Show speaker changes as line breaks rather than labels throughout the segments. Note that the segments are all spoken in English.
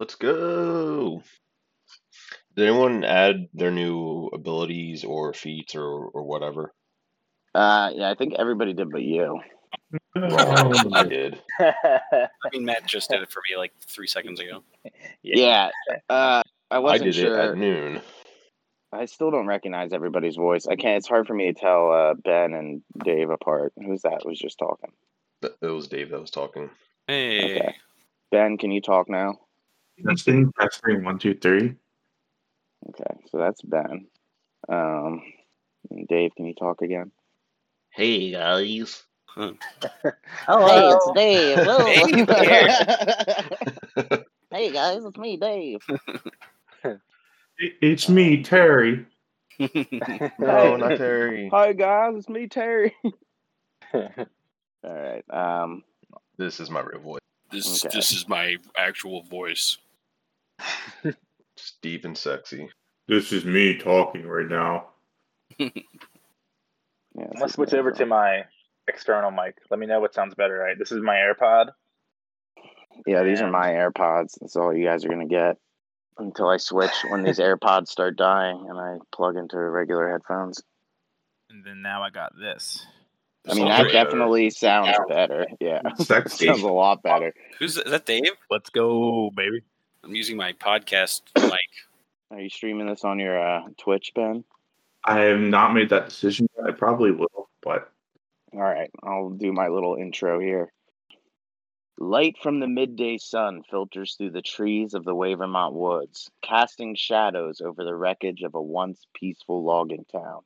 Let's go. Did anyone add their new abilities or feats or, or whatever?
Uh, yeah, I think everybody did, but you.
Wrong. I did.
I mean, Matt just did it for me like three seconds ago.
Yeah. Uh, I
I
wasn't
did
sure.
it at noon.
I still don't recognize everybody's voice. I can't. It's hard for me to tell uh, Ben and Dave apart. Who's that? Was just talking.
It was Dave that was talking.
Hey,
Okay. Ben, can you talk now?
Testing, testing, one, two, three.
Okay, so that's Ben. Um, Dave, can you talk again?
Hey guys.
Huh.
Hey, it's Dave. Whoa.
Dave
hey guys, it's me, Dave.
It's me, Terry.
No, not Terry.
Hi guys, it's me, Terry. All right. Um,
This is my real voice.
this
Okay.
this is my actual voice.
Just deep and sexy.
This is me talking right now.
yeah,
I'm gonna switch over to my external mic. Let me know what sounds better. Right, this is my AirPod.
Yeah, these are my AirPods. That's all you guys are gonna get until I switch when these AirPods start dying and I plug into regular headphones.
And then now I got this.
I mean,
Sounds
that
better.
definitely sounds better. Yeah,
Sexy.
sounds a lot better.
Who's is that? Dave?
Let's go, baby.
I'm using my podcast mic.
Are you streaming this on your uh, Twitch, Ben?
I have not made that decision yet. I probably will, but
All right, I'll do my little intro here. Light from the midday sun filters through the trees of the Wavermont woods, casting shadows over the wreckage of a once peaceful logging town.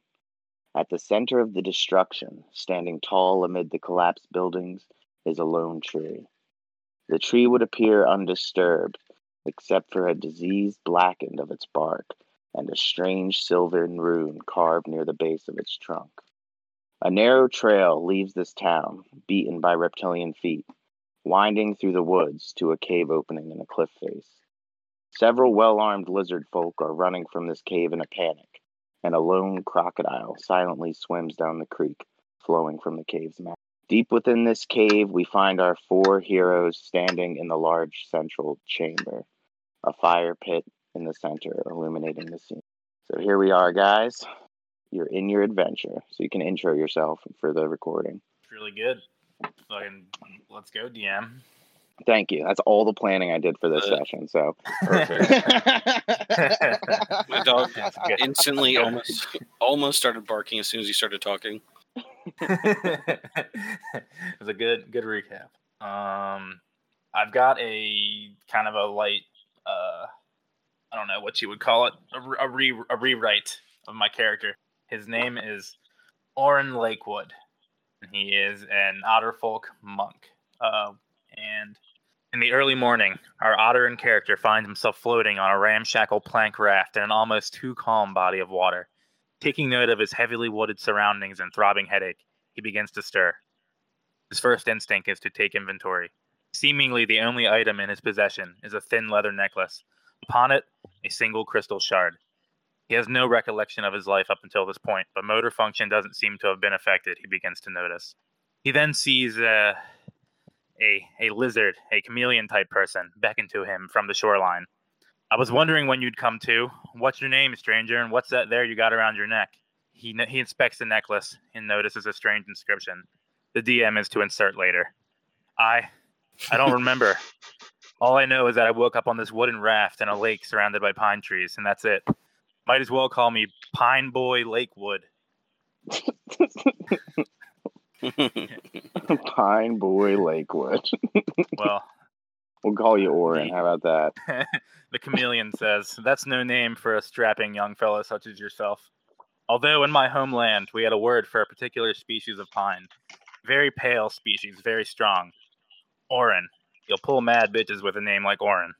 At the center of the destruction, standing tall amid the collapsed buildings, is a lone tree. The tree would appear undisturbed, except for a disease blackened of its bark and a strange silvern rune carved near the base of its trunk. A narrow trail leaves this town, beaten by reptilian feet, winding through the woods to a cave opening in a cliff face. Several well armed lizard folk are running from this cave in a panic, and a lone crocodile silently swims down the creek, flowing from the cave's mouth. Deep within this cave, we find our four heroes standing in the large central chamber, a fire pit in the center illuminating the scene. So here we are, guys. You're in your adventure, so you can intro yourself for the recording.
It's really good. Fucking, let's go, DM.
Thank you. That's all the planning I did for this
Uh,
session. So perfect.
My dog instantly almost almost started barking as soon as he started talking.
It was a good good recap. Um, I've got a kind of a light, uh, I don't know what you would call it, a, a, re- a rewrite of my character. His name is Oren Lakewood. He is an Otterfolk monk. Uh, and in the early morning, our Otteran character finds himself floating on a ramshackle plank raft in an almost too calm body of water. Taking note of his heavily wooded surroundings and throbbing headache, he begins to stir. His first instinct is to take inventory. Seemingly, the only item in his possession is a thin leather necklace. Upon it, a single crystal shard. He has no recollection of his life up until this point, but motor function doesn't seem to have been affected, he begins to notice. He then sees uh, a, a lizard, a chameleon type person, beckon to him from the shoreline. I was wondering when you'd come to. What's your name, stranger, and what's that there you got around your neck? He, he inspects the necklace and notices a strange inscription. The DM is to insert later. I I don't remember. All I know is that I woke up on this wooden raft in a lake surrounded by pine trees, and that's it. Might as well call me Pine Boy Lakewood.
Pine Boy Lakewood.
Well,
We'll call you Oren. How about that?
the chameleon says, That's no name for a strapping young fellow such as yourself. Although in my homeland we had a word for a particular species of pine. Very pale species, very strong. Orin. You'll pull mad bitches with a name like Orin.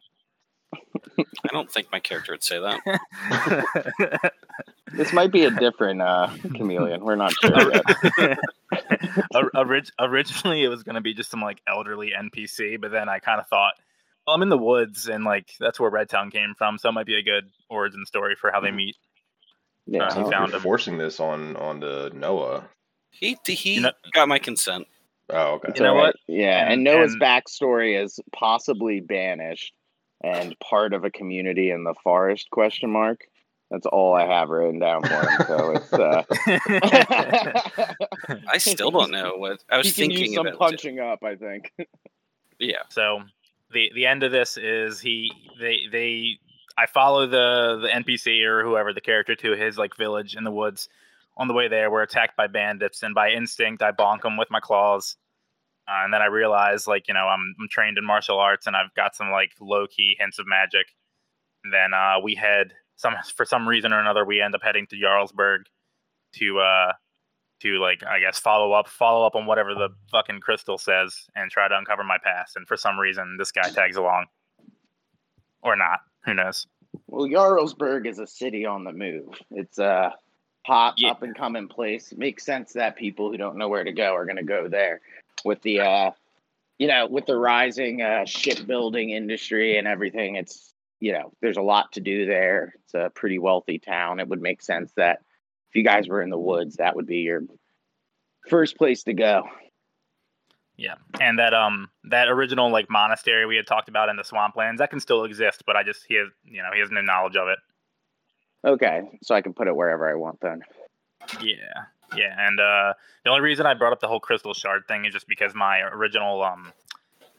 I don't think my character would say that.
This might be a different uh, chameleon. We're not sure yet.
Orig- originally, it was going to be just some like elderly NPC, but then I kind of thought, well, I'm in the woods, and like that's where Red Town came from, so it might be a good origin story for how they meet.
Yeah.
Uh, he found
you're
him.
forcing this on on the Noah.
He he
You know-
got my consent.
Oh, okay.
It's
You know
all
what?
Yeah, and,
And-
Noah's
and-
backstory is possibly banished. and part of a community in the forest? Question mark. That's all I have written down for him. So it's. Uh,
I still don't know what I was
he can use
thinking
some
about. it.
punching up. I think.
Yeah.
So the the end of this is he they they I follow the the NPC or whoever the character to his like village in the woods. On the way there, we're attacked by bandits, and by instinct, I bonk them with my claws. Uh, and then I realize, like you know, I'm I'm trained in martial arts, and I've got some like low key hints of magic. And then uh, we head some for some reason or another, we end up heading to Jarlsberg to uh to like I guess follow up follow up on whatever the fucking crystal says and try to uncover my past. And for some reason, this guy tags along, or not. Who knows?
Well, Jarlsberg is a city on the move. It's a hot,
Yeah.
up and coming place. It makes sense that people who don't know where to go are going to go there. With the, uh, you know, with the rising uh, shipbuilding industry and everything, it's you know, there's a lot to do there. It's a pretty wealthy town. It would make sense that if you guys were in the woods, that would be your first place to go.
Yeah, and that um that original like monastery we had talked about in the swamplands that can still exist, but I just he has you know he has no knowledge of it.
Okay, so I can put it wherever I want then.
Yeah, yeah, and uh the only reason I brought up the whole crystal shard thing is just because my original um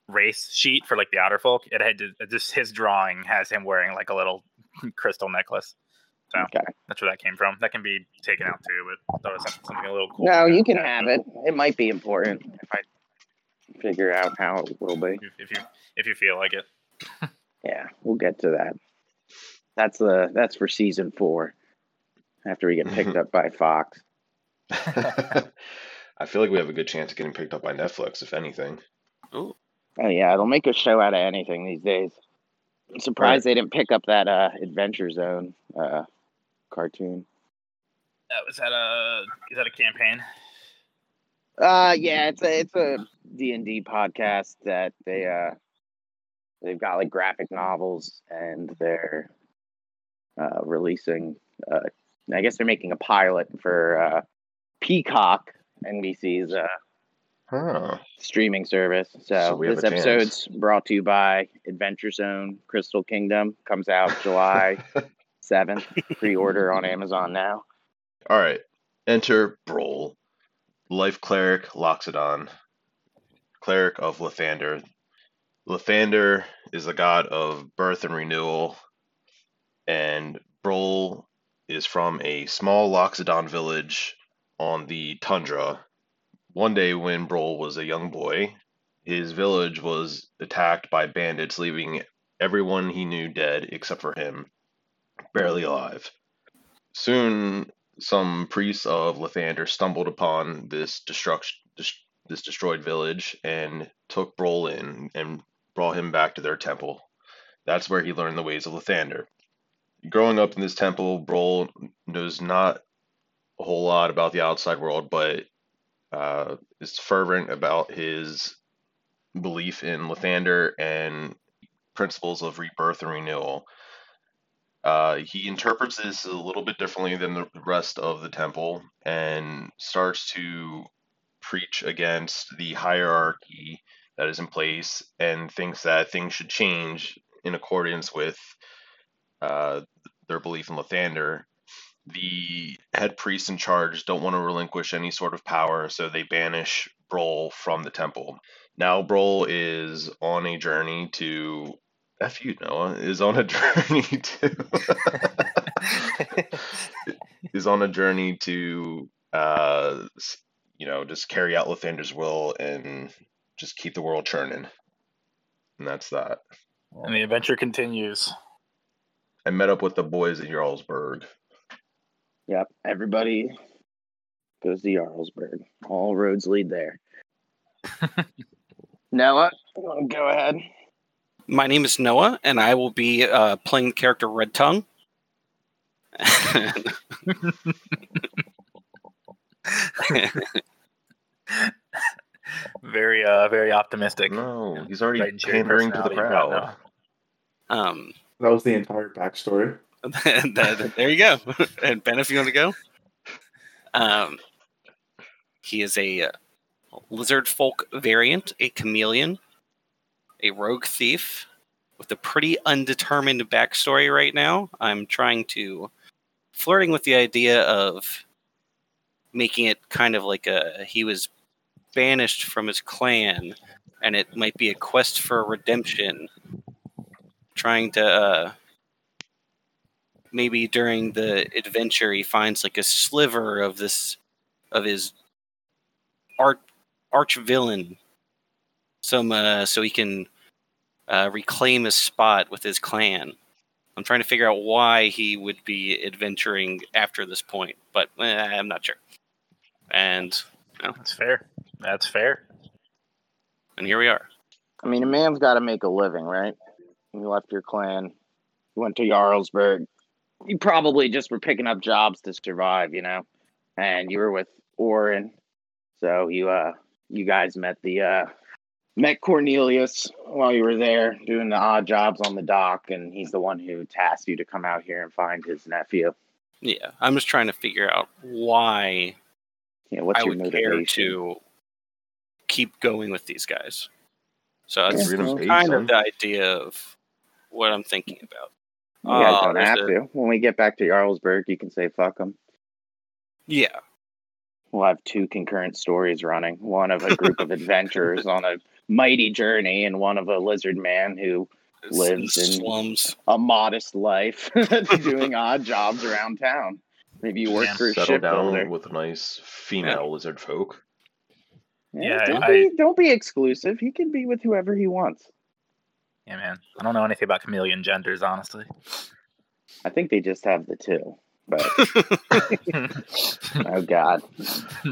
race sheet for like the otter folk it had to, just his drawing has him wearing like a little crystal necklace. So
Okay.
that's where that came from. That can be taken out too, but I thought it was something, something a little cool.
No, you can have it. It might be important if I figure out how it will be.
if, if you if you feel like it.
Yeah, we'll get to that. That's the that's for season four. After we get picked up by Fox.
I feel like we have a good chance of getting picked up by Netflix, if anything.
Ooh.
Oh yeah, they'll make a show out of anything these days. I'm surprised they didn't pick up that uh Adventure Zone uh cartoon.
Uh, is that a is that a campaign?
Uh yeah, it's a it's a D and D podcast that they uh they've got like graphic novels and they're uh releasing uh I guess they're making a pilot for uh Peacock, NBC's uh
Huh.
streaming service. So,
So
this
a chance.
episode's brought to you by Adventure Zone Crystal Kingdom. Comes out July 7th. Pre-order on Amazon now.
All right. Enter Brol, life cleric Loxodon, cleric of Lathander. Lathander is the god of birth and renewal, and Brol is from a small Loxodon village on the tundra. One day, when Brol was a young boy, his village was attacked by bandits, leaving everyone he knew dead except for him, barely alive. Soon, some priests of Lathander stumbled upon this destruction, this, destroyed village, and took Brol in and brought him back to their temple. That's where he learned the ways of Lathander. Growing up in this temple, Brol knows not a whole lot about the outside world, but uh, is fervent about his belief in Lathander and principles of rebirth and renewal. Uh, he interprets this a little bit differently than the rest of the temple and starts to preach against the hierarchy that is in place and thinks that things should change in accordance with uh, their belief in Lathander. The head priests in charge don't want to relinquish any sort of power, so they banish Brol from the temple. Now Brol is on a journey to F you, Noah, is on a journey to is on a journey to uh you know, just carry out Lathander's will and just keep the world churning. And that's that.
And the adventure continues.
I met up with the boys at Jarlsberg.
Yep. Everybody goes to Jarlsberg. All roads lead there. Noah, go ahead.
My name is Noah, and I will be uh, playing the character Red Tongue.
Very uh very optimistic.
No, he's already
Bright
pandering to the
personality,
crowd.
um,
That was the entire backstory.
there you go. and Ben, if you want to go, um, he is a uh, lizard folk variant, a chameleon, a rogue thief, with a pretty undetermined backstory right now. I'm trying to flirting with the idea of making it kind of like a he was banished from his clan and it might be a quest for redemption trying to uh, maybe during the adventure he finds like a sliver of this of his arch arch villain some uh, so he can uh, reclaim his spot with his clan i'm trying to figure out why he would be adventuring after this point but eh, i'm not sure and
That's fair. That's fair.
and here we are
I mean, a man's got to make a living, right? You left your clan, you went to Jarlsberg. You probably just were picking up jobs to survive, you know. And you were with Orin, so you uh, you guys met the uh, met Cornelius while you were there doing the odd jobs on the dock, and he's the one who tasked you to come out here and find his nephew.
yeah i'm just trying to figure out why
Yeah, what's
I
your
would care
motivation?
to keep going with these guys. So that's
Freedom
well,
pays,
kind of the idea of what I'm thinking about.
You guys
Uh,
don't have
a-
to. When we get back to Jarlsberg, you can say fuck them.
Yeah,
We'll have two concurrent stories running. One of a group of adventurers on a mighty journey, and one of a lizard man who
it's
Lives
in
in-
slums.
a modest life, doing odd jobs around town. Maybe you work
Yeah.
for a
Settle down
shipbuilder.
with nice female lizard folk.
Yeah,
don't
I-
be don't be exclusive. He can be with whoever he wants.
Yeah, man. I don't know anything about chameleon genders, honestly.
I think they just have the two. But oh god,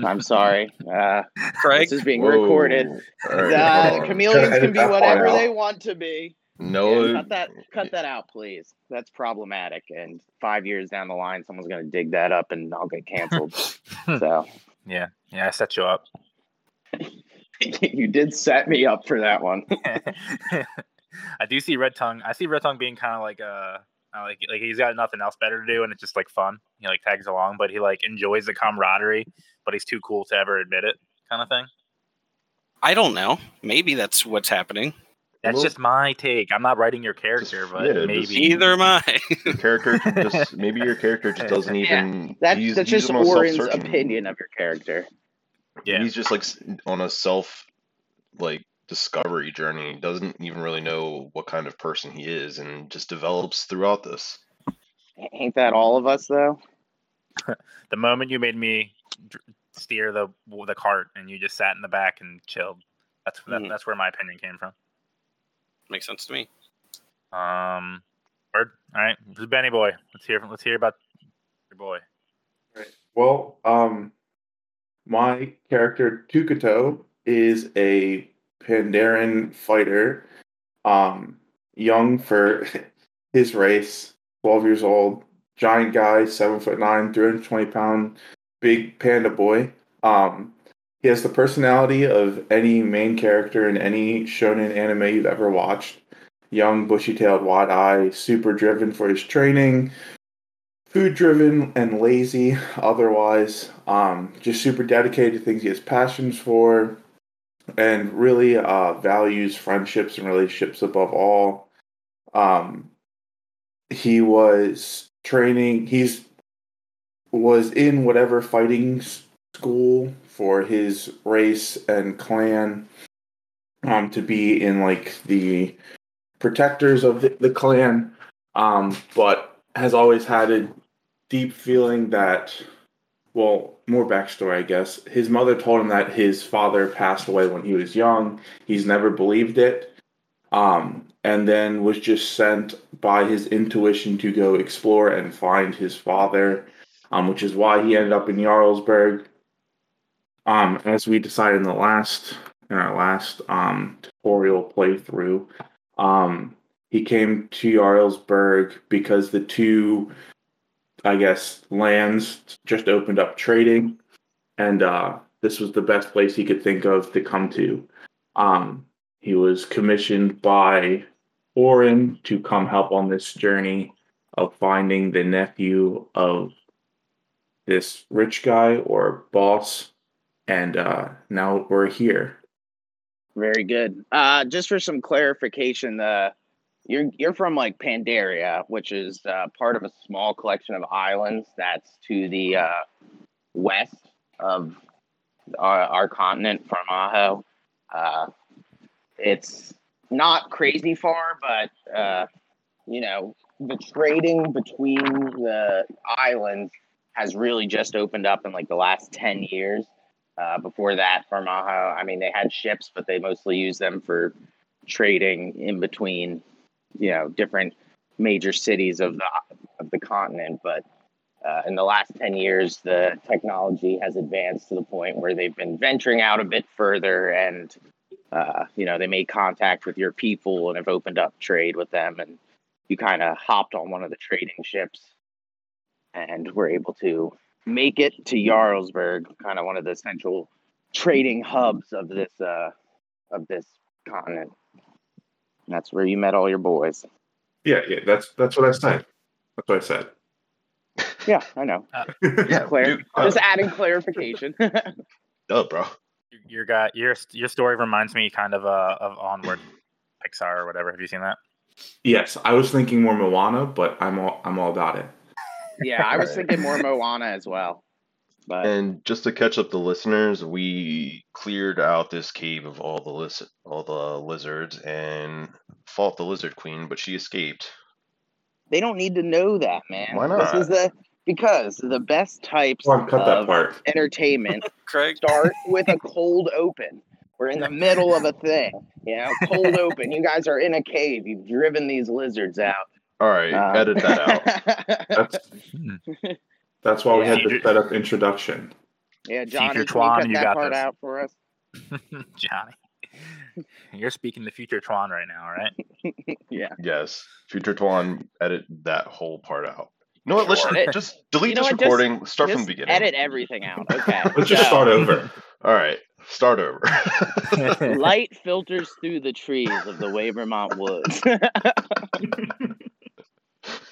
I'm sorry. Uh,
Craig,
this is being
Whoa.
recorded.
All right,
Uh, chameleons can be
edit that part
whatever
out.
they want to be.
No,
Yeah, cut that cut that out, please. That's problematic. And five years down the line, someone's gonna dig that up, and I'll get canceled. so
yeah, yeah, I set you up.
you did set me up for that one.
I do see Red Tongue. I see Red Tongue being kind of like uh uh, like like he's got nothing else better to do, and it's just like fun. He like tags along, but he like enjoys the camaraderie, but he's too cool to ever admit it, kind of thing.
I don't know. Maybe that's what's happening.
That's
Well-
just my take. I'm not writing your character, but
yeah, just-
maybe
Either am I.
your character just maybe your character just doesn't
Yeah,
even. He's-
that's
he's
just
on a
Orin's
self-searching-
opinion of your character.
yeah.
He's just like on a self like discovery journey. He doesn't even really know what kind of person he is, and just develops throughout this.
Ain't that all of us though?
the moment you made me steer the the cart and you just sat in the back and chilled. That's that,
Mhm.
that's where my opinion came from.
Makes sense to me.
Um, word. All right, this is Benny boy. Let's hear from let's hear about your boy.
Well, um, my character Tukato is a Pandaren fighter, um, young for his race, twelve years old, giant guy, seven foot nine, three hundred twenty pound, big panda boy. Um, he has the personality of any main character in any shonen anime you've ever watched. Young, bushy-tailed, wide-eye, super driven for his training, food driven and lazy otherwise um just super dedicated to things he has passions for and really uh values friendships and relationships above all. Um he was training he's was in whatever fighting school for his race and clan um to be in like the protectors of the, the clan. Um but has always had a deep feeling that well more backstory i guess. His mother told him that his father passed away when he was young. He's never believed it. Um, and then was just sent by his intuition to go explore and find his father um, which is why he ended up in jarlsberg. Um, as we decided in the last in our last um, tutorial playthrough um, he came to Jarlsberg because the two, I guess, lands just opened up trading, and uh, this was the best place he could think of to come to. Um, he was commissioned by Orin to come help on this journey of finding the nephew of this rich guy or boss, and uh, now we're here.
Very good. Uh, just for some clarification, the You're you're from like Pandaria, which is uh, part of a small collection of islands that's to the uh, west of our, our continent from Aho. Uh, it's not crazy far, but uh, you know the trading between the islands has really just opened up in like the last ten years. Uh, before that, Farmaho, I mean, they had ships, but they mostly used them for trading in between, you know, different major cities of the of the continent. But uh, in the last ten years, the technology has advanced to the point where they've been venturing out a bit further, and uh, you know, they made contact with your people and have opened up trade with them, and you kind of hopped on one of the trading ships, and were able to make it to Jarlsberg, kind of one of the central trading hubs of this uh, of this continent. And that's where you met all your boys.
Yeah, yeah, that's that's what I said. That's what I said.
Yeah, I know.
Yeah,
Clar-
dude, uh,
Just adding clarification.
duh, bro.
Your, your guy, your your story reminds me kind of uh, of Onward, Pixar or whatever. Have you seen that?
Yes, I was thinking more Moana, but I'm all I'm all about it.
yeah, I was thinking more Moana as well. But
And just to catch up the listeners, we cleared out this cave of all the liz- all the lizards and fought the lizard queen, but she escaped.
they don't need to know that, man.
Why
This is
not?
the because the best types
Come on, cut that
of
part.
entertainment
Craig,
start with a cold open. We're in the middle of a thing, you know, cold open. You guys are in a cave. You've driven these lizards out.
All right,
Um,
edit that out.
That's that's why we
Yeah.
had the setup introduction.
yeah,
Future
Johnny, can you
Twan,
cut
you
that
got
part
this.
out for us?
Johnny, you're speaking the future Twan right now, right?
Yeah.
Yes, future Twan, edit that whole part out. You know what? Let's
Sure.
just, just delete
You know
this
what, just-
recording. start from the beginning.
edit everything out. Okay.
Let's just start over.
All right, start over.
Light filters through the trees of the Wavermont woods.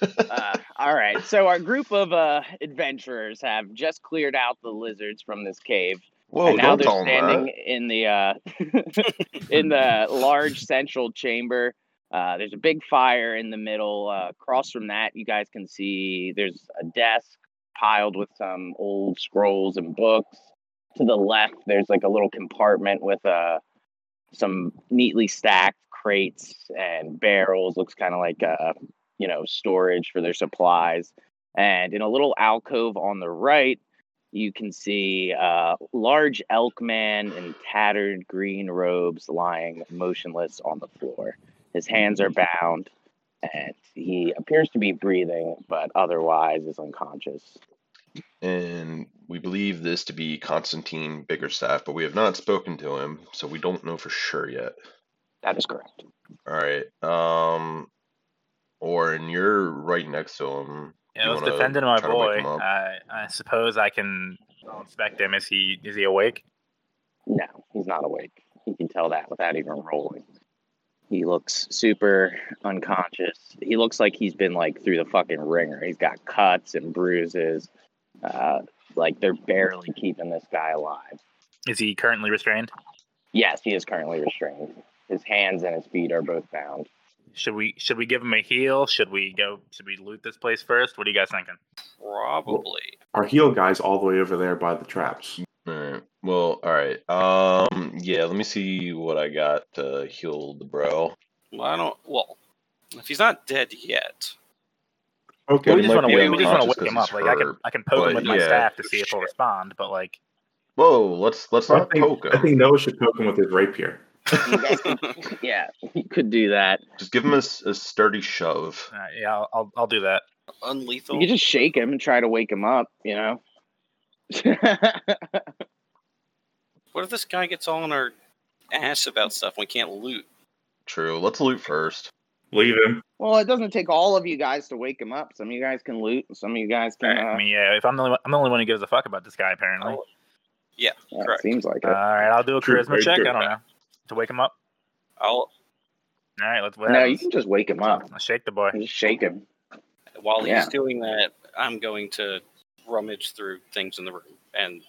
Uh, all right. So our group of uh, adventurers have just cleared out the lizards from this cave,
Whoa,
and now they're standing in the uh, in the large central chamber. Uh, there's a big fire in the middle. Uh, across from that, you guys can see there's a desk piled with some old scrolls and books. To the left, there's like a little compartment with uh, some neatly stacked crates and barrels. Looks kind of like uh, you know storage for their supplies. And in a little alcove on the right, you can see a large elk man in tattered green robes lying motionless on the floor. His hands are bound, and he appears to be breathing, but otherwise is unconscious.
And we believe this to be Constantine Biggerstaff, but we have not spoken to him, so we don't know for sure yet.
That is correct.
All right. Um, Orin, you're right next to him.
Yeah,
You
let's defend my
try to wake
boy. I I suppose I can inspect him. Is he is he awake?
No, he's not awake. You can tell that without even rolling. He looks super unconscious. He looks like he's been like through the fucking ringer. He's got cuts and bruises. Uh, like they're barely keeping this guy alive.
Is he currently restrained?
Yes, he is currently restrained. His hands and his feet are both bound.
Should we should we give him a heal? Should we go? Should we loot this place first? What are you guys thinking?
probably.
Our heal guy's all the way over there by the traps.
All right. Well, all right. Um, yeah. Let me see what I got to heal the bro.
Well, I don't. Well, if he's not dead yet,
Okay.
But
we just
might
want to
be
wake. We just want to wake him
'cause
up.
he's
Like I can I can poke him
but
with my
yeah.
staff to see if he'll respond. But like
Whoa. Let's let's
I
not
think,
poke him.
I think Noah should poke him with his rapier.
You guys could, yeah, you could do that.
Just give him a sturdy shove.
uh, yeah, I'll, I'll I'll do that.
You
unlethal.
could just shake him and try to wake him up. You know.
What if this guy gets all in our ass about stuff we can't loot?
True. Let's loot first.
Leave him.
well, it doesn't take all of you guys to wake him up. Some of you guys can loot. and Some of you guys can.
I
Uh,
mean, yeah, if I'm the only, one- I'm the only one who gives a fuck about this guy apparently.
yeah, it
correct.
seems like
All
it.
right, I'll do a charisma check. I don't know to wake him up.
I'll
All right, let's. What
no, you can just wake him up.
Let's shake the boy.
Just shake him.
while
Yeah.
he's doing that, I'm going to rummage through things in the room, and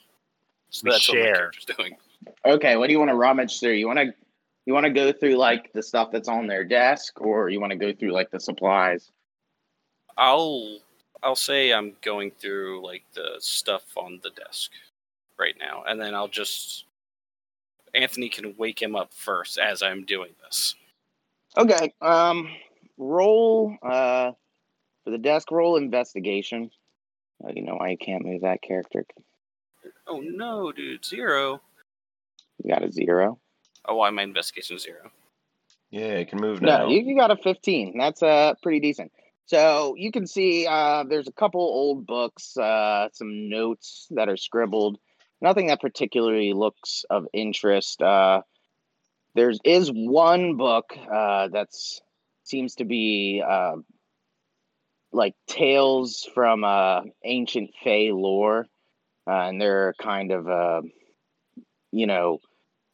so
We
that's what my character's doing.
Okay, what do you want to rummage through? You want to You want to go through like the stuff that's on their desk, or you want to go through like the supplies?
I'll I'll say I'm going through like the stuff on the desk right now, and then I'll just Anthony can wake him up first as I'm doing this.
Okay. Um, roll uh for the desk. Roll investigation. Uh, you know why you can't move that character?
Oh no, dude, zero.
You got a zero.
Oh, why my investigation zero?
Yeah, you can move now.
No, you, you got a 15. That's uh pretty decent. So you can see uh, there's a couple old books, uh, some notes that are scribbled. Nothing that particularly looks of interest. Uh, there's is one book uh, that's seems to be uh, like tales from uh, ancient Fey lore, uh, and they're kind of uh, you know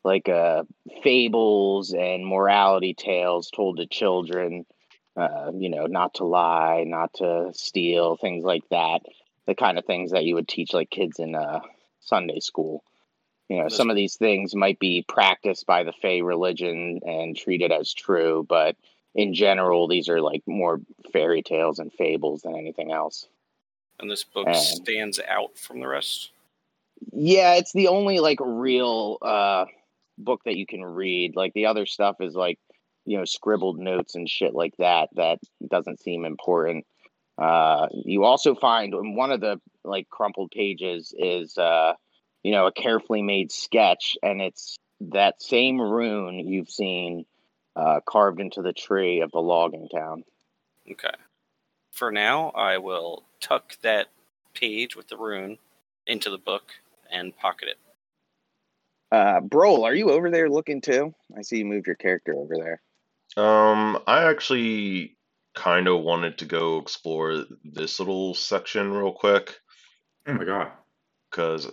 like uh, fables and morality tales told to children. You know, not to lie, not to steal, things like that. The kind of things that you would teach like kids in Sunday school. You know,
That's-
some of these things might be practiced by the Fey religion and treated as true, but in general, these are like more fairy tales and fables than anything else.
And this book
And-
stands out from the rest.
Yeah, it's the only like real uh book that you can read. Like the other stuff is like, you know, scribbled notes and shit like that that doesn't seem important. Uh you also find in one of the like crumpled pages is uh you know, a carefully made sketch and it's that same rune you've seen uh carved into the tree of the logging town.
Okay. For now, I will tuck that page with the rune into the book and pocket it.
Uh Brol, are you over there looking too? I see you moved your character over there.
Um, I actually kind of wanted to go explore this little section real quick
Oh my god.
because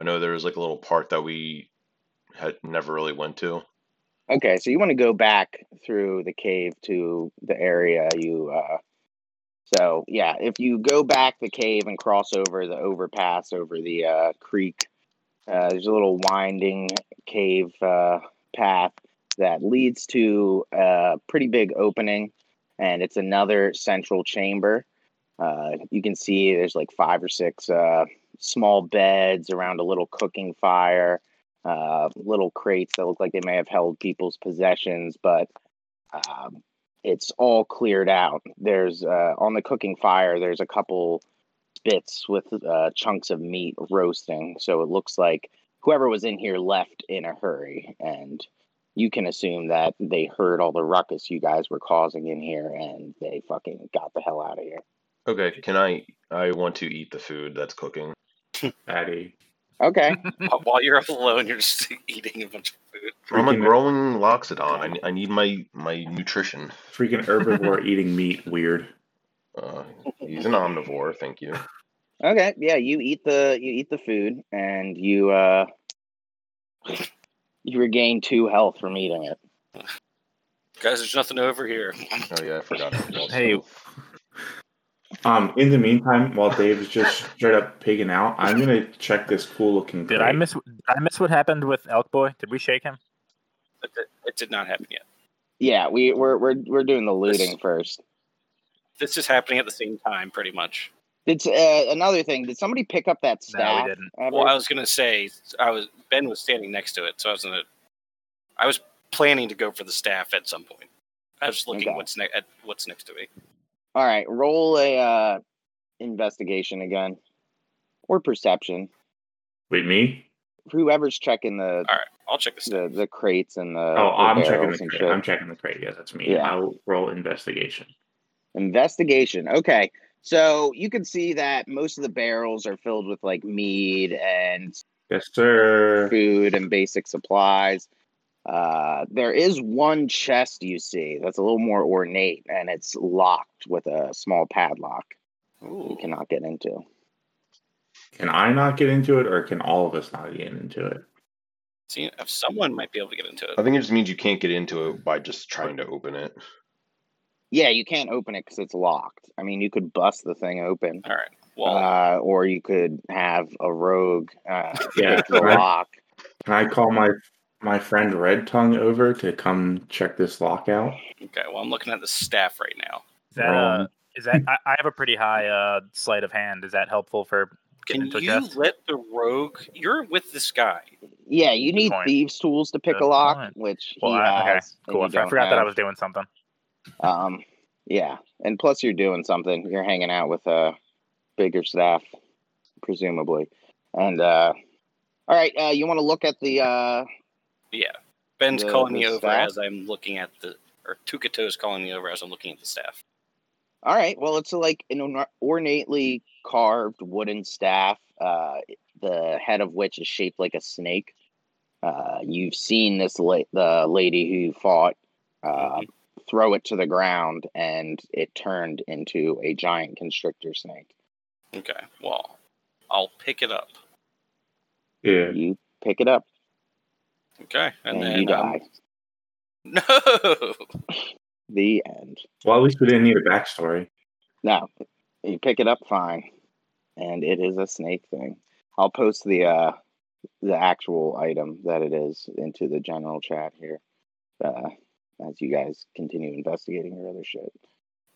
I know there was like a little part that we had never really went to.
Okay, so you want to go back through the cave to the area you uh so yeah, if you go back the cave and cross over the overpass over the uh creek, uh there's a little winding cave uh path that leads to a pretty big opening and it's another central chamber. Uh you can see there's like five or six uh small beds around a little cooking fire uh, little crates that look like they may have held people's possessions, but um, it's all cleared out. There's uh, on the cooking fire. There's a couple spits with uh, chunks of meat roasting, so it looks like whoever was in here left in a hurry, and you can assume that they heard all the ruckus you guys were causing in here, and they fucking got the hell out of here.
Okay, can I? I want to eat the food that's cooking.
Patty.
Okay,
While you're alone, you're just eating a bunch of food.
I'm a growing loxodon. I, I need my my nutrition.
Freaking herbivore eating meat. Weird.
Uh, he's an omnivore. Thank you.
okay, yeah. You eat the you eat the food, and you uh, you regain two health from eating it.
Guys, there's nothing over here.
Oh yeah, I forgot.
Hey.
Um, in the meantime, while Dave's just straight up pigging out, I'm gonna check this cool looking.
Did I miss? Did I miss what happened with Elk Boy? Did we shake him?
It, it- it did not happen yet.
Yeah, we we're we're we're doing the looting
This-
first.
This is happening at the same time, pretty much.
It's uh, another thing. Did somebody pick up that staff?
No,
staff?
we didn't.
ever?
Well, I was gonna say, I was Ben was standing next to it, so I was gonna. I was planning to go for the staff at some point. I was looking
Okay.
what's ne- at what's next to me.
All right, roll a uh, investigation again, or perception.
Wait, me?
Whoever's checking the
All right, I'll check the staff.
the, the crates and the
Oh,
the
I'm checking the
and
crate.
shit.
I'm checking the crate. Yeah, that's me.
Yeah.
I'll roll investigation.
Investigation. Okay. So you can see that most of the barrels are filled with like mead and
Yes, sir.
food and basic supplies. Uh, there is one chest you see that's a little more ornate and it's locked with a small padlock you cannot get into.
Can I not get into it, or can all of us not get into it?
see, if someone might be able to get into it.
I think it just means you can't get into it by just trying to open it.
Yeah, you can't open it because it's locked. I mean, you could bust the thing open,
All right. Well,
uh, or you could have a rogue uh,
Yeah,
pick the
right.
lock.
Can I call my my friend Red Tongue over to come check this lock out.
Okay, well, I'm looking at the staff right now.
Is that uh,
Um,
is that I, I have a pretty high uh sleight of hand. Is that helpful for
Can you
chest?
let the rogue? You're with this guy.
Yeah, you need
point.
thieves' tools to pick
Good
a lock,
point.
which
Well,
he
I, okay,
has. and
cool. I
you
f- I
don't
forgot that I was doing something.
Um, yeah, and plus you're doing something. You're hanging out with a bigger staff, presumably. And uh, all right, uh, you want to look at the uh,
Yeah. Ben's
The-
calling me over
staff?
as I'm looking at the, or Tukato is calling me over as I'm looking at the staff.
All right. Well, it's like an ornately carved wooden staff, uh, the head of which is shaped like a snake. Uh, you've seen this la- the lady who fought uh,
Mhm.
Throw it to the ground, and it turned into a giant constrictor snake.
Okay. Well, I'll pick it up.
Yeah.
You pick it up,
Okay, and,
and,
then
you
um,
die.
no.
The end.
Well, at least we didn't need a backstory.
No, you pick it up fine, and it is a snake thing. I'll post the uh the actual item that it is into the general chat here, uh, as you guys continue investigating your other shit.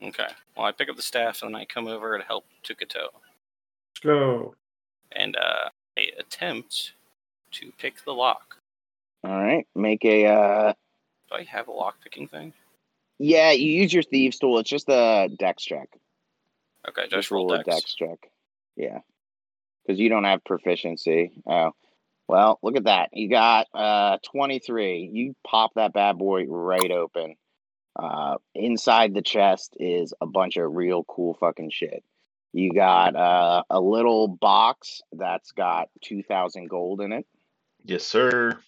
Okay. Well, I pick up the staff and I come over to help Tukato,
Let's go.
and uh, I attempt to pick the lock.
All right, make a uh,
Do I have a lock picking thing?
yeah. You use your thieves tool. It's just a dex check.
Okay, just
Just
roll
roll a
dex.
dex check. Yeah, because you don't have proficiency. Oh, well, look at that. You got uh 23. You pop that bad boy right open. Uh, inside the chest is a bunch of real cool fucking shit. You got uh, a little box that's got 2,000 gold in it.
Yes, sir.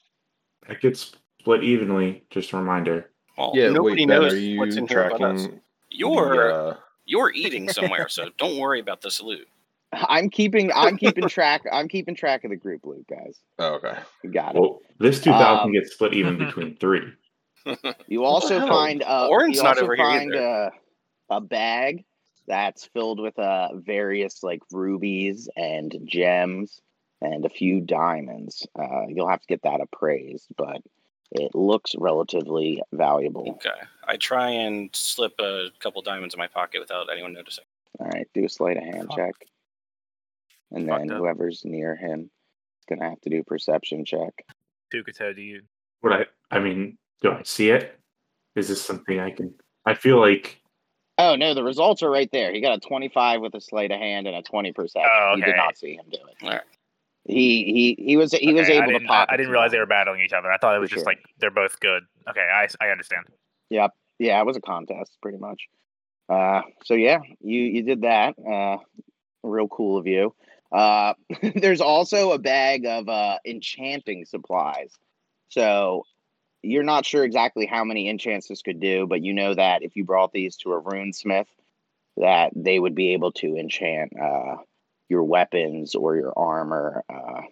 That gets split evenly. Just a reminder.
Well,
Yeah,
nobody
wait,
knows
are you
what's in here about us. You're
the, uh,
you're eating somewhere, so don't worry about this loot.
I'm keeping I'm keeping track I'm keeping track of the group loot, guys.
oh, okay.
You got it.
Well, this 2000
Um,
gets split even between three.
You also
the
find uh,
Orin's
you
not
also
over here
find
either.
a, a bag that's filled with uh, various like rubies and gems and a few diamonds. Uh, you'll have to get that appraised, but it looks relatively valuable.
Okay, I try and slip a couple diamonds in my pocket without anyone noticing.
All right, do a sleight of hand
Fuck.
check, and then
up.
whoever's near him is gonna have to do a perception check.
Tukato, do you?
Would I? I mean, do I see it? Is this something I can? I feel like
Oh no, the results are right there. He got a twenty-five with a sleight of hand and a twenty perception.
Oh,
You did not see him do it.
All right.
He he he was he was
Okay, I
able to
didn't,
pop.
I, I didn't realize they were battling each other. I thought it was
For
just
sure.
like they're both good. Okay, I, I understand.
Yep. Yeah, it was a contest, pretty much. Uh, so yeah, you you did that. Uh, real cool of you. Uh, there's also a bag of uh enchanting supplies. So you're not sure exactly how many enchants this could do, but you know that if you brought these to a runesmith, that they would be able to enchant uh your weapons or your armor. Uh,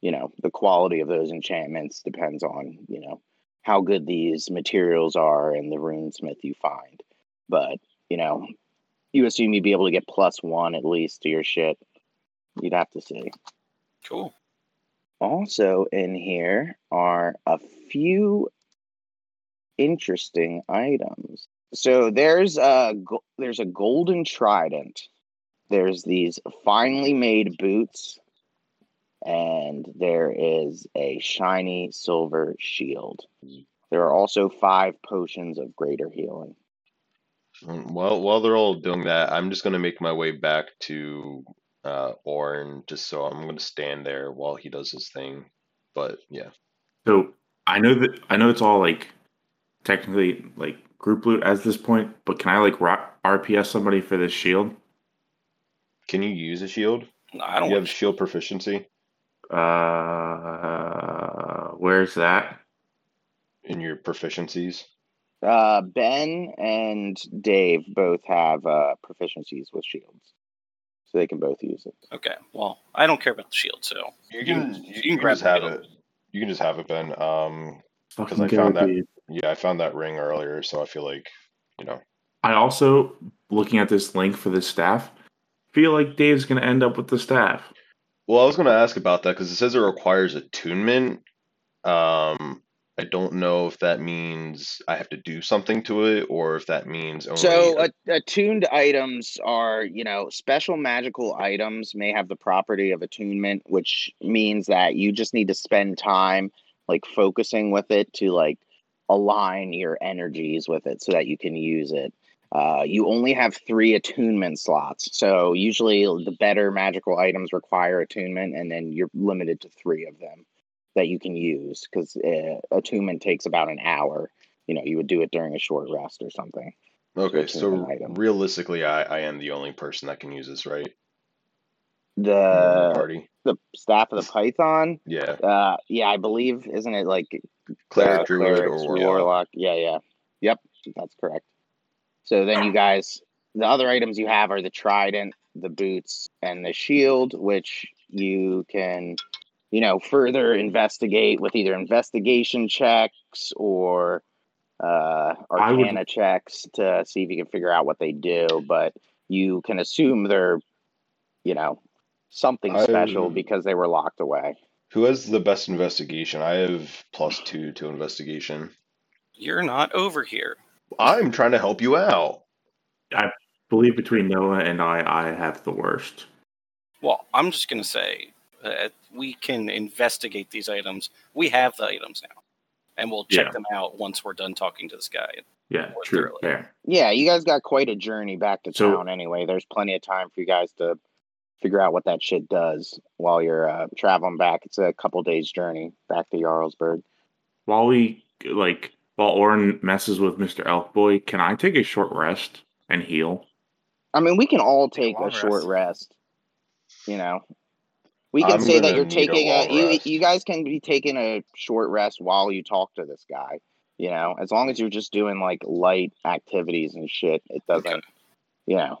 you know, the quality of those enchantments depends on you know how good these materials are and the runesmith you find. But, you know, you assume you'd be able to get plus one at least to your shit. You'd have to see.
Cool.
Also, in here are a few interesting items. So there's a there's a golden trident. There's these finely made boots, and there is a shiny silver shield. There are also five potions of greater healing.
Mm, Well, while they're all doing that, I'm just gonna make my way back to uh Orin, just so I'm gonna stand there while he does his thing. But yeah,
so. I know that I know it's all like technically like group loot at this point, but can I like ro- RPS somebody for this shield?
can you use a shield?
No, I don't
You
want
have shield proficiency
Uh, where's that?
in your proficiencies.
Uh, ben and Dave both have uh, proficiencies with shields, so they can both use it.
Okay. Well, I don't care about the shield, so
You
can-
can
you
you,
can
can
grab
just
the
have
shield.
it. You can just have it, Ben. Um,
because
I found that-
dude.
yeah, I found that ring earlier, so I feel like you know.
I also, looking at this link for the staff, feel like Dave's gonna end up with the staff.
Well, I was gonna ask about that because it says it requires attunement. Um, I don't know if that means I have to do something to it or if that means only.
So uh, attuned items are, you know, special magical items may have the property of attunement, which means that you just need to spend time like focusing with it to like align your energies with it so that you can use it. Uh, you only have three attunement slots. So usually the better magical items require attunement, and then you're limited to three of them that you can use because uh, attunement takes about an hour. You know, you would do it during a short rest or something.
okay, so realistically, I, I am the only person that can use this, right? The party.
the staff of the python.
Yeah,
Uh, yeah, I believe isn't it like
cleric,
uh,
druid, or
clerics,
warlock.
Yeah, yeah. Yep, that's correct. So then you guys, the other items you have are the trident, the boots, and the shield, which you can, you know, further investigate with either investigation checks or uh,
I would-
arcana checks to see if you can figure out what they do. But you can assume they're, you know, something special
I'm-
because they were locked away.
Who has the best investigation? I have plus two to investigation.
You're not over here.
I'm trying to help you out.
I believe between Noah and I, I have the worst.
Well, I'm just going to say that we can investigate these items. We have the items now, and we'll check
Yeah.
them out once we're done talking to this guy.
Yeah, true.
thoroughly.
Fair.
Yeah, you guys got quite a journey back to
So-
town anyway. There's plenty of time for you guys to figure out what that shit does while you're uh, traveling back. It's a couple days journey back to Jarlsberg.
While we like while Orin messes with Mr. Elkboy, can I take a short rest and heal?
I mean, we can all
Take
take
a
a
long
short
rest.
rest. You know, we can
I'm
say that you're
need a
taking a, you. You guys can be taking a short rest while you talk to this guy. You know, as long as you're just doing like light activities and shit, it doesn't.
Okay.
You know,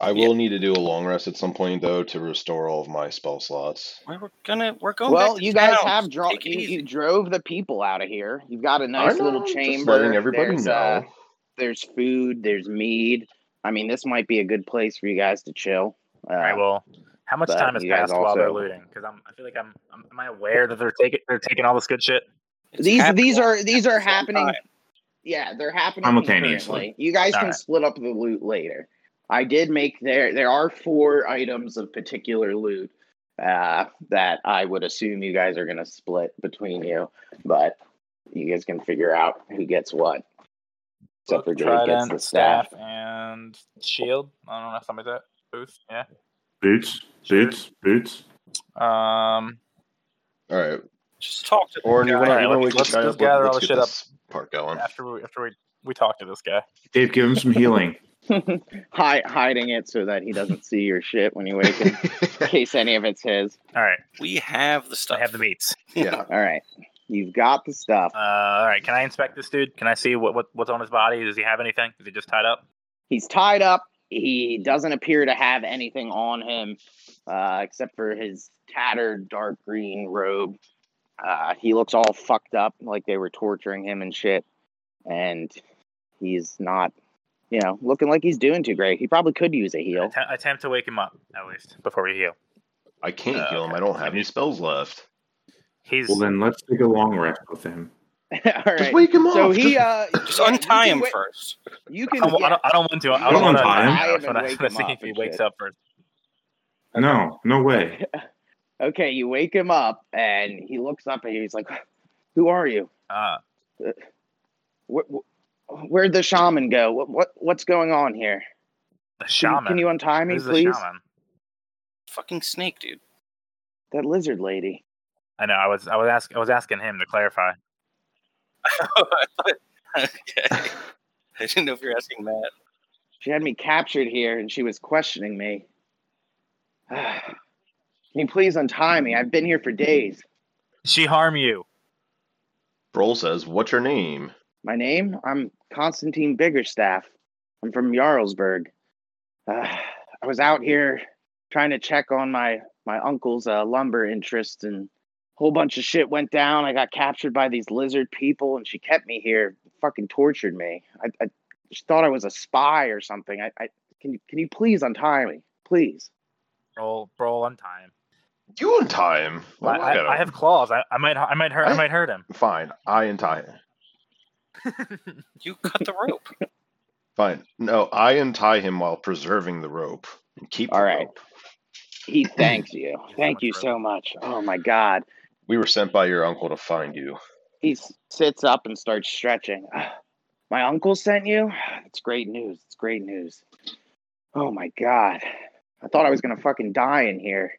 I will need to do a long rest at some point though to restore all of my spell slots.
We're gonna we're going.
well,
back to
you guys
town.
have
Just
drawn. You, you drove the people out of here. You've got a nice
know,
little chamber.
letting everybody
there's,
know.
uh, there's food. There's mead. I mean, this might be a good place for you guys to chill. Uh,
All right. Well, how much
but
time has
you guys
passed while they're looting? Because I'm, I feel like I'm, I'm. Am I aware that they're taking, they're taking all this good shit?
It's
these
happening
these are, these are happening.
time.
Yeah, they're happening
Simultaneously.
You guys can
Alright.
split up the loot later. I did make there. There are four items of particular loot uh, that I would assume you guys are going to split between you, but you guys can figure out who gets what. Except for Dave gets the staff.
and shield. I don't know something like that. Booth. Yeah.
Boots,
Sure.
boots, boots.
Um.
All right,
Just talk to the
Orin, you
guy.
want to
Alright,
you want to
let's-
wake
let's-
guy
let's
up?
gather all
Let's
the shit up.
this part going.
After we after we we talk to this guy.
Dave, give him some healing.
Hi- hiding it so that he doesn't see your shit when you wake him, in case any of it's his.
All right.
We have the stuff.
I have the meats.
yeah,
All right, you've got the stuff.
Uh. All right. Can I inspect this dude? Can I see what, what what's on his body? Does he have anything? Is he just tied up?
He's tied up. He doesn't appear to have anything on him uh, except for his tattered dark green robe. Uh, he looks all fucked up, like they were torturing him and shit. And he's not, you know, looking like he's doing too great. He probably could use a heal.
Att- attempt to wake him up at least before we heal.
I can't
Uh,
heal him. I don't have any spells left.
He's
Well, then let's take a long rest with him.
all
Just wake him up.
So he,
Just-
uh,
Just
yeah,
untie him
wa-
first.
You
I
can.
don't, I don't, I don't want to. I
You
don't want to.
untie him.
I just
Untie him
want
and
to
wake
see if he
and
wakes up first.
No, no way.
Okay, you wake him up, and he looks up and he's like, "Who are you?
Uh,
Wh- wh- Where'd the shaman go? What, what what's going on here?
the
Can,
shaman.
can you untie me,
Who's the
please?
shaman?
Fucking snake, dude.
That lizard lady.
I know. I was. I was asking. I was asking him to clarify.
okay. I didn't know if you were asking Matt.
She had me captured here, and she was questioning me. Can you please untie me? I've been here for days.
Did she harm you?
Brol says, "What's your name?"
My name? I'm Constantine Biggerstaff. I'm from Jarlsberg. Uh, I was out here trying to check on my my uncle's uh, lumber interest, and a whole bunch of shit went down. I got captured by these lizard people, and she kept me here, fucking tortured me. I, I just thought I was a spy or something. I, I can you can you please untie me, please?
Roll, roll, untie him.
You untie him.
I, I, I have claws. I, I might I might hurt I
I-
might hurt him.
Fine, I untie him.
You cut the rope.
Fine. No, I untie him while preserving the rope. And keep the
All right.
rope.
He thanks you. Thank you so much. Oh my God.
We were sent by your uncle to find you.
He sits up and starts stretching. Ah, my uncle sent you? Ah, it's great news. It's great news. Oh my god. I thought I was gonna fucking die in here.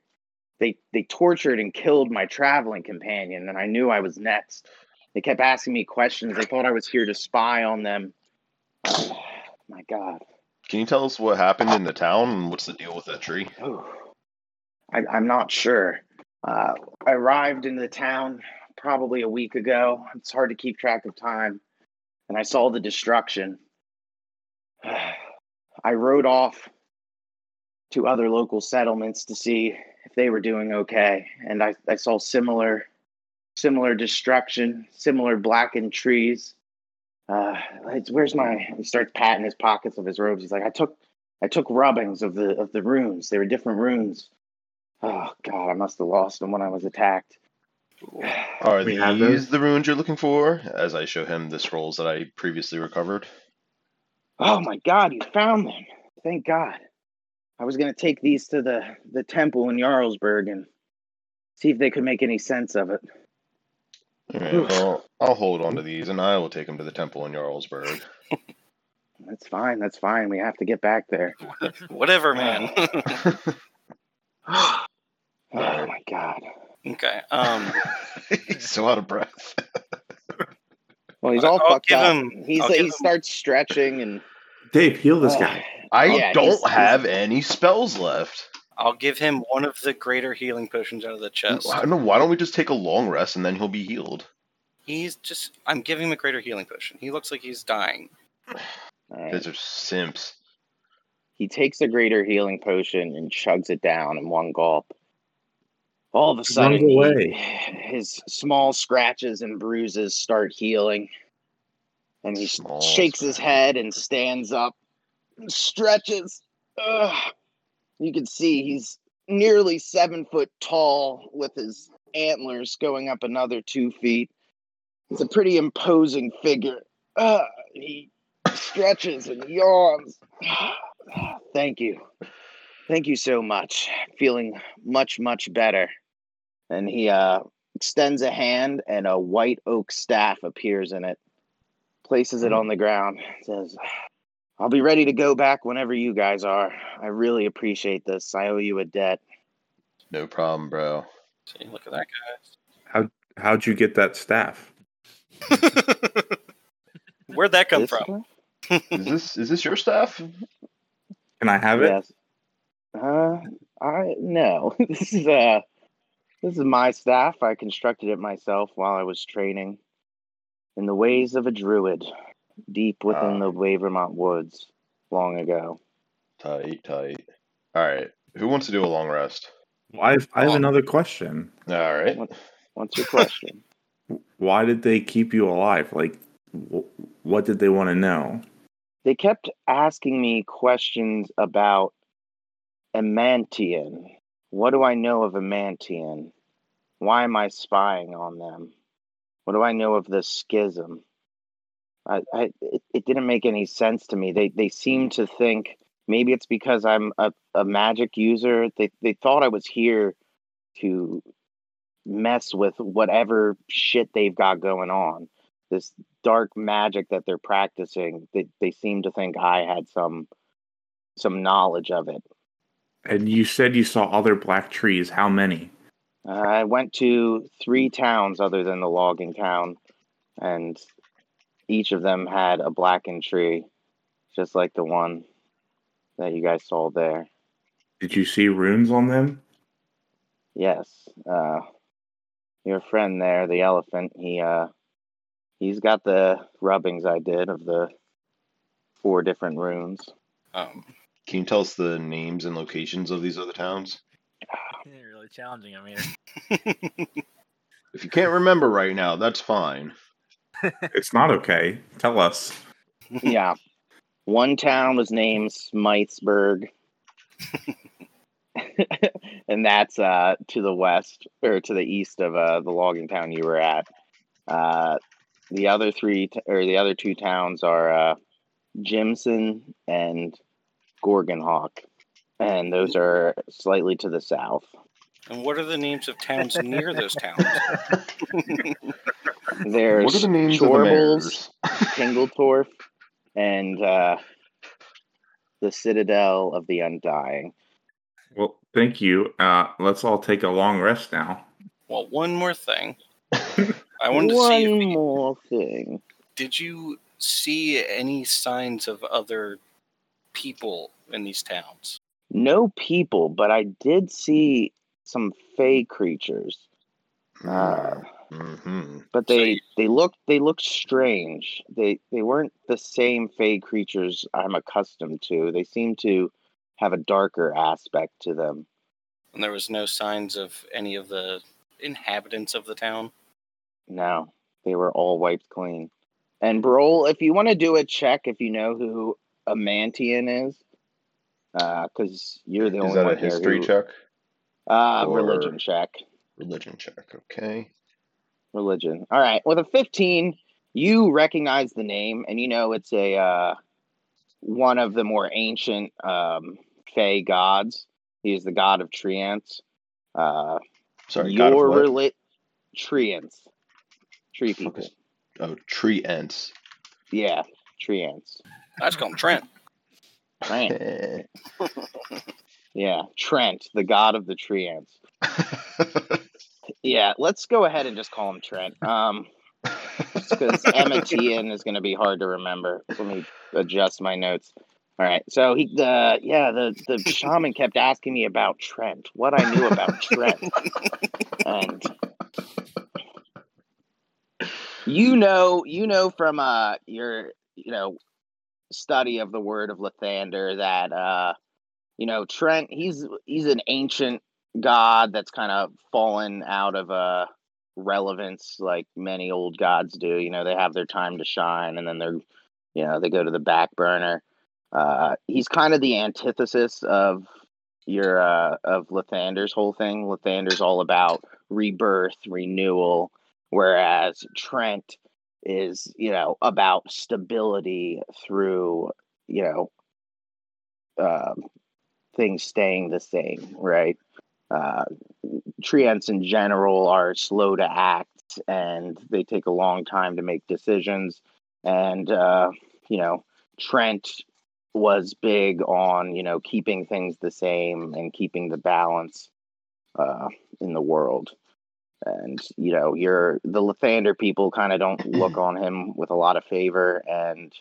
They they tortured and killed my traveling companion, and I knew I was next. They kept asking me questions. They thought I was here to spy on them. my god.
Can you tell us what happened in the town and what's the deal with that tree?
Oh, I, I'm not sure. Uh, I arrived in the town probably a week ago. It's hard to keep track of time. And I saw the destruction. I rode off to other local settlements to see if they were doing okay. And I, I saw similar similar destruction, similar blackened trees. Uh, it's, where's my? He starts patting his pockets of his robes. He's like, I took I took rubbings of the of the runes. They were different runes. Oh God, I must have lost them when I was attacked.
Are
We
these the runes you're looking for? As I show him the scrolls that I previously recovered.
Oh my God, you found them! Thank God. I was gonna take these to the the temple in Jarlsberg and see if they could make any sense of it.
All right, well, I'll hold on to these and I will take them to the temple in Jarlsberg.
That's fine. That's fine. We have to get back there.
Whatever, man.
oh my God.
okay. Um.
He's so out of breath.
Well, he's all
I'll
fucked up.
him-
he's
I'll
he starts stretching and
Dave, heal this
uh,
guy.
I
Yeah,
don't
he's-
have any spells left.
I'll give him one of the greater healing potions out of the chest.
I don't know. Why don't we just take a long rest and then he'll be healed?
He's just. I'm giving him a greater healing potion. He looks like he's dying.
all right.
These are simps.
He takes the greater healing potion and chugs it down in one gulp. All of a sudden, he-
away.
his small scratches and bruises start healing. And he
Small
shakes his head and stands up, and stretches. Ugh. You can see he's nearly seven foot tall with his antlers going up another two feet. He's a pretty imposing figure. Ugh. he stretches and yawns. Thank you. Thank you so much. Feeling much, much better. And he uh, extends a hand, and a white oak staff appears in it. Places it on the ground. Says, I'll be ready to go back whenever you guys are. I really appreciate this. I owe you a debt.
No problem, bro.
See, look at that guy.
How how'd you get that staff?
Where'd that come
This
from?
Is this is this your staff?
Can I have it?
Yes. Uh, I no. this is uh, this is my staff. I constructed it myself while I was training in the ways of a druid, deep within
Ah.
the Wavermont woods, long ago.
Tight, tight. All right. Who wants to do a long rest?
Well, I have, I have another question.
All right.
What- What's your question?
Why did they keep you alive? Like, wh- what did they want to know?
they kept asking me questions about Amantian. What do I know of Amantian? Why am I spying on them? What do I know of the schism? I, I it, it didn't make any sense to me. They they seem to think maybe it's because I'm a, a magic user. They they thought I was here to mess with whatever shit they've got going on. This dark magic that they're practicing, they, they seem to think I had some some knowledge of it.
And you said you saw other black trees. How many?
Uh, I went to three towns other than the logging town, and each of them had a blackened tree, just like the one that you guys saw there.
Did you see runes on them?
Yes, uh, your friend there, the elephant, he uh, he's got the rubbings I did of the four different runes.
Um,
Can you tell us the names and locations of these other towns?
You're really challenging him here.
If you can't remember right now, that's fine.
It's not okay. Tell us.
yeah. One town was named Smythesburg. and that's uh, to the west or to the east of uh, the logging town you were at. Uh, the other three t- or the other two towns are uh, Jimson and Gorgonhawk, and those are slightly to the south.
And what are the names of towns near those towns?
There's
what are the names of the
Chorbles,
mayors?
Pingletorf, and uh, the Citadel of the Undying.
Well, thank you. Uh, let's all take a long rest now.
well, one more thing. I wanted
One
to see if
more thing.
did you see any signs of other people in these towns?
No people, but I did see some fey creatures. Uh,
hmm
but they
you-
they looked they looked strange. They they weren't the same fey creatures I'm accustomed to. They seemed to have a darker aspect to them.
And there was no signs of any of the inhabitants of the town.
No, they were all wiped clean. And Brol, if you want to do a check, if you know who Amantian is, because you're the
Is
only
that
one
a
here
history
who-
check?
Uh,
or-
religion check.
Religion check. Okay.
Religion. All right. With a 15, you recognize the name, and you know it's a uh, one of the more ancient um, Fey gods. He is the god of treants. Uh,
Sorry. God
your
of what?
reli- treants, tree people.
Focus. Oh, tree ents.
Yeah, treants.
I just call him Trent.
Trent. Yeah, Trent, the god of the tree ants. Yeah, let's go ahead and just call him Trent. Um, because Emma Tian is going to be hard to remember. Let me adjust my notes. All right, so he, the yeah, the the shaman kept asking me about Trent, what I knew about Trent, and you know, you know from uh your you know study of the word of Lathander that uh you know Trent he's he's an ancient god that's kind of fallen out of uh relevance like many old gods do. You know they have their time to shine and then they're you know they go to the back burner. Uh he's kind of the antithesis of your uh of Lathander's whole thing. Lathander's all about rebirth renewal whereas Trent is you know about stability through you know um, things staying the same right? Uh, treants in general are slow to act and they take a long time to make decisions. And uh, you know trent was big on you know keeping things the same and keeping the balance uh, in the world. And you know you're the lathander people kind of don't look on him with a lot of favor and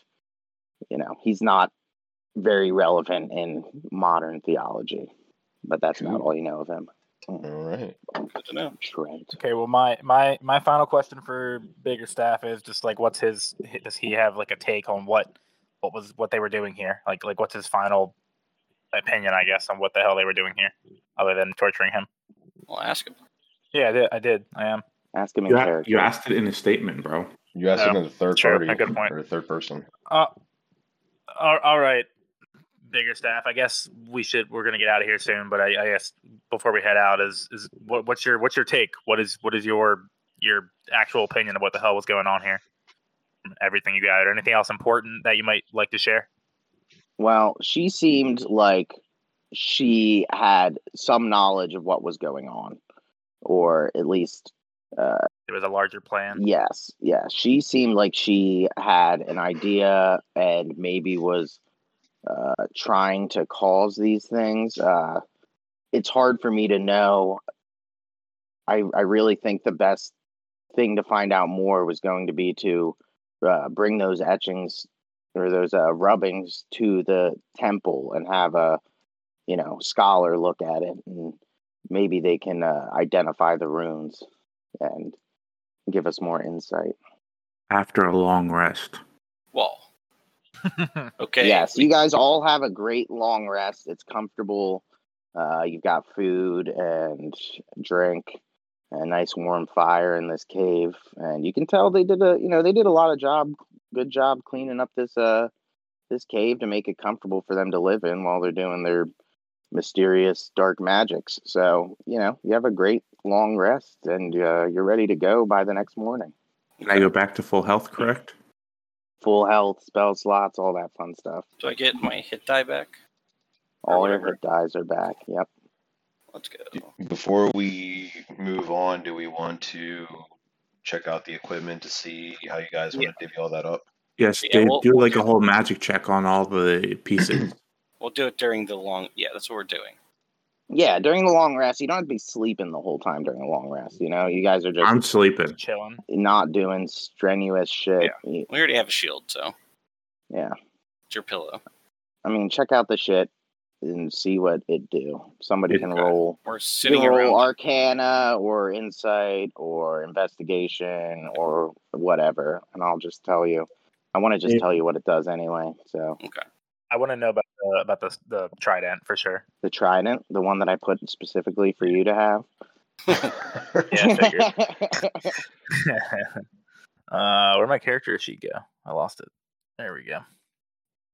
you know he's not very relevant in modern theology but that's about
Cool.
all you know of him
All right.
Good to know.
trent
Okay, well, my my my final question for Biggerstaff is just like, what's his? Does he have like a take on what what was what they were doing here? Like like what's his final opinion, I guess, on what the hell they were doing here, other than torturing him?
I'll ask him.
Yeah, I did. I did. I am.
ask him in
You, a-
character
you asked it in a statement, bro.
You asked
No,
him as a third
sure,
party
a good point.
or a third person.
Uh, all, all right, Biggerstaff. I guess we should. We're gonna get out of here soon, but I, I guess before we head out, is is what, what's your what's your take? What is what is your your actual opinion of what the hell was going on here? Everything you got, or anything else important that you might like to share?
well she seemed like she had some knowledge of what was going on or at least uh,
It was a larger plan.
Yes, yes. She seemed like she had an idea and maybe was uh, trying to cause these things. Uh, it's hard for me to know. I I really think the best thing to find out more was going to be to uh, bring those etchings or those uh, rubbings to the temple and have a you know scholar look at it and maybe they can uh, identify the runes and give us more insight.
After a long rest.
Well, okay.
Yes, you guys all have a great long rest. It's comfortable. Uh, you've got food and drink, and a nice warm fire in this cave, and you can tell they did a you know they did a lot of job, good job cleaning up this uh this cave to make it comfortable for them to live in while they're doing their mysterious dark magics. So, you know, you have a great long rest and uh, you're ready to go by the next morning.
Can I go back to full health, correct?
Full health, spell slots, all that fun stuff.
Do I get my hit die back?
All your
whatever.
hit dies are back. Yep.
Let's go.
Before we move on, do we want to check out the equipment to see how you guys want to divvy all that up?
Yes,
Yeah,
Dave,
we'll-
do
we'll
like
do-
a whole magic check on all the pieces.
We'll do it during the long. Yeah, that's what we're doing.
Yeah, during the long rest, you don't have to be sleeping the whole time during the long rest. You know, you guys are just
I'm sleeping.
Chilling.
not doing strenuous shit. Y-
We already have a shield, so
Yeah.
it's your pillow.
I mean, check out the shit and see what it do. Somebody can
Okay.
roll
We're sitting
roll
around.
Arcana or Insight or Investigation or whatever, and I'll just tell you. I want to just
Yeah.
tell you what it does anyway. So
I want to know about the about the the trident for sure.
the Trident, the one that I put specifically for you to have.
Yeah, figured. uh, where'd my character sheet go? I lost it. There we go.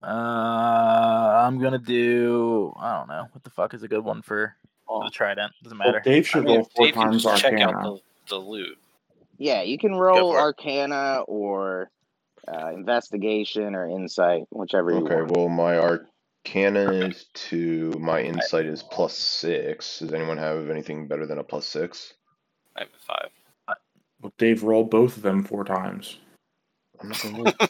Uh, I'm gonna do. I don't know what the fuck is a good one for the trident. Doesn't
Well,
matter.
Dave
I
should
mean,
roll four
Dave can
times
just check out the, the loot.
yeah, you can roll. Arcana or uh, Investigation or Insight, whichever you
Okay,
want.
well, my arcana is two, my insight is plus six. Does anyone have anything better than a plus six?
I have a five.
Well, Dave, roll both of them four times.
I'm not gonna roll.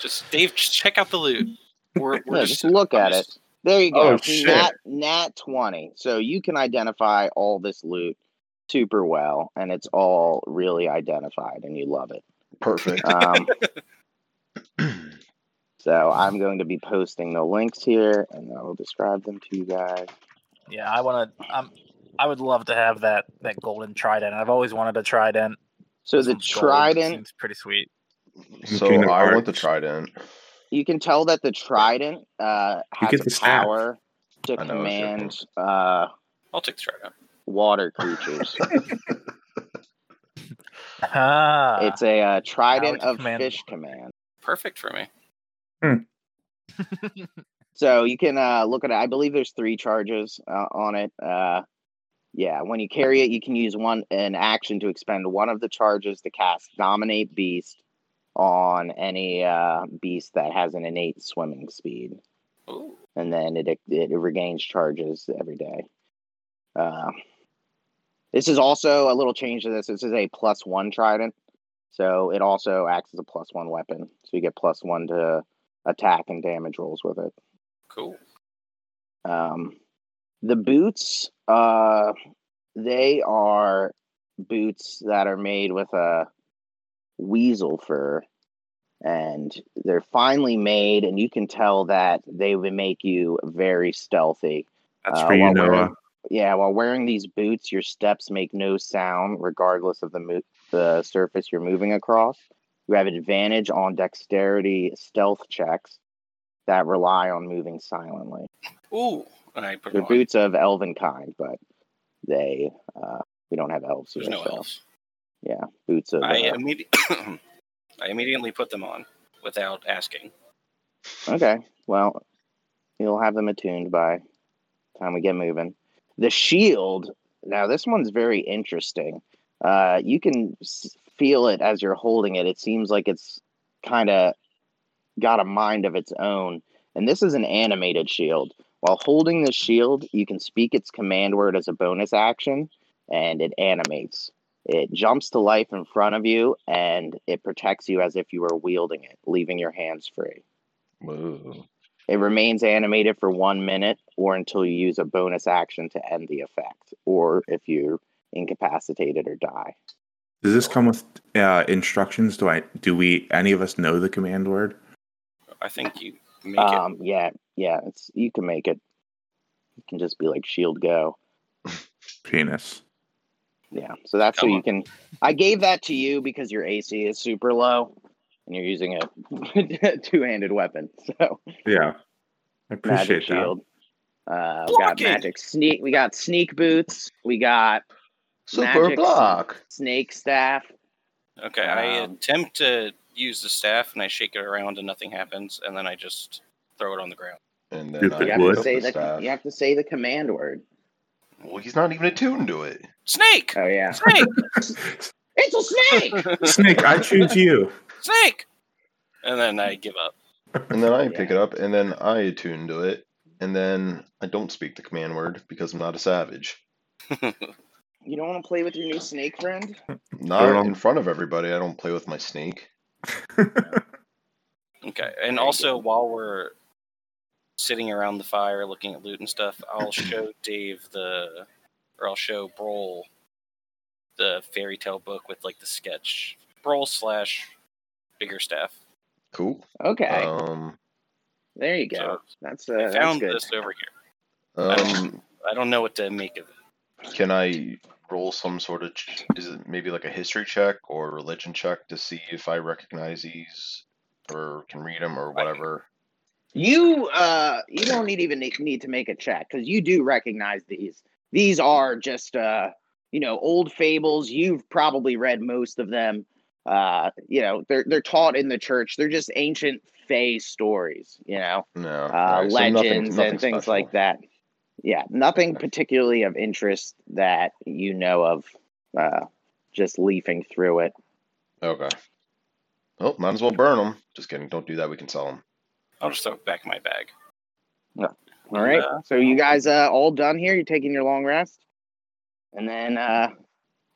Just Dave, just check out the loot. We're, we're
Yeah,
just,
just look
I'm
at it. There you go.
Oh,
See,
shit.
Nat, nat 20. So you can identify all this loot super well, and it's all really identified, and you love it.
Perfect.
Um, so I'm going to be posting the links here, and I will describe them to you guys.
Yeah, I want to. Um, I would love to have that that golden trident. I've always wanted a trident.
So the
Some
trident,
seems pretty sweet.
so
Kingdom
I want the trident.
you can tell that the trident uh,
You
has
get
a
the staff.
power to
know,
command uh,
I'll take the trident.
water creatures.
Ah,
it's a uh, trident of
command
fish command.
Perfect for me.
So you can uh, look at it. I believe there's three charges uh, on it. Uh, yeah, when you carry it, you can use one an action to expend one of the charges to cast Dominate Beast on any uh, beast that has an innate swimming speed,
Ooh.
and then it it regains charges every day. This is also a little change to this. This is a plus one trident, so it also acts as a plus one weapon. So you get plus one to attack and damage rolls with it.
Cool.
Um, the boots, uh, they are boots that are made with a weasel fur, and they're finely made, and you can tell that they would make you very stealthy.
That's
Uh,
for you, Noah.
Yeah, while wearing these boots, your steps make no sound, regardless of the mo- the surface you're moving across. You have advantage on dexterity stealth checks that rely on moving silently.
Ooh. I put
They're
on.
boots of elvenkind, but they uh, we don't have elves
There's
here.
no
so,
elves.
Yeah, boots of.
I
uh,
immediately, I immediately put them on without asking.
Okay, well, you'll have them attuned by time we get moving. The shield. Now, this one's very interesting. Uh, you can feel it as you're holding it. It seems like it's kind of got a mind of its own. And this is an animated shield. While holding the shield, you can speak its command word as a bonus action, and it animates. It jumps to life in front of you, and it protects you as if you were wielding it, leaving your hands free. It remains animated for one minute or until you use a bonus action to end the effect, or if you're incapacitated or die.
Does this come with uh, instructions? Do I do we any of us know the command word?
I think you make
Um, yeah, yeah, it's you can make it. It can just be like shield go.
Penis.
Yeah, so that's
Come
what you can. I gave that to you because your AC is super low, and you're using a two-handed weapon. So
Yeah. I
magic
appreciate that.
shield. Uh, we got magic sneak. We got sneak boots. We got
Super
Magic.
block.
snake staff.
it. Okay, I
Um,
attempt to use the staff and I shake it around and nothing happens, and then I just throw it on the ground.
and then
Dude,
I
You have
wood?
to say
the
the you have to say the command word.
Well, he's not even attuned to it.
Snake!
Oh yeah,
Snake!
it's a snake.
Snake, I choose you.
Snake! And then I give up.
And then I
Yeah.
pick it up, and then I attune to it, and then I don't speak the command word because I'm not a savage.
You don't want to play with your new snake friend?
Not
on.
in front of everybody. I don't play with my snake.
Okay. And also, while we're sitting around the fire looking at loot and stuff, I'll show Dave the, or I'll show Brol the fairy tale book with like the sketch. Brol slash Biggerstaff.
Cool.
Okay,
Um,
there you go.
so
That's uh,
I
that's
found
good.
this over here.
um,
I don't know what to make of it.
can I roll some sort of? Is it maybe like a history check or religion check to see if I recognize these or can read them or whatever?
You uh, you don't need even need need to make a check because you do recognize these. These are just uh, you know, old fables. You've probably read most of them. Uh, you know, they're they're taught in the church. They're just ancient fae stories. You know,
No.
uh,
Alright, so nothing-
legends
nothing
and things
special.
like that. Yeah, nothing particularly of interest that you know of. Uh, just leafing through it.
Okay. oh might as well burn them. Just kidding. Don't do that. We can sell them.
I'll just throw it back in my bag. yeah.
All right.
Uh,
so you guys uh, all done here? You're taking your long rest, and then uh,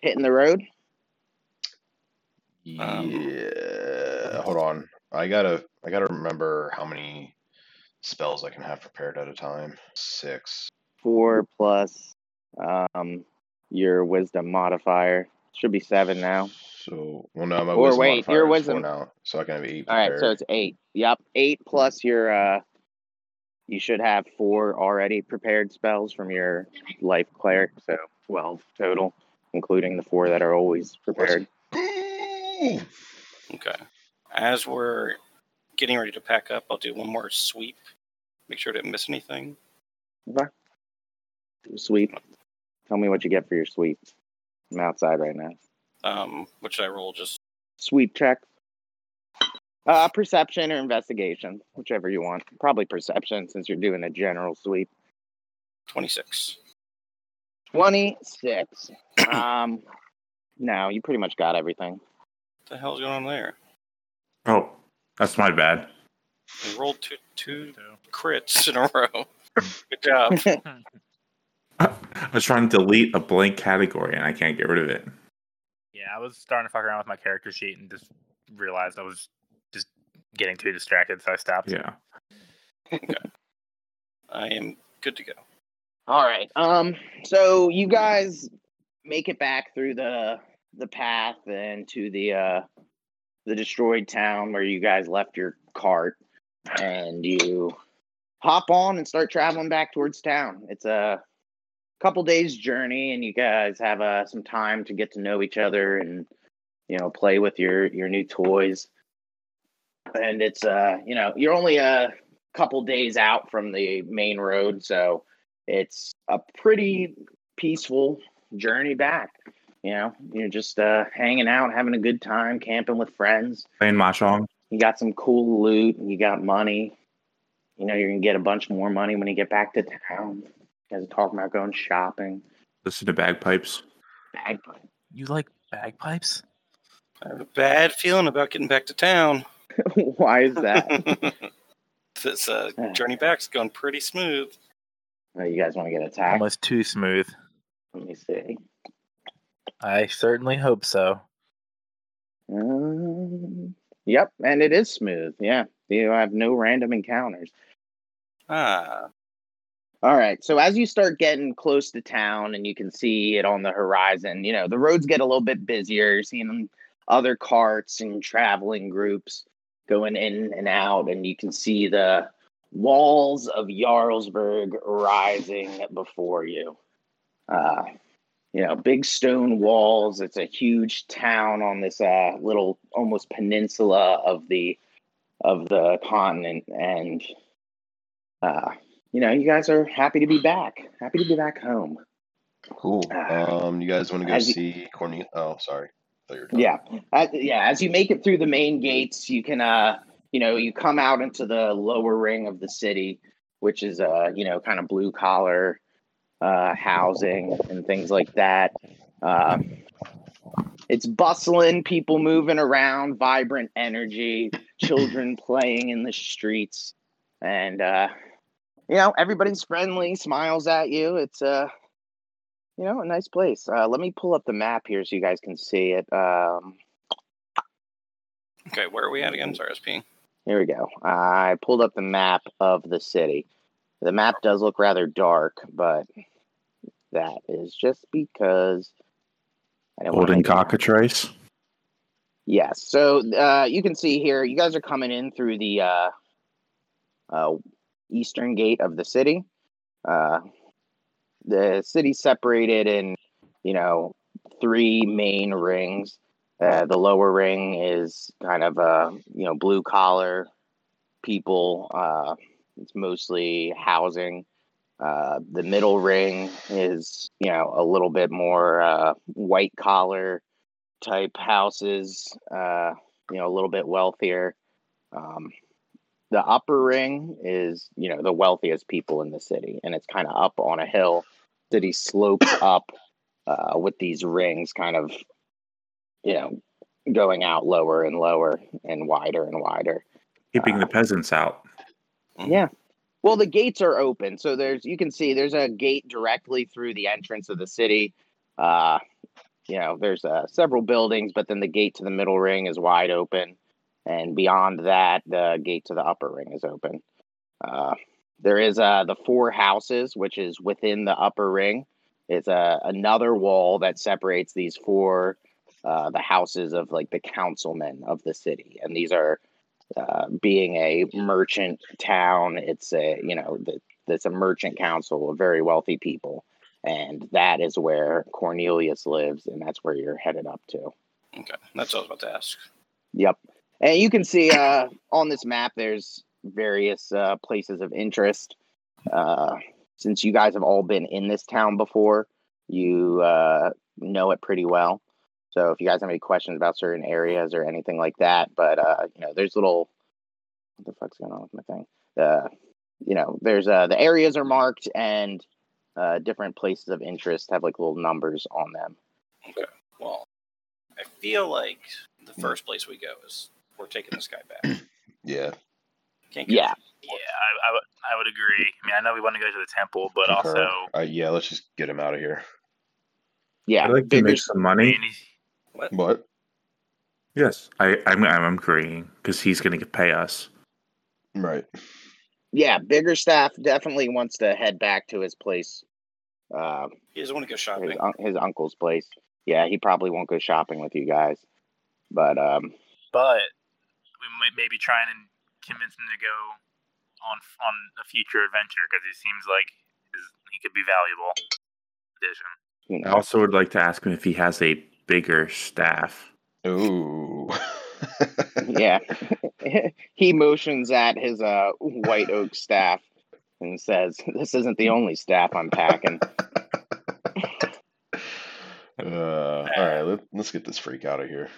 hitting the road.
Um,
Yeah. Hold on. I gotta. I gotta remember how many spells I can have prepared at a time. Six.
Four plus um, your wisdom modifier should be seven now.
So, well, no, my
Or
wisdom
wait,
modifier
your
is
wisdom-
four now, so I can have eight Prepared.
All right, so it's eight. Yep, eight plus your. Uh, you should have four already prepared spells from your life cleric, so twelve total, including the four that are always prepared.
Okay. As we're getting ready to pack up, I'll do one more sweep. Make sure I didn't miss anything.
Okay. Sweep. Tell me what you get for your sweep. I'm outside right now.
Um, what should I roll? Just
Sweep check. Uh, perception or investigation, whichever you want. Probably perception since you're doing a general sweep.
26.
26. um, no, you pretty much got everything.
What the hell's going on there?
Oh, that's my bad.
I rolled two, two crits in a row. Good job.
I was trying to delete a blank category and I can't get rid of it.
Yeah, I was starting to fuck around with my character sheet and just realized I was just getting too distracted, so I stopped.
Yeah.
I am good to go.
All right. Um. So you guys make it back through the the path and to the uh the destroyed town where you guys left your cart, and you hop on and start traveling back towards town. It's a couple days journey, and you guys have uh some time to get to know each other and you know play with your your new toys. And it's uh you know you're only a couple days out from the main road, so it's a pretty peaceful journey back. You know, you're just uh, hanging out, having a good time, camping with friends.
Playing Mahjong.
You got some cool loot. You got money. You know, you're gonna get a bunch more money when you get back to town. You guys are talking about going shopping.
Listen to bagpipes.
Bagpipes.
You like bagpipes?
I have a bad feeling about getting back to town.
Why is that?
this uh, journey back's going pretty smooth.
Oh, you guys want to get attacked?
Almost too smooth.
Let me see.
I certainly hope so.
Um, yep, and it is smooth. Yeah, you have no random encounters.
Ah,
All right. So as you start getting close to town and you can see it on the horizon, you know, the roads get a little bit busier. You're seeing other carts and traveling groups going in and out, and you can see the walls of Jarlsberg rising before you. Uh, you know, big stone walls. It's a huge town on this uh, little almost peninsula of the of the continent, and uh, you know, you guys are happy to be back. Happy to be back home.
Cool. Um, you guys want to go
you-
see Cornel? Oh, sorry. Thought you were done.
Yeah. As, yeah, as you make it through the main gates, you can uh you know, you come out into the lower ring of the city which is uh, you know, kind of blue collar uh, housing and things like that. Uh, it's bustling, people moving around, vibrant energy, children playing in the streets, and uh, you know everybody's friendly, smiles at you. It's uh, you know, a nice place. Uh, let me pull up the map here so you guys can see it. Um,
Okay, where are we at again? Sorry, peeing.
Here we go. I pulled up the map of the city. The map does look rather dark, but that is just because I don't
Golden
make it dark.
cockatrice.
Yes. So uh, you can see here, you guys are coming in through the uh, uh, eastern gate of the city. Uh, the city's separated in, you know, three main rings. Uh, the lower ring is kind of uh, you know blue collar people. Uh, it's mostly housing. Uh, the middle ring is you know a little bit more uh, white collar type houses. Uh, you know a little bit wealthier. Um, the upper ring is you know the wealthiest people in the city, and it's kind of up on a hill. City slopes up uh, with these rings, kind of you know, going out lower and lower and wider and wider.
Keeping the peasants out.
Yeah. Well, the gates are open, so there's you can see there's a gate directly through the entrance of the city. Uh, you know, there's uh, several buildings, but then the gate to the middle ring is wide open, and beyond that, the gate to the upper ring is open. Uh, there is uh, the four houses, which is within the upper ring. It's uh, another wall that separates these four uh, the houses of like the councilmen of the city, and these are uh, being a merchant town. It's a you know the, it's a merchant council of very wealthy people, and that is where Cornelius lives, and that's where you're headed up to.
Okay, that's what I was about to ask.
Yep. And you can see uh, on this map, there's various uh, places of interest. Uh, since you guys have all been in this town before, you uh, know it pretty well. So if you guys have any questions about certain areas or anything like that, but uh, you know, there's little what the fuck's going on with my thing? Uh, you know, there's uh, the areas are marked and uh, different places of interest have like little numbers on them.
Okay, well, I feel like the first place we go is we're taking this guy back.
Yeah.
Can't
Yeah.
Yeah, I, I, would, I would agree. I mean, I know we want to go to the temple, but
concur.
also,
Uh, yeah, let's just get him out of here.
Yeah,
I'd like to
bigger
make some money.
I mean,
What?
What?
Yes, I, I'm, I'm agreeing because he's going to pay us.
Right.
yeah, Biggerstaff definitely wants to head back to his place, uh,
He doesn't want to go
his,
shopping.
un- his uncle's place. Yeah, he probably won't go shopping with you guys, but um,
but we might maybe try and convince him to go on on a future adventure because he seems like his, he could be valuable addition.
you
I also would like to ask him if he has a bigger staff.
Ooh.
yeah, he motions at his uh white oak staff and says, "This isn't the only staff I'm packing."
Uh, all right, let, let's get this freak out of here.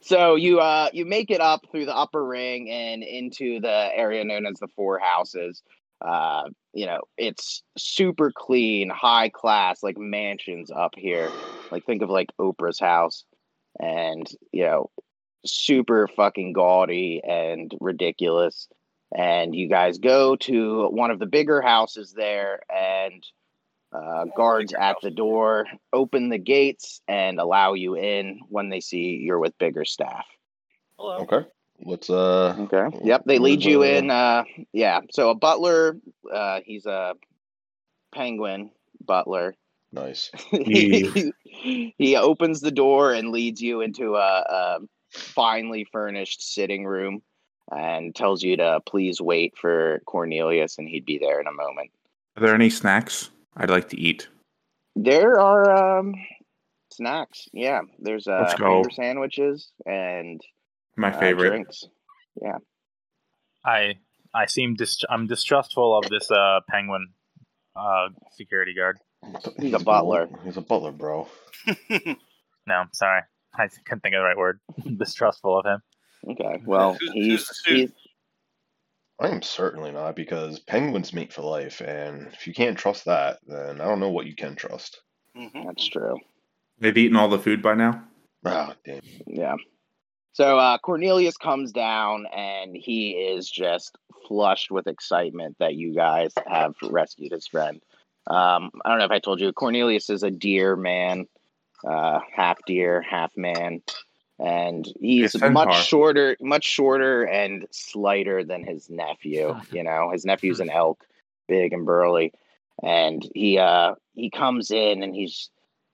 so you uh you make it up through the upper ring and into the area known as the four houses uh you know it's super clean high class like mansions up here like think of like oprah's house and you know super fucking gaudy and ridiculous and you guys go to one of the bigger houses there and uh, guards at the door open the gates and allow you in when they see you're with Biggerstaff.
Hello.
Okay. Let's uh
Okay. Yep. They lead you in. Uh, yeah. So a butler. Uh, he's a penguin butler.
nice.
he, he opens the door and leads you into a, a finely furnished sitting room and tells you to please wait for Cornelius and he'd be there in a moment.
Are there any snacks? I'd like to eat.
There are um, snacks. Yeah, there's uh, finger sandwiches and
My
uh,
favorite.
drinks. Yeah.
I I seem dis- I'm distrustful of this uh penguin uh security guard.
He's a butler.
He's a butler, bro.
No, sorry, I couldn't think of the right word. distrustful of him.
Okay, well
Who's-
he's
who's the suit?
he's
I am certainly not because penguins mate for life, and if you can't trust that, then I don't know what you can trust.
Mhm.
That's true.
They've eaten all the food by now.
Ah, damn.
Yeah. So uh, Cornelius comes down and he is just flushed with excitement that you guys have rescued his friend. Um, I don't know if I told you, Cornelius is a deer man, uh, half deer, half man, and he's much
car.
shorter, much shorter and slighter than his nephew. You know, his nephew's an elk, big and burly, and he uh, he comes in and he's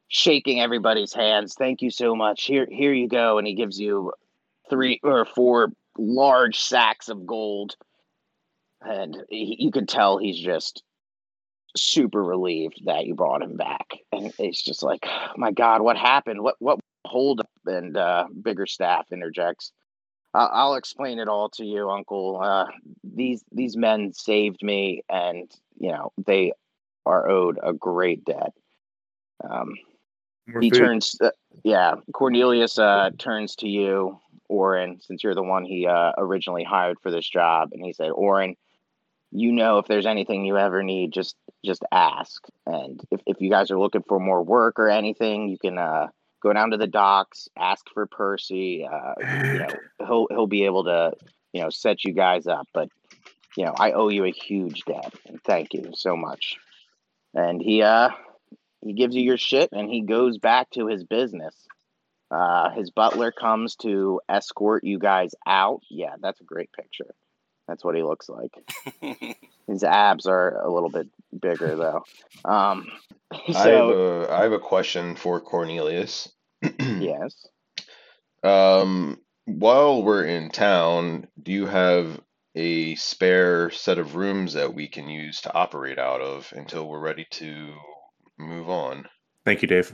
shaking everybody's hands. Thank you so much. Here, here you go, and he gives you three or four large sacks of gold, and he, you can tell he's just super relieved that you brought him back. And it's just like, "Oh my God, what happened? What what hold up? And uh, Biggerstaff interjects. I'll explain it all to you, Uncle. Uh, these these men saved me, and you know they are owed a great debt. Um, he
food.
turns uh, yeah cornelius uh turns to you orin since you're the one he uh originally hired for this job and he said orin you know if there's anything you ever need just just ask. And if, if you guys are looking for more work or anything you can uh go down to the docks ask for percy uh you know he'll he'll be able to you know set you guys up. But you know i owe you a huge debt and thank you so much. And he uh he gives you your shit and he goes back to his business. Uh, his butler comes to escort you guys out. Yeah, that's a great picture. That's what he looks like. His abs are a little bit bigger though. Um,
I have
so
a I have a question for Cornelius.
yes,
Um, while we're in town, do you have a spare set of rooms that we can use to operate out of until we're ready to move on?
Thank you, Dave.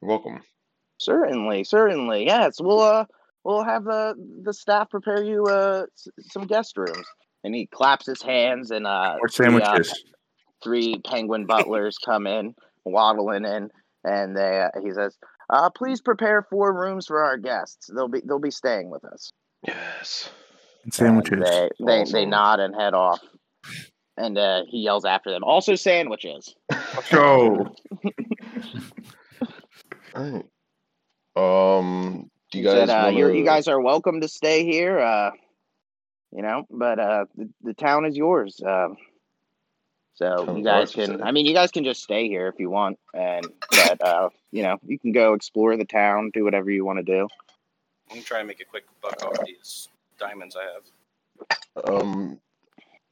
You're welcome.
certainly, certainly. Yes, we'll uh we'll have the the staff prepare you uh s- some guest rooms. And he claps his hands and uh
More
three, uh,
sandwiches.
three penguin butlers come in, waddling in, and they uh, he says, uh, "Please prepare four rooms for our guests. They'll be they'll be staying with us."
Yes.
And
And
sandwiches.
they they, they
Awesome.
nod and head off, and uh, he yells after them, "Also sandwiches."
Go.
Alright. Um, do
He
you guys
said, uh,
wanna...
you're, "You guys are welcome to stay here. Uh, you know, but uh, the, the town is yours. Uh, so
Town's
you guys can. I mean, you guys can just stay here if you want, and but uh, you know, you can go explore the town, do whatever you want to do."
I'm gonna try and make a quick buck off these diamonds I have.
Um,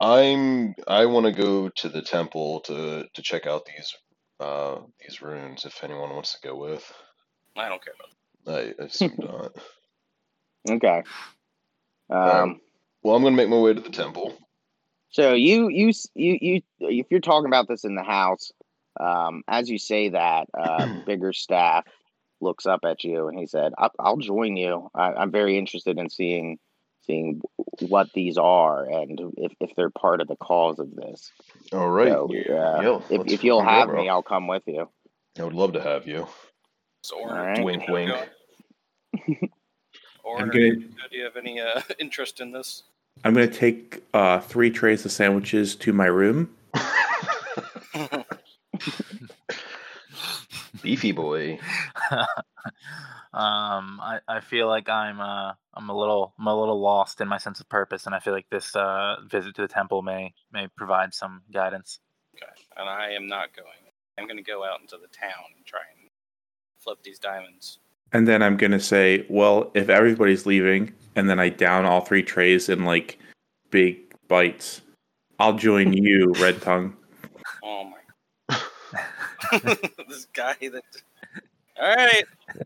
I'm I want to go to the temple to to check out these uh these runes if anyone wants to go with.
I don't care about.
I assume not.
Okay.
Alright.
Um,
Well, I'm gonna make my way to the temple.
so you you you you if you're talking about this in the house, um, as you say that, uh, Biggerstaff looks up at you and he said, "I'll, I'll join you. I, I'm very interested in seeing seeing what these are and if, if they're part of the cause of this.
All right.
So, uh,
Yo,
if if you'll have me, I'll come with you.
I would love to have you.
So, Orin,
Alright.
do you
Wink, wink.
going? Orin,
I'm gonna-
do you have any uh, interest in this?
I'm gonna take uh, three trays of sandwiches to my room.
Beefy boy.
um, I, I feel like I'm uh I'm a little I'm a little lost in my sense of purpose, and I feel like this uh visit to the temple may may provide some guidance.
Okay. And I am not going. I'm going to go out into the town and try and flip these diamonds.
And then I'm gonna say, well, if everybody's leaving, and then I down all three trays in like big bites, I'll join you, Red Tongue.
Oh my. this guy that. All right.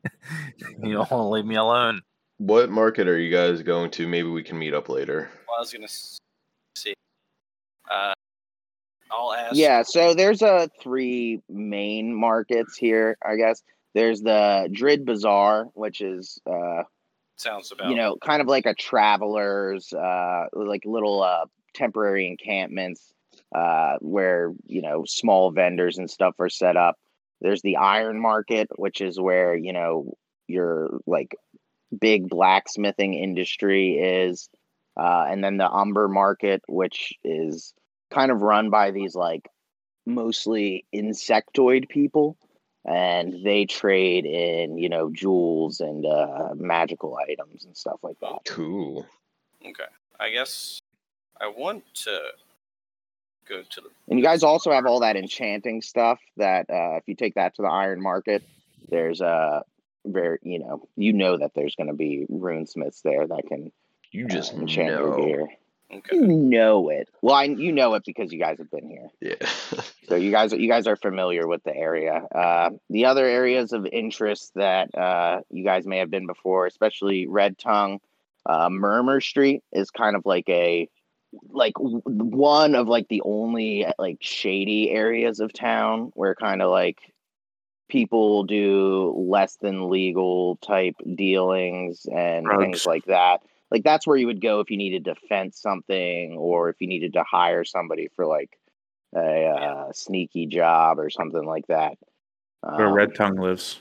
You don't want to leave me alone.
What market are you guys going to? Maybe we can meet up later.
Well, I was going to see. Uh, I'll ask.
Yeah, so there's uh three main markets here, I guess. There's the Drid Bazaar, which is uh
Sounds about.
you know, kind of like a traveler's uh like little uh temporary encampments uh where, you know, small vendors and stuff are set up. There's the iron market, which is where, you know, your like big blacksmithing industry is. uh, and then the Umber Market, which is kind of run by these like mostly insectoid people, and they trade in you know jewels and uh, magical items and stuff like that.
Cool.
Okay. I guess I want to go to the.
And you guys also have all that enchanting stuff that uh, if you take that to the Iron Market, there's a very you know you know that there's going to be runesmiths there that can
You
uh,
just
enchant your
know.
gear.
Okay.
You know it. Well, I, you know it because you guys have been here.
Yeah.
So you guys you guys are familiar with the area. Uh, the other areas of interest that uh, you guys may have been before, especially Red Tongue, uh, Murmur Street is kind of like a like one of like the only like shady areas of town where kind of like people do less than legal type dealings and
Drugs.
things like that. Like that's where you would go if you needed to fence something or if you needed to hire somebody for like a uh, sneaky job or something like that.
Where
Um,
Red Tongue lives.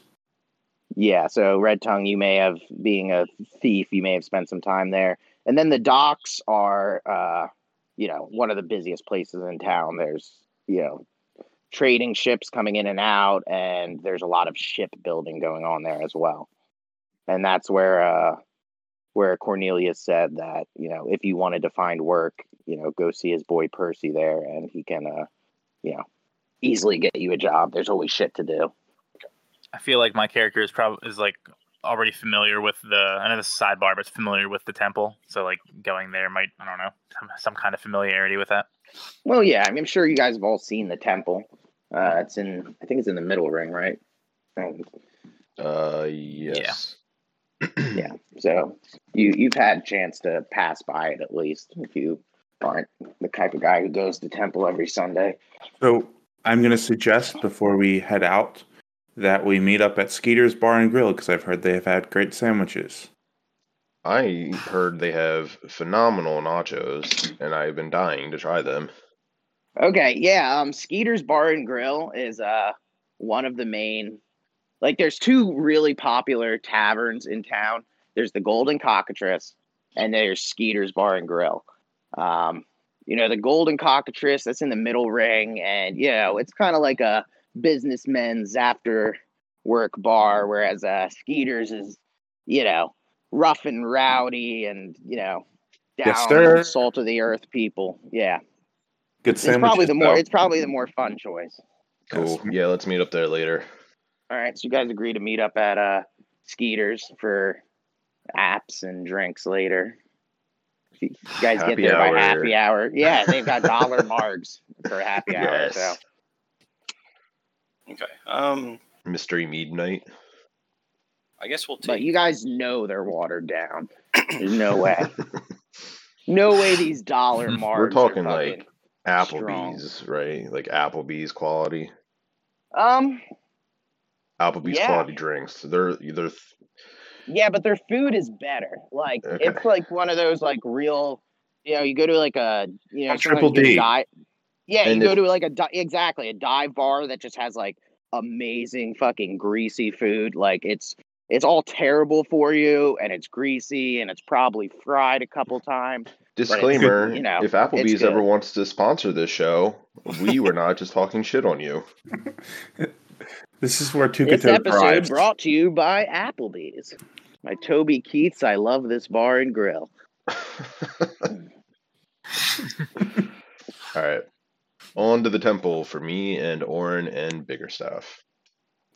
yeah, so Red Tongue, you may have, being a thief, you may have spent some time there. And then the docks are, uh, you know, one of the busiest places in town. There's, you know, trading ships coming in and out, and there's a lot of shipbuilding going on there as well. And that's where, uh, where Cornelius said that, you know, if you wanted to find work, you know, go see his boy Percy there, and he can, uh, you know, easily get you a job. There's always shit to do.
I feel like my character is probably is like already familiar with the. I know this is sidebar, but it's familiar with the temple. So like going there might I don't know some, some kind of familiarity with that.
Well, yeah, I mean, I'm sure you guys have all seen the temple. Uh, it's in, I think it's in the middle ring, right? And,
Uh, yes.
yeah, so you you've had a chance to pass by it at least if you aren't the type of guy who goes to temple every Sunday.
So I'm going to suggest before we head out that we meet up at Skeeter's Bar and Grill because I've heard they have had great sandwiches.
I heard they have phenomenal nachos, and I've been dying to try them.
Okay, yeah, um, Skeeter's Bar and Grill is uh one of the main, like, there's two really popular taverns in town. There's the Golden Cockatrice, and there's Skeeter's Bar and Grill. Um, you know, the Golden Cockatrice that's in the middle ring, and you know, it's kind of like a businessmen's after work bar, whereas uh, Skeeter's is, you know, rough and rowdy, and you know, down
Yes, sir.
salt of the earth people. Yeah.
Good
It's probably the more it's probably the more fun choice.
Cool. Yeah, let's meet up there later.
All right, so you guys agree to meet up at uh Skeeters for apps and drinks later. If you guys
Happy
get there
hour.
by happy hour. Yeah, they've got dollar margs for happy hour.
Yes.
So
Okay. Um.
Mystery Mead Night.
I guess we'll
but you guys know they're watered down. There's no way. No way these dollar margs.
We're talking
fucking-
like Applebee's, right? Like Applebee's quality.
um
Applebee's
Yeah.
quality drinks. They're they're
Yeah, but their food is better. Like
Okay.
it's like one of those like real, you know, you go to like a you know
Triple
you go to
D.
Dive, yeah,
And
you go to like a di- exactly a dive bar that just has like amazing fucking greasy food. Like it's it's all terrible for you and it's greasy and it's probably fried a couple times.
disclaimer.
you know,
if Applebee's ever wants to sponsor this show, we were not just talking shit on you.
This is where
This
Tukato
episode
thrives.
brought to you by Applebee's. By Toby Keith's. I love this bar and grill.
All right. On to the temple for me and Orin and Biggerstaff.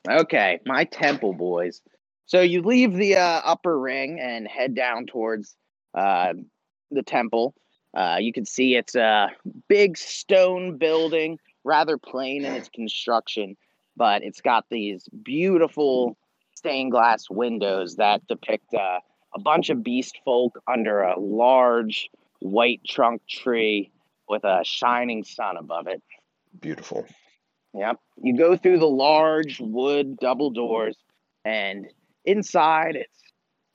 Okay, my temple boys. So you leave the uh, upper ring and head down towards uh, the temple. Uh, you can see it's a big stone building, rather plain in its construction, but it's got these beautiful stained glass windows that depict uh, a bunch of beast folk under a large white trunk tree with a shining sun above it.
Beautiful.
Yep. You go through the large wood double doors, and inside it's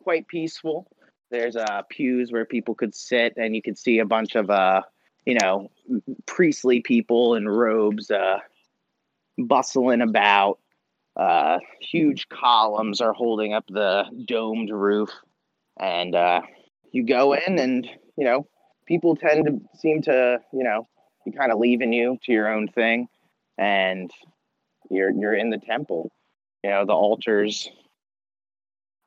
quite peaceful. There's uh, pews where people could sit, and you could see a bunch of, uh, you know, priestly people in robes uh, bustling about. Uh, huge columns are holding up the domed roof, and uh, you go in, and you know, people tend to seem to, you know, be kind of leaving you to your own thing, and you're you're in the temple. You know, the altars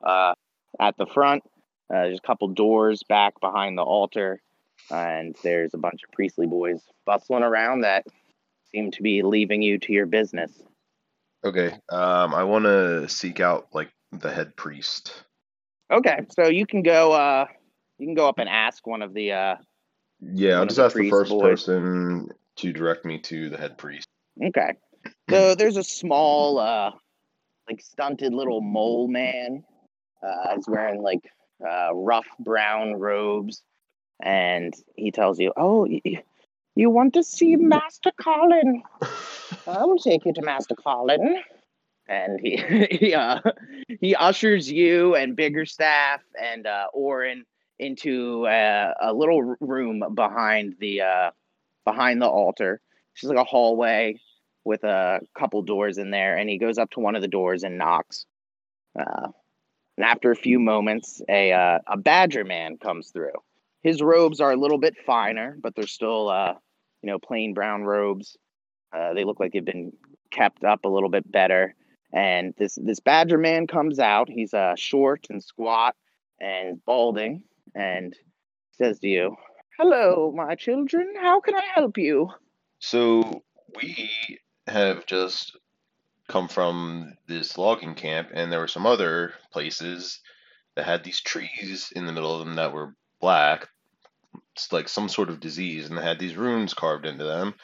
uh, at the front. Uh, there's a couple doors back behind the altar, and there's a bunch of priestly boys bustling around that seem to be leaving you to your business.
Okay. Um, I want to seek out like the head priest.
Okay, so you can go. Uh, you can go up and ask one of the. Uh,
Yeah, I'll just
the
ask the first
boys.
person to direct me to the head priest.
okay, so there's a small, uh, like stunted little mole man. Uh, he's wearing like uh, rough brown robes, and he tells you, "Oh, y- you want to see Master Colin? I will take you to Master Colin." And he he, uh, he ushers you and Biggerstaff and uh, Orin into uh, a little room behind the uh, behind the altar. It's just like a hallway with a couple doors in there, and he goes up to one of the doors and knocks. Uh, and after a few moments, a uh, a badger man comes through. His robes are a little bit finer, but they're still uh, you know plain brown robes. Uh, they look like they've been kept up a little bit better. And this this badger man comes out. He's uh, short and squat and balding, and says to you, "Hello, my children. How can I help you?"
So we have just come from this logging camp, and there were some other places that had these trees in the middle of them that were black. It's like some sort of disease, and they had these runes carved into them.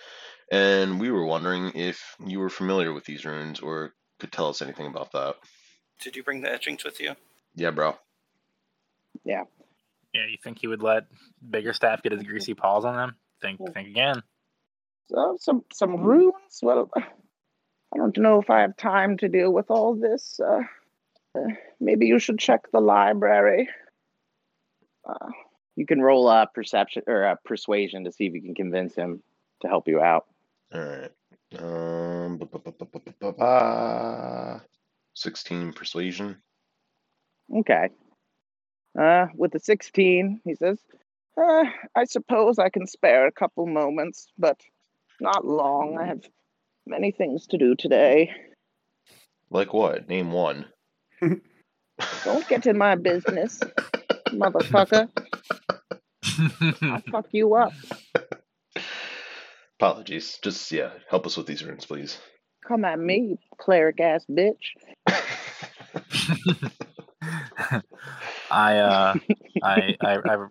And we were wondering if you were familiar with these runes or could tell us anything about that.
Did you bring the etchings with you?
Yeah, bro.
Yeah, you think he would let Biggerstaff get his greasy paws on them? Think think again.
So some some runes. Well, I don't know if I have time to deal with all this. Uh, uh, maybe you should check the library. Uh, you can roll a perception or a persuasion to see if you can convince him to help you out.
All right. Um. 16 persuasion.
Okay. Uh, with the 16, he says, uh, I suppose I can spare a couple moments, but not long. I have many things to do today.
Like what? Name one.
Don't get in my business, motherfucker. I'll fuck you up.
Apologies. Just, yeah, help us with these runes, please.
Come at me, you cleric ass bitch.
I uh I I, I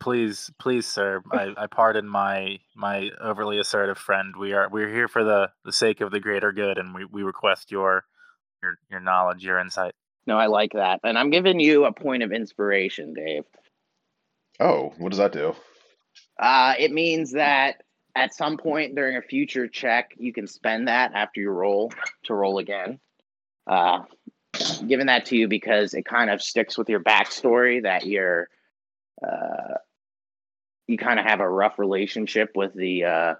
please please sir I, I pardon my my overly assertive friend we are we're here for the the sake of the greater good and we, we request your your your knowledge your insight
No, I like that. And I'm giving you a point of inspiration, Dave.
oh, what does that do?
Uh, it means that at some point during a future check, you can spend that after you roll to roll again. Uh, giving that to you because it kind of sticks with your backstory that you're, uh, you kind of have a rough relationship with the, uh,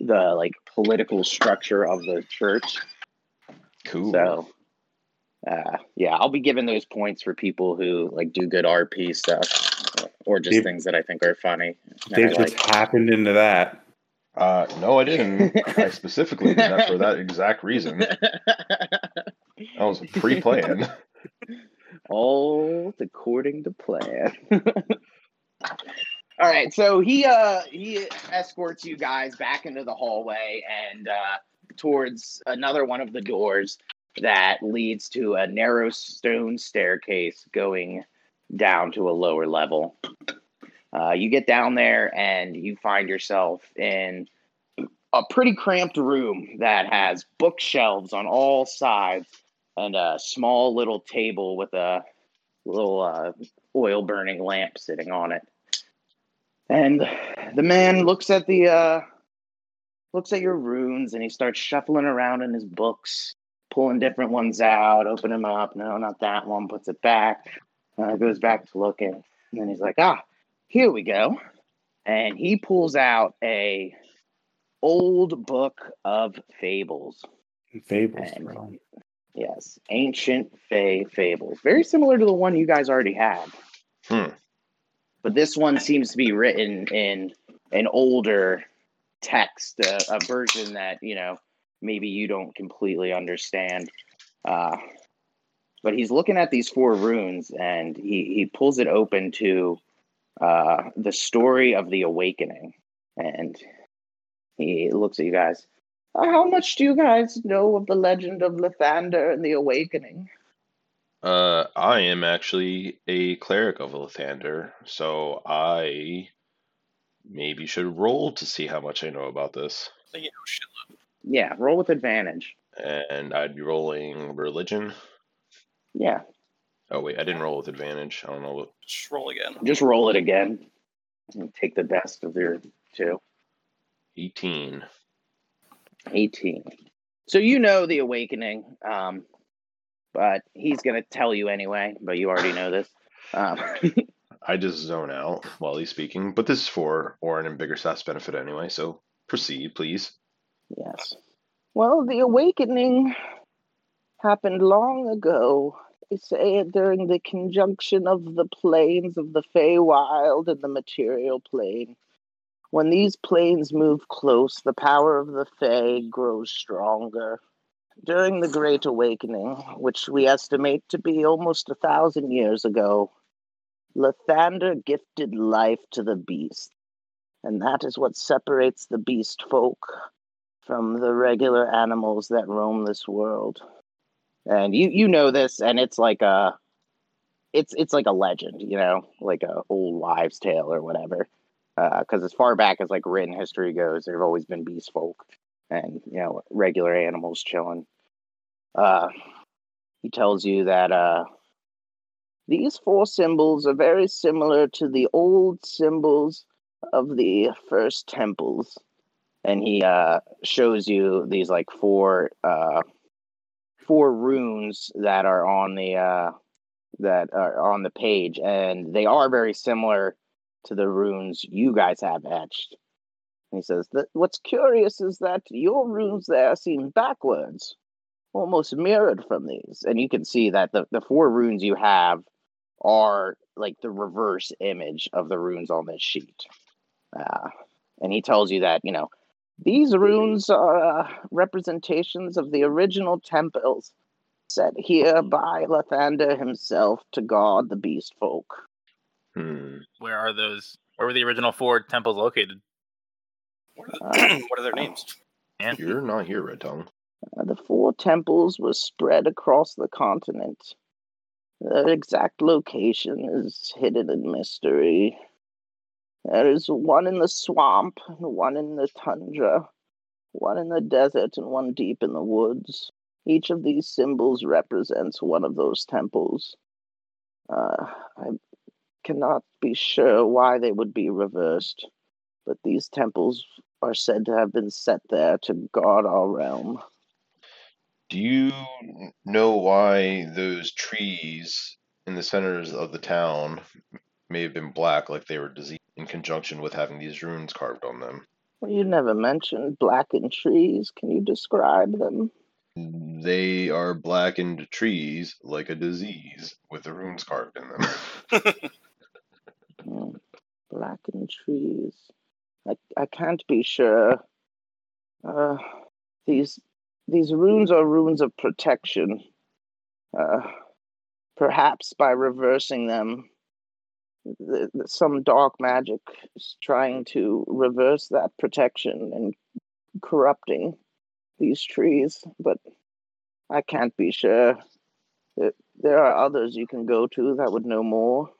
the like political structure of the church.
Cool.
So, uh, yeah, I'll be giving those points for people who like do good RP stuff or just
Dave-
things that I think are funny. and I
Dave
like.
just happened into that.
Uh, no, I didn't. I specifically did that for that exact reason. That was pre-planned.
All according to plan. All right, so he uh he escorts you guys back into the hallway and uh towards another one of the doors that leads to a narrow stone staircase going down to a lower level. Uh, you get down there and you find yourself in a pretty cramped room that has bookshelves on all sides and a small little table with a little uh, oil burning lamp sitting on it. And the man looks at the uh, looks at your runes and he starts shuffling around in his books, pulling different ones out, open them up. No, not that one. Puts it back. Uh, goes back to looking, and then he's like, "Ah, here we go." And he pulls out a old book of fables.
Fables,
And-. Yes, ancient Fey fables. Very similar to the one you guys already had.
Hmm.
but this one seems to be written in an older text, a, a version that you know maybe you don't completely understand. Uh, but he's looking at these four runes, and he he pulls it open to uh, the story of the awakening, and he looks at you guys. "Uh, How much do you guys know of the legend of Lathander and the awakening?
Uh, I am actually a cleric of Lathander, so I maybe should roll to see how much I know about this.
You know.
Yeah, roll with advantage.
And I'd be rolling religion.
Yeah,
Oh wait, I didn't roll with advantage. I don't know what.
Just roll again.
just roll it again. And take the best of your two.
18.
18. So you know the awakening, um, but he's going to tell you anyway, but you already know this. Um,
I just zone out while he's speaking, but this is for Orin and bigger Biggerstaff's benefit anyway, so proceed, please.
yes. Well, the awakening happened long ago. They say it during the conjunction of the planes of the Feywild and the material plane. When these planes move close, the power of the Fey grows stronger. During the Great Awakening, which we estimate to be almost a thousand years ago, Lathander gifted life to the beast, and that is what separates the beast folk from the regular animals that roam this world. And you you know this, and it's like a it's it's like a legend, you know, like a old wives' tale or whatever. Because as far back as like written history goes, there have always been beast folk and you know regular animals chilling. Uh, he tells you that uh, these four symbols are very similar to the old symbols of the first temples, and he uh, shows you these like four uh, four runes that are on the uh, that are on the page, and they are very similar to the runes you guys have etched. And he says that what's curious is that your runes there seem backwards, almost mirrored from these. And you can see that the, the four runes you have are like the reverse image of the runes on this sheet. Uh, and he tells you that, you know, these runes are uh, representations of the original temples set here by Lathander himself to guard the beast folk.
Hmm.
Where are those? Where were the original four temples located?
What are,
Uh,
what are their names?
And
You're not here, Red Tongue.
Uh, the four temples were spread across the continent. Their exact location is hidden in mystery. There is one in the swamp, and one in the tundra, one in the desert, and one deep in the woods. Each of these symbols represents one of those temples. Uh, I cannot be sure why they would be reversed, but these temples are said to have been set there to guard our realm.
Do you know why those trees in the centers of the town may have been black, like they were diseased, in conjunction with having these runes carved on them?
Well, you never mentioned blackened trees. Can you describe them?
They are blackened trees like a disease with the runes carved in them.
Hmm, Blackened trees. I, I can't be sure. Uh, these these runes are runes of protection. Uh, perhaps by reversing them, th- th- some dark magic is trying to reverse that protection and corrupting these trees. But I can't be sure. There are others you can go to that would know more.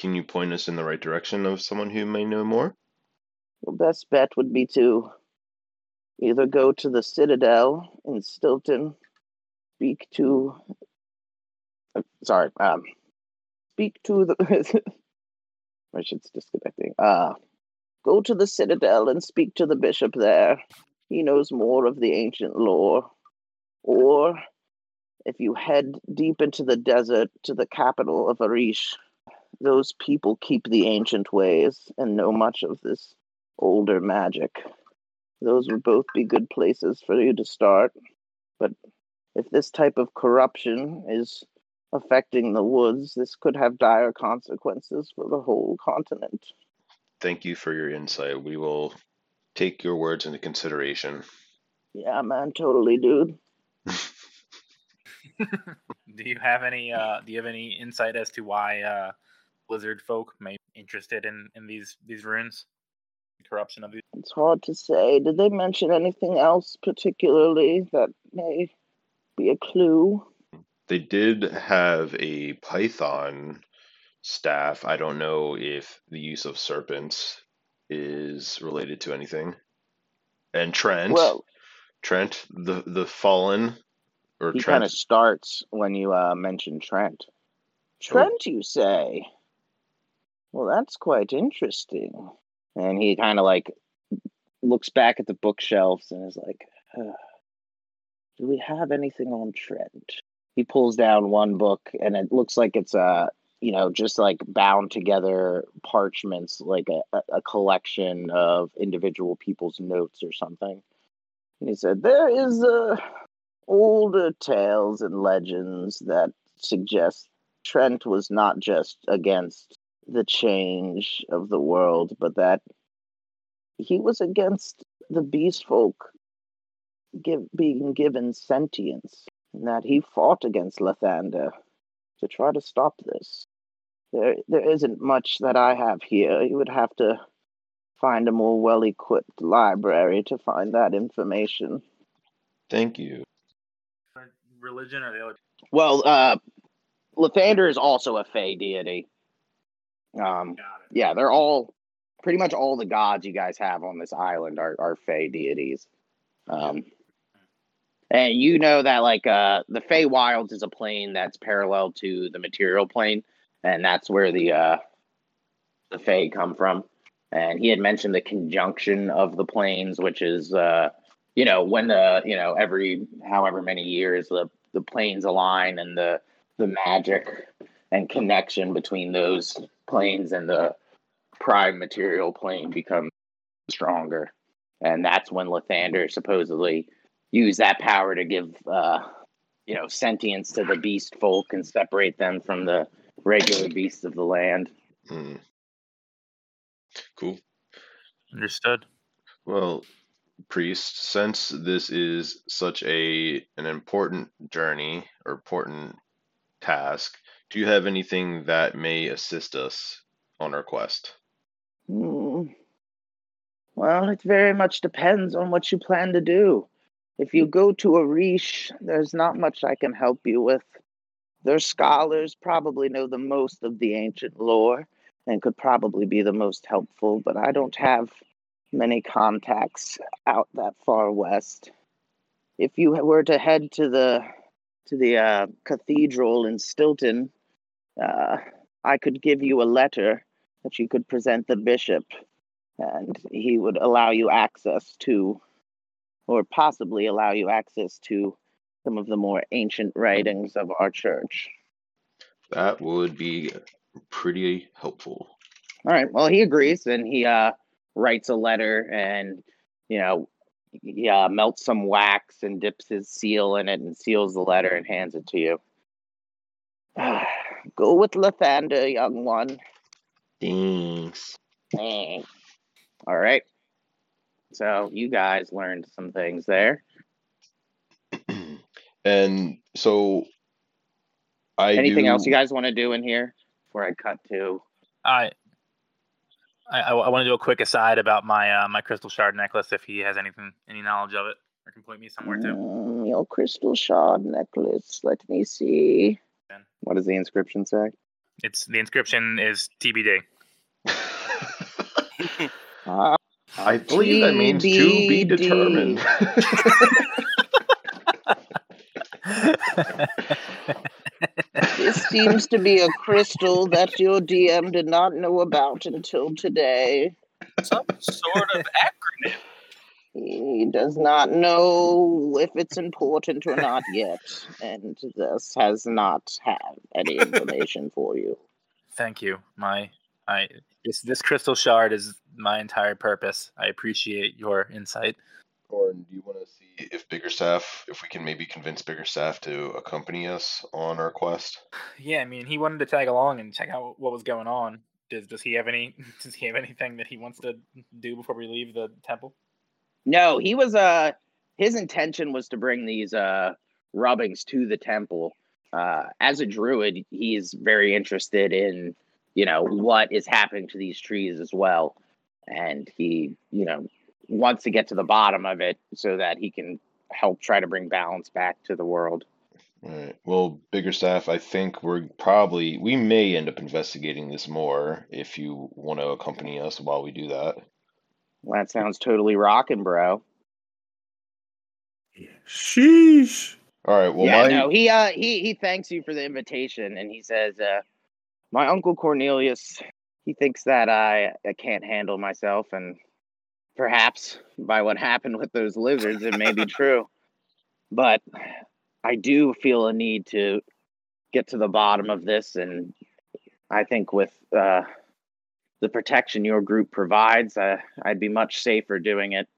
Can you point us in the right direction of someone who may know more?
Your best bet would be to either go to the Citadel in Stilton, speak to. uh, sorry, um, speak to the. My shit's disconnecting. Uh, go to the Citadel and speak to the bishop there. He knows more of the ancient lore. Or if you head deep into the desert to the capital of Arish, those people keep the ancient ways and know much of this older magic. Those would both be good places for you to start. But if this type of corruption is affecting the woods. This could have dire consequences for the whole continent.
Thank you for your insight. We will take your words into consideration.
Yeah, man, totally, dude.
do you have any uh do you have any insight as to why uh lizard folk may be interested in in these these runes corruption of these
It's hard to say. Did they mention anything else particularly that may be a clue?
They did have a python staff. I don't know if the use of serpents is related to anything. And Trent,
Well,
Trent, the the fallen, or
he kind of starts when you uh, mention Trent.
Oh.
Trent, you say? Well, that's quite interesting. And he kind of like looks back at the bookshelves and is like, "Huh. "Do we have anything on Trent?" He pulls down one book, and it looks like it's uh, you know, just like bound together parchments, like a, a- a collection of individual people's notes or something. And he said, "There is uh, older tales and legends that suggest Trent was not just against the change of the world, but that he was against the beast folk give, being given sentience, and that he fought against Lathander to try to stop this. There, there isn't much that I have here. You would have to find a more well equipped library to find that information.
thank you.
religion or the other
Well, uh, Lathander is also a Fey deity. Um, yeah, they're all pretty much all the gods you guys have on this island are, are Fey deities. Um, and you know that like uh, the Fey Wilds is a plane that's parallel to the material plane, and that's where the uh, the Fey come from. And he had mentioned the conjunction of the planes, which is uh, you know when the you know every however many years the the planes align and the the magic and connection between those planes and the prime material plane become stronger. And that's when Lathander supposedly used that power to give uh you know sentience to the beast folk and separate them from the regular beasts of the land.
Hmm. Cool.
understood
Well, priest, since this is such a an important journey or important task, do you have anything that may assist us on our quest?
Hmm. Well, it very much depends on what you plan to do. If you go to Arish, there's not much I can help you with. Their scholars probably know the most of the ancient lore and could probably be the most helpful, but I don't have many contacts out that far west. If you were to head to the to the uh, cathedral in Stilton, uh, I could give you a letter that you could present the bishop, and he would allow you access to, or possibly allow you access to, some of the more ancient writings of our church.
That would be pretty helpful.
All right. Well, he agrees, and he uh, writes a letter, and you know, he uh, melts some wax and dips his seal in it, and seals the letter and hands it to you. Go with Lathander, young one.
Thanks.
Thanks. All right. So you guys learned some things there.
and so I
Anything
do,
else you guys want to do in here before I cut to?
I I, I want to do a quick aside about my uh, my crystal shard necklace if he has anything any knowledge of it or can point me somewhere too.
Mm, your crystal shard necklace. Let me see.
Then.
What does the inscription say?
It's the inscription is TBD.
Uh,
I believe that means to be determined.
This seems to be a crystal that your DM did not know about until today.
Some sort of acronym.
He does not know if it's important or not yet, and this has not had any information for you.
Thank you. My I this this crystal shard is my entire purpose. I appreciate your insight.
Torn, do you want to see if Biggerstaff, if we can maybe convince Biggerstaff to accompany us on our quest?
Yeah, I mean, he wanted to tag along and check out what was going on. Does Does he have any? Does he have anything that he wants to do before we leave the temple?
No, he was uh his intention was to bring these uh rubbings to the temple. Uh as a druid, he's very interested in, you know, what is happening to these trees as well. And he, you know, wants to get to the bottom of it so that he can help try to bring balance back to the world.
Right. Well, Biggerstaff, I think we're probably we may end up investigating this more if you want to accompany us while we do that.
Well, that sounds totally rocking, bro.
Sheesh.
All right. Well,
yeah,
my
no, he uh he he thanks you for the invitation and he says, uh my uncle Cornelius, he thinks that I, I can't handle myself and perhaps by what happened with those lizards it may be true. But I do feel a need to get to the bottom of this and I think with uh the protection your group provides, uh, I'd be much safer doing it,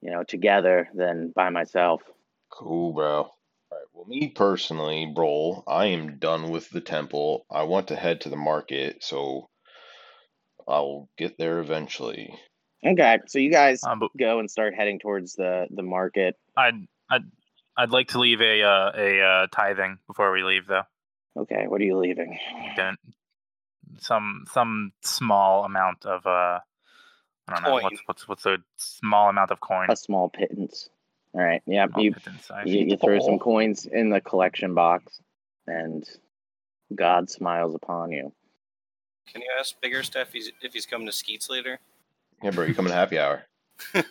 you know, together than by myself.
Cool, bro. All right. Well, me personally, bro, I am done with the temple. I want to head to the market, so I'll get there eventually.
Okay, so you guys
Um, but
go and start heading towards the the market.
I'd I'd I'd like to leave a uh, a uh, tithing before we leave, though.
Okay, what are you leaving?
Don't some some small amount of uh I don't know
Coin.
what's what's what's a small amount of coin.
A small pittance. All right. Yeah,
Small
you,
pittance,
you you throw some coins in the collection box, and God smiles upon you.
Can you ask Biggerstaff if he's, if he's coming to Skeets later?
Yeah, bro, you coming to happy hour?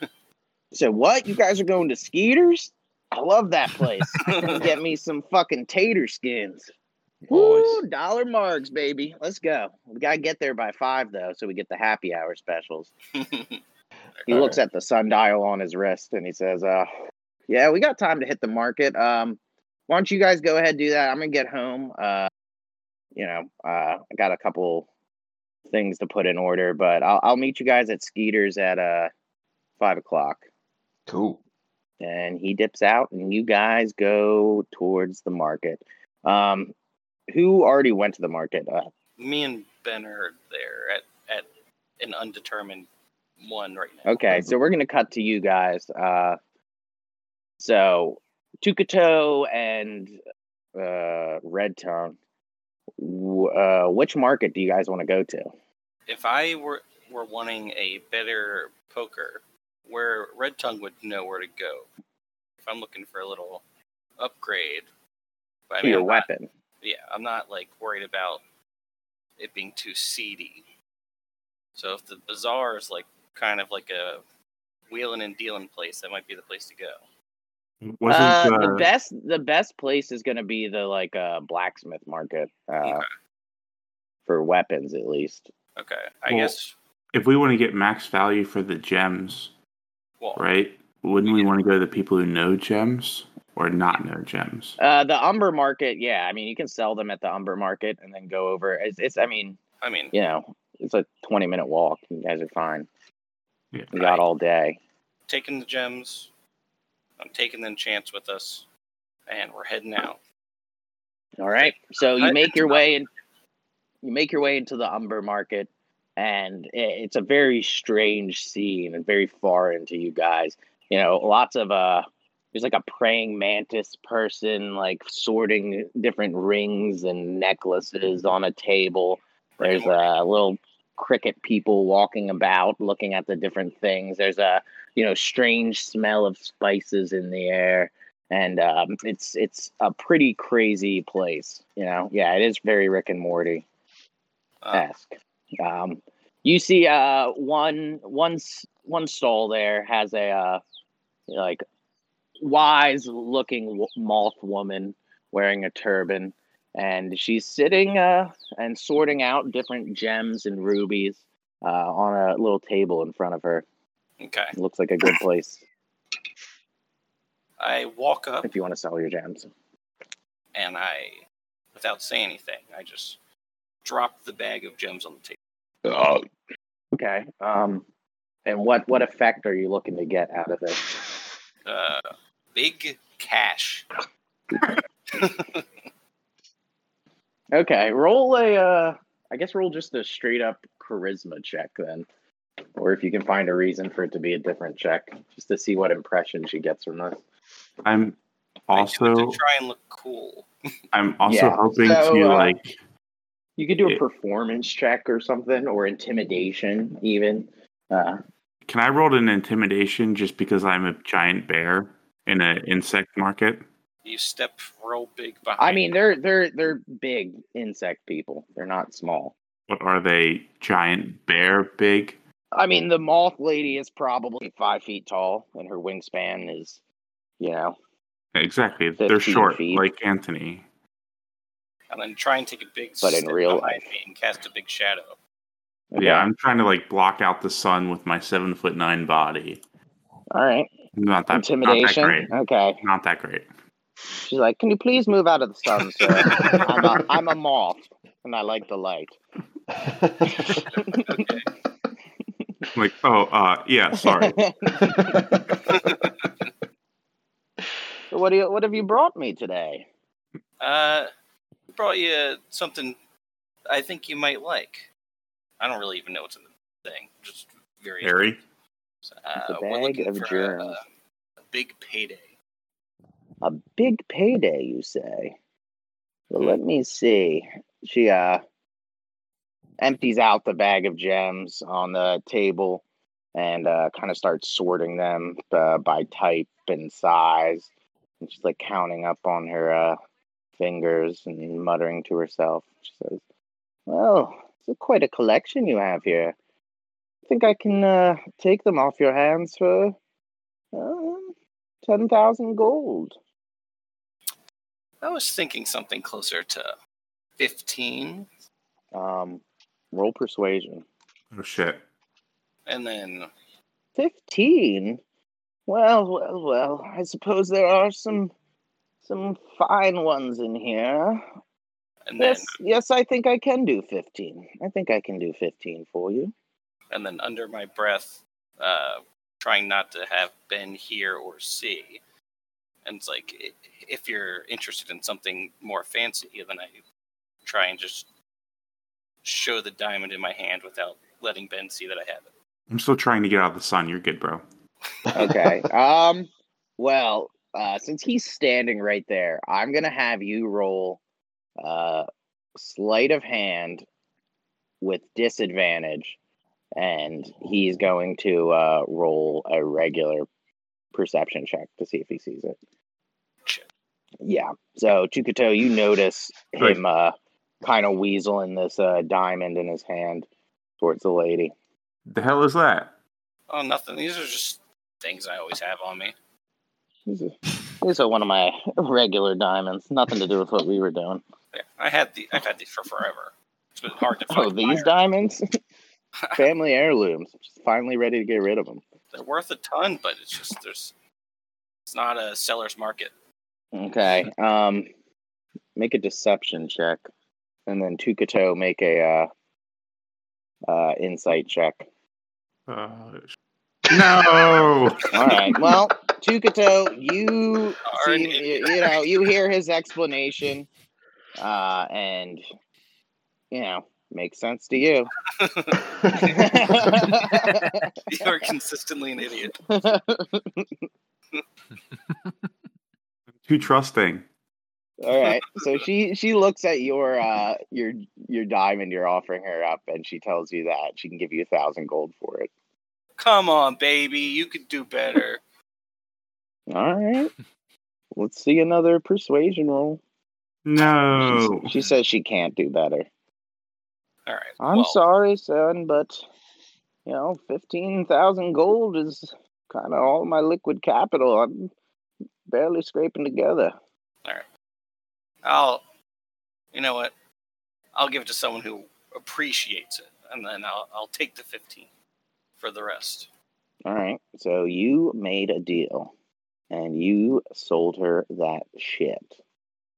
So what? You guys are going to Skeeters? I love that place. Get me some fucking tater skins. Woo,
Nice.
dollar marks, baby. Let's go. We gotta get there by five though, so we get the happy hour specials. He looks at the sundial on his wrist and he says, uh, yeah, we got time to hit the market. Um, why don't you guys go ahead and do that? I'm gonna get home. Uh, you know, uh, I got a couple things to put in order, but I'll, I'll meet you guys at Skeeters at uh five o'clock.
Cool.
And he dips out, and you guys go towards the market. Um, who already went to the market? Uh,
Me and Ben are there at, at an undetermined one right now.
Okay, so we're gonna cut to you guys. Uh, so Tukato and uh, Red Tongue. Uh, which market do you guys want to go to?
If I were were wanting a better poker, where Red Tongue would know where to go. If I'm looking for a little upgrade, I mean,
your
I'm not-
weapon.
Yeah, I'm not like worried about it being too seedy. So if the bazaar is like kind of like a wheeling and dealing place, that might be the place to go.
Wasn't
Uh,
uh,
the best the best place is gonna be the like uh, blacksmith market uh,
Okay.
for weapons at least.
Okay, I
Well-
guess.
if we want to get max value for the gems,
Well,
right? Wouldn't we want to go to the people who know gems or not know gems?
Uh, the Umber market, yeah. I mean, you can sell them at the Umber market and then go over. It's, it's I mean,
I mean,
you know, it's a twenty minute walk. You guys are fine.
Yeah.
You got all day.
taking the gems. I'm taking the chance with us, and we're heading out.
All right. So you
I-
make your way and You make your way into the Umber Market, and it's a very strange scene and very foreign to you guys. You know, lots of uh, there's like a praying mantis person like sorting different rings and necklaces on a table. There's a little cricket people walking about looking at the different things. There's a you know strange smell of spices in the air and um, it's it's a pretty crazy place. You know, yeah, it is very Rick and Morty
Uh.
Um, you see, uh, one one one stall there has a uh, like wise looking moth woman wearing a turban, and she's sitting uh, and sorting out different gems and rubies uh, on a little table in front of her.
okay,
It looks like a good place
I walk up
if you want to sell your gems.
and I, without saying anything, I just drop the bag of gems on the table. Oh.
Okay. Um, and what what effect are you looking to get out of it?
Uh, big cash.
Okay, roll a. Uh, I guess roll just a straight up charisma check then, or if you can find a reason for it to be a different check, just to see what impression she gets from this.
I'm
I
also
to try and look cool.
I'm also
Yeah,
hoping
so,
to
uh,
like
You could do a
Yeah.
performance check or something, or intimidation even. Uh,
can I roll an intimidation just because I'm a giant bear in an insect market?
You step real big behind.
I mean, they're they're they're big insect people. They're not small.
What are they? Giant bear big?
I mean, the moth lady is probably five feet tall, and her wingspan is, you know,
Exactly. They're short,
feet.
like Anthony.
and then try and take a big
But in real
behind
life.
me and cast a big shadow.
okay.
Yeah, I'm trying to like block out the sun with my seven foot nine body.
All right,
Not that
intimidation.
Not that great.
Okay.
Not that great.
She's like, "Can you please move out of the sun, sir? I'm a I'm a moth, and I like the light."
Okay.
Like, oh, uh, yeah, sorry.
So what do you what have you brought me today?
Uh, brought you something I think you might like. I don't really even know what's in the thing. Just very.
Harry.
Uh,
a
we're looking
of
for
germs.
A, a big payday.
A big payday, you say? Well, let me see. She uh empties out the bag of gems on the table and uh, kind of starts sorting them uh, by type and size. And she's like counting up on her uh, fingers and muttering to herself. She says, "Well, it's quite a collection you have here. I think I can uh, take them off your hands for um, ten thousand gold."
I was thinking something closer to fifteen,
Um, roll persuasion.
Oh shit.
and then
15 well well well i suppose there are some some fine ones in here
and then
yes yes i think i can do 15 i think i can do 15 for you
and then under my breath, uh, trying not to have Ben hear or see. And it's like, if you're interested in something more fancy, then I try and just show the diamond in my hand without letting Ben see that I have it.
I'm still trying to get out of the sun. You're good, bro.
okay um well uh since he's standing right there i'm gonna have you roll uh sleight of hand with disadvantage and he's going to uh roll a regular perception check to see if he sees it yeah so chukato you notice him uh kind of weaseling this uh diamond in his hand towards the lady
The hell is that?
Oh, nothing. These are just things I always have on me.
These are, these are one of my regular diamonds. Nothing to do with what we were doing.
Yeah, I had the I've had these for forever. It's been hard to Find Oh,
these
buyers.
diamonds? Family heirlooms. Just finally ready to get rid of them.
They're worth a ton, but it's just there's it's not a seller's market.
Okay. Um, make a deception check, and then Tukato make a uh, uh, insight check.
Uh, no.
All right. Well, Tukato, you
Are
see, you, you know, you hear his explanation, uh, and you know, makes sense to you.
You're consistently an idiot.
Too trusting.
All right. So she she looks at your uh your your diamond you're offering her up, and she tells you that she can give you a thousand gold for it.
Come on, baby, you could do better.
All right. Let's see another persuasion roll.
No.
She says she can't do better.
All right.
I'm
well,
sorry, son, but you know, fifteen thousand gold is kind of all my liquid capital. I'm barely scraping together. All right.
I'll. You know what? I'll give it to someone who appreciates it, and then I'll I'll take the fifteen for the rest.
All right. So you made a deal and you sold her that shit.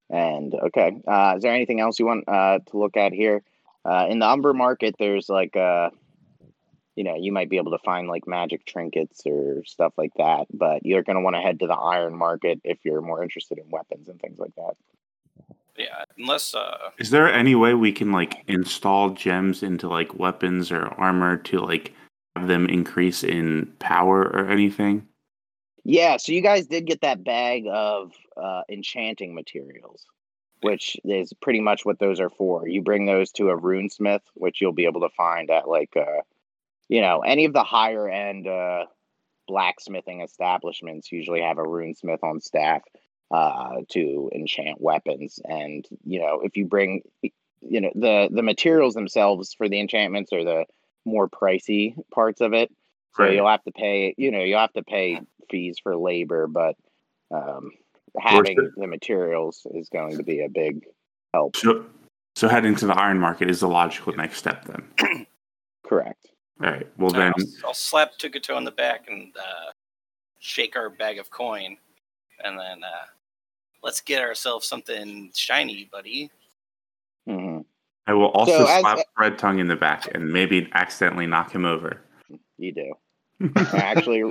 And okay, uh, is there anything else you want uh, to look at here? Uh, in the Umber market, there's like uh, you know, you might be able to find like magic trinkets or stuff like that. But you're going to want to head to the iron market if you're more interested in weapons and things like that.
Yeah, unless uh,
Is there any way we can like install gems into like weapons or armor to like have them increase in power or anything?
Yeah, so you guys did get that bag of uh, enchanting materials, which is pretty much what those are for. You bring those to a runesmith, which you'll be able to find at like, uh, you know, any of the higher end uh, blacksmithing establishments usually have a runesmith on staff uh, to enchant weapons. And you know, if you bring, you know, the the materials themselves for the enchantments are the more pricey parts of it. So
Right.
you'll have to pay, you know, you'll have to pay fees for labor, but um, having
the-
the materials is going to be a big help.
So, so heading to the iron market is the logical next step then.
Correct.
All right. Well
so
then,
I'll, I'll slap Tugato on the back and uh, shake our bag of coin, and then uh, let's get ourselves something shiny, buddy.
hmm
I will also
So as-
slap Red Tongue in the back and maybe accidentally knock him over.
You do. Actually,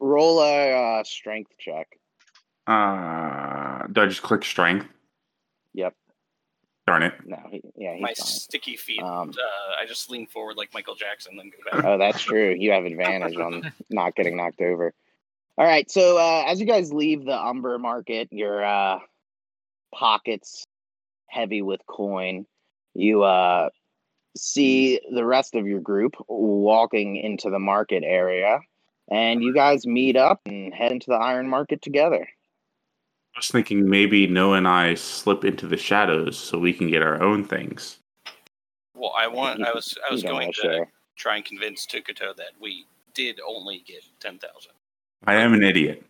roll a uh, strength check.
Uh, do I just click strength?
Yep.
Darn it.
No, he, yeah, he's
My
fine.
sticky feet.
Um,
uh, I just lean forward like Michael Jackson, then go back.
Oh, that's true. You have advantage on not getting knocked over. All right. So uh, as you guys leave the Umber Market, your uh, pockets heavy with coin, you uh, see the rest of your group walking into the market area, and you guys meet up and head into the Iron Market together.
I was thinking maybe Noah and I slip into the shadows so we can get our own things.
Well, I want. I was. I was going
wanna share.
try and convince Tukato that we did only get ten thousand.
I am an idiot.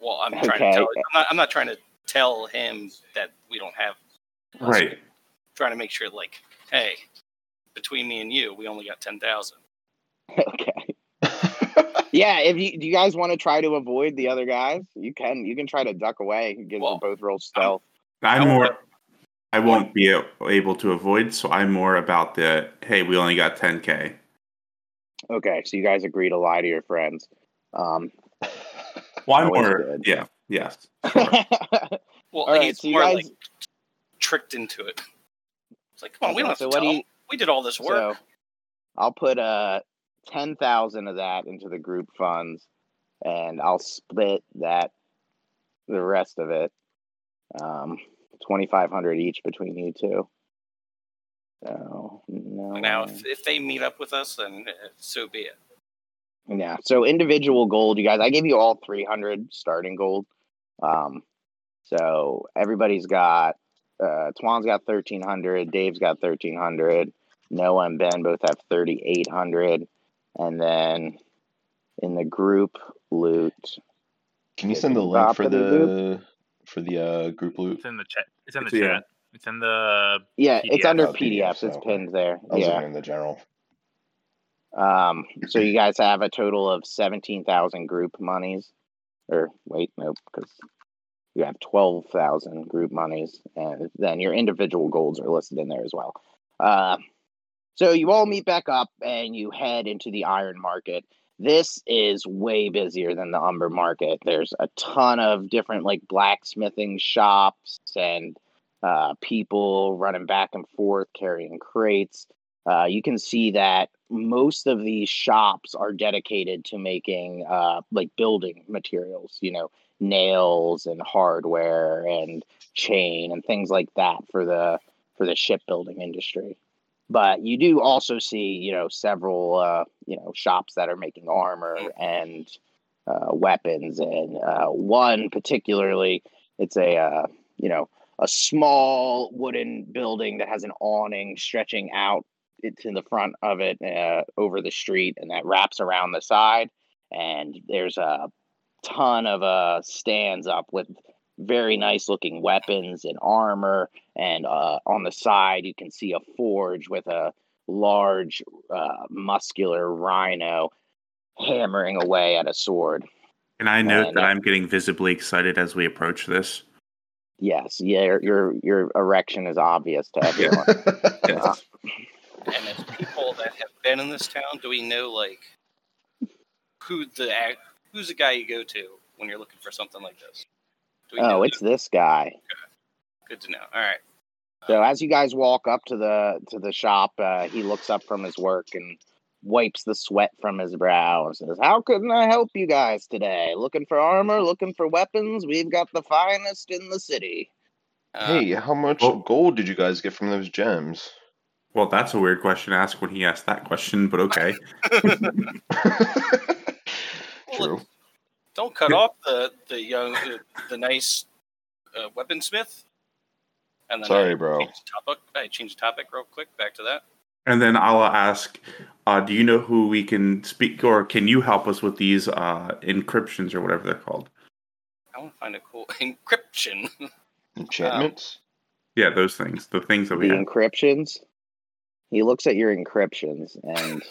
Well, I'm trying
Okay.
to tell. I'm not. I'm not trying to tell him that we don't have.
Right.
Trying to make sure, like, hey, between me and you, we only got ten thousand.
okay. Yeah. If you do, you guys want to try to avoid the other guys, you can. You can try to duck away. Give
Well,
them both roll stealth.
I'm
I
more.
won't-
I won't be able to avoid, so I'm more about the hey, we only got 10k.
Okay, so you guys agree to lie to your friends. Um,
Well, I'm more.
good.
Yeah. Yes.
Well,
All right,
he's
so
more
guys-
like tricked into it. It's like, come on, we don't have
So
to
what
tell
do you-
We did all this work.
so I'll put uh ten thousand of that into the group funds, and I'll split that the rest of it, um, twenty five hundred each between you two. So no.
now, if, if they meet up with us, then uh, so be it.
Yeah. So individual gold, you guys. I gave you all three hundred starting gold. Um, so everybody's got. Uh, Twan's got thirteen hundred. Dave's got thirteen hundred. Noah and Ben both have thirty eight hundred, and then in the group loot,
Can you send the link for
the
the for the uh, group loot?
It's in the chat. It's in the
It's- yeah.
chat. It's in the.
yeah, it's under
Oh,
PDFs.
PDFs,
It's pinned there.
I was
Yeah.
in the general.
Um, so you guys have a total of seventeen thousand group monies, or wait, nope, because you have twelve thousand group monies, and then your individual golds are listed in there as well. Uh, so you all meet back up and you head into the iron market. This is way busier than the umber market. There's a ton of different like blacksmithing shops and uh, people running back and forth carrying crates. Uh, you can see that most of these shops are dedicated to making uh, like building materials, you know, nails and hardware and chain and things like that for the for the shipbuilding industry. But you do also see, you know, several uh, you know shops that are making armor and uh, weapons, and uh, one particularly, it's a uh, you know a small wooden building that has an awning stretching out to the front of it uh, over the street and that wraps around the side and there's a ton of uh stands up with very nice looking weapons and armor and uh, on the side you can see a forge with a large uh, muscular rhino hammering away at a sword
Can I note
And,
that
uh,
I'm getting visibly excited as we approach this?
yes yeah your your, your erection is obvious to everyone Uh,
Yes.
And it's people that have been in this town? Do we know like who the who's the guy you go to when you're looking for something like this? Do we
Oh,
know
it's this guy.
that? good to know. All right.
So as you guys walk up to the to the shop, uh, he looks up from his work and wipes the sweat from his brow and says, "How can I help you guys today? Looking for armor? Looking for weapons? We've got the finest in the city."
Uh,
Hey, how much
Oh.
gold did you guys get from those gems?
Well, that's a weird question to ask when he asked that question, but okay.
True.
Don't cut
Yeah.
off the the young the, the nice uh, weaponsmith. And then
Sorry,
I
bro.
Change topic. I change the topic real quick. Back to that.
And then I'll ask, uh, do you know who we can speak, or can you help us with these uh, encryptions or whatever they're called?
I want to find a cool encryption.
Enchantments?
Yeah, those things, the things that
The
we have.
encryptions. He looks at your encryptions and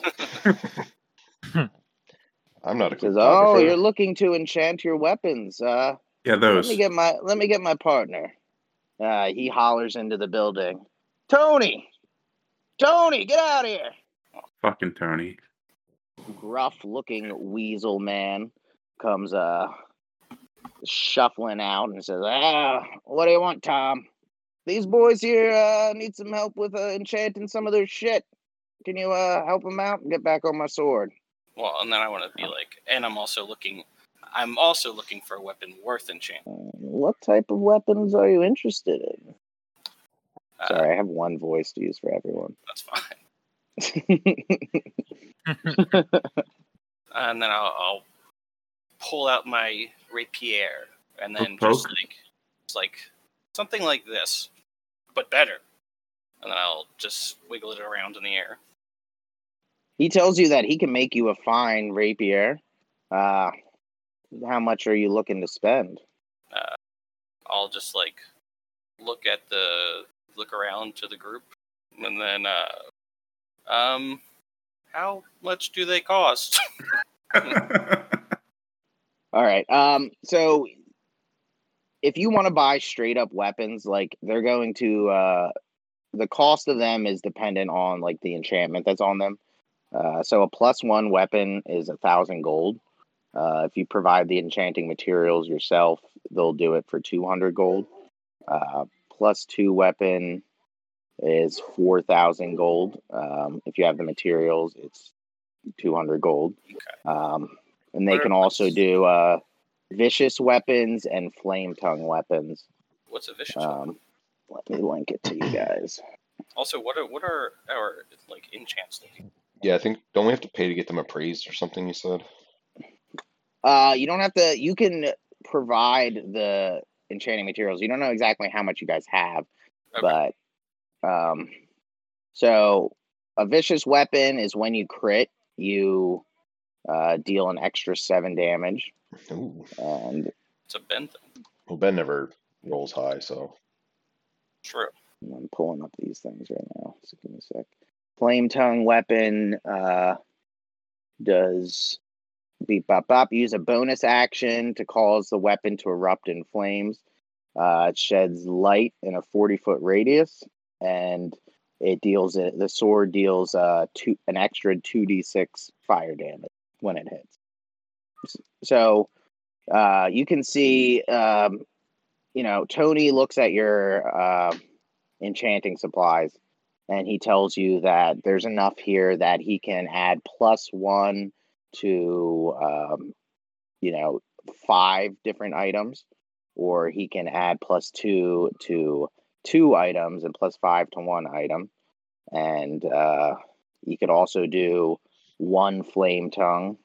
I'm not a
says,
cryptographer.
"Oh, you're looking to enchant your weapons. Uh,
Yeah, those.
let
those.
me get my let me get my partner." Uh, he hollers into the building, "Tony, Tony, get out of here!"
Fucking Tony.
gruff looking weasel man comes uh shuffling out and says, Ah, what do you want, Tom? These boys here uh need some help with uh, enchanting some of their shit. Can you uh help them out and get back on my sword?
Well, and then I want to be like, and I'm also looking. I'm also looking for a weapon worth enchant.
Um, what type of weapons are you interested in?
Uh,
Sorry, I have one voice to use for everyone.
That's fine. And then I'll, I'll pull out my rapier, and then just
poke?
like it's like something like this, but better. And then I'll just wiggle it around in the air.
He tells you that he can make you a fine rapier. Uh how much are you looking to spend?
Uh, I'll just like look at the look around to the group, and then uh, um, how much do they cost?
All right. Um. So, if you want to buy straight up weapons, like they're going to, uh, the cost of them is dependent on like the enchantment that's on them. Uh, so a plus one weapon is a thousand gold. Uh, if you provide the enchanting materials yourself, they'll do it for two hundred gold. Uh, plus two weapon is four thousand gold. Um, if you have the materials, it's two hundred gold. Um, and they can also do uh, vicious weapons and flame tongue weapons.
What's a vicious? weapon?
Um, let me link it to you guys.
Also, what are what are our like enchants looking?
Yeah, I think don't we have to pay to get them appraised or something? You said.
Uh, you don't have to. You can provide the enchanting materials. You don't know exactly how much you guys have,
Okay.
but um, so a vicious weapon is when you crit, you uh, deal an extra seven damage,
Ooh.
and
It's a Ben thing.
Well, Ben never rolls high, so
True.
I'm pulling up these things right now. So give me a sec. Flame tongue weapon uh, does beep bop bop. Use a bonus action to cause the weapon to erupt in flames. Uh, it sheds light in a 40 foot radius, and it deals. The sword deals uh two an extra 2d6 fire damage when it hits. So uh, you can see, um, you know, Tony looks at your. Uh, enchanting supplies and he tells you that there's enough here that he can add plus one to um, you know five different items or he can add plus two to two items and plus five to one item. And uh, he could also do one flame tongue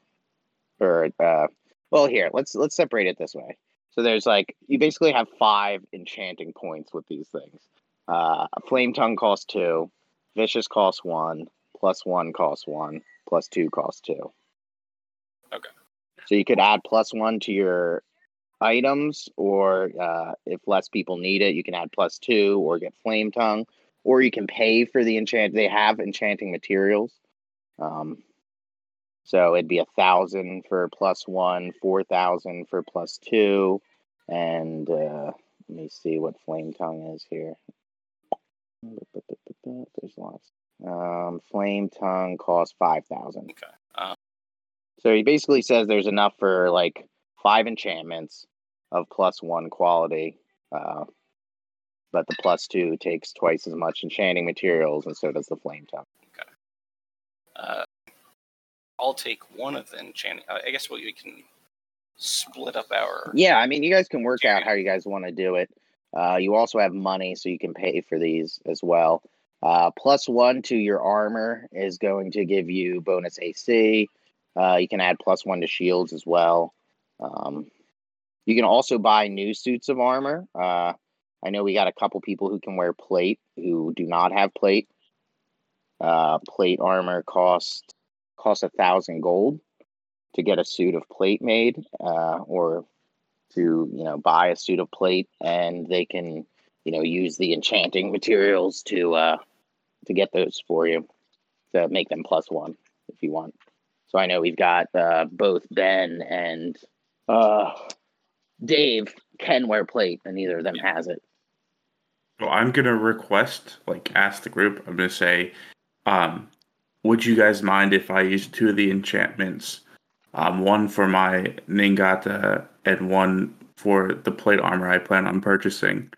or uh, well here let's let's separate it this way. So there's like you basically have five enchanting points with these things uh, a flame tongue costs two, vicious costs one, plus one costs one, plus two costs two.
Okay.
So you could add plus one to your items, or uh, if less people need it, you can add plus two or get flame tongue, or you can pay for the enchant. They have enchanting materials. Um, so it'd be a thousand for plus one, four thousand for plus two, and uh, let me see what flame tongue is here. There's lots. Um, flame tongue costs five thousand.
Okay. Uh,
So he basically says there's enough for like five enchantments of plus one quality. Uh, but the plus two takes twice as much enchanting materials, and so does the flame tongue.
uh, I'll take one of the enchanting. I I guess we we can split up our.
Yeah, I mean, you guys can work out how you guys want to do it. Uh, you also have money, so you can pay for these as well. Uh, plus one to your armor is going to give you bonus AC. Uh, you can add plus one to shields as well. Um, you can also buy new suits of armor. Uh, I know we got a couple people who can wear plate who do not have plate. Uh, plate armor costs costs a thousand gold to get a suit of plate made, uh, or to you know buy a suit of plate, and they can you know use the enchanting materials to uh, to get those for you to make them plus one if you want. So I know we've got uh, both Ben and uh, Dave can wear plate, and neither of them has it.
Well, I'm gonna request, like, ask the group. I'm gonna say, um, would you guys mind if I use two of the enchantments? Um, one for my Ningata and one for the plate armor I plan on purchasing.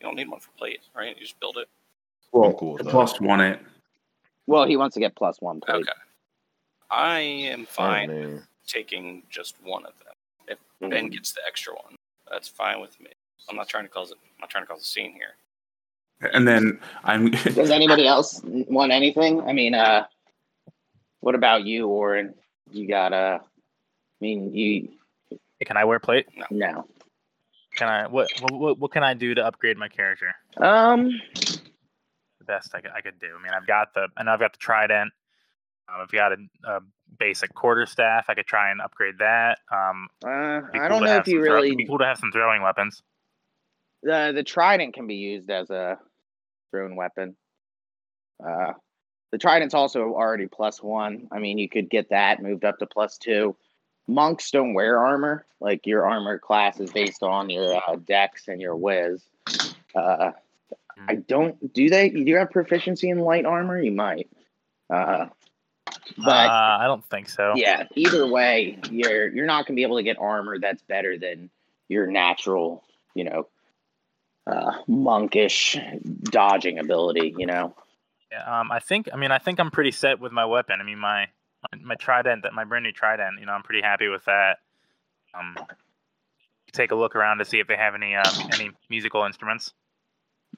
You don't need one for plate, right? You just build it.
Well,
cool with
plus one it.
Well, he wants to get plus one plate.
Okay. I am
Fine.
fine
me.
taking just one of them. If
Mhm.
Ben gets the extra one, that's fine with me. I'm not trying to cause it. I'm not trying to cause a scene here.
And then I'm
Does anybody else want anything? I mean, uh, what about you, Warren? You gotta. I mean, you
Can I wear plate?
no.
Can I? What, what what can I do to upgrade my character?
Um,
The best I could, I could do. I mean, I've got the I know I've got the trident. Um, I've got a, a basic quarter staff. I could try and upgrade that. Um,
uh,
be
I don't know if you
throw-
really
it'd be cool to have some throwing weapons.
the the trident can be used as a thrown weapon. Uh, the trident's also already plus one. I mean, you could get that moved up to plus two. Monks don't wear armor. Like your armor class is based on your uh, dex and your whiz. Uh, I don't. Do they? You do you have proficiency in light armor? You might. Uh, but
uh, I don't think so.
yeah, either way, you're you're not gonna be able to get armor that's better than your natural, you know, uh, monkish dodging ability. You know,
um, I think. I mean, I think I'm pretty set with my weapon. I mean, my my, my trident, that my brand new trident. You know, I'm pretty happy with that. Um, take a look around to see if they have any um, any musical instruments.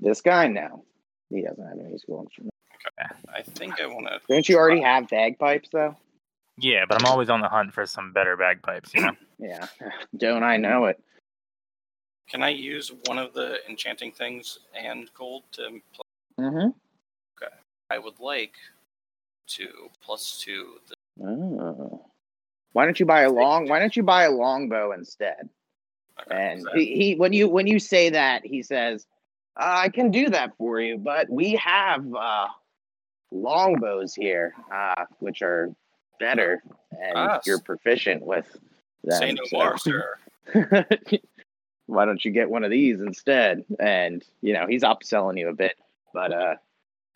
this guy now he doesn't have any school instrument.
I think I want to.
Don't you already have bagpipes though?
Yeah, but I'm always on the hunt for some better bagpipes. You know.
Yeah, don't I know it?
Can I use one of the enchanting things and gold to? Pl-
Mm-hmm.
I would like to plus two. The,
Oh. Why don't you buy a long? Why don't you buy a longbow instead?
okay,
And he, he when you when you say that he says, "I can do that for you, but we have uh, longbows here, uh, which are better, and
Ah,
you're proficient with them."
say no
so-
more, sir.
Why don't you get one of these instead? And you know he's upselling you a bit, but uh,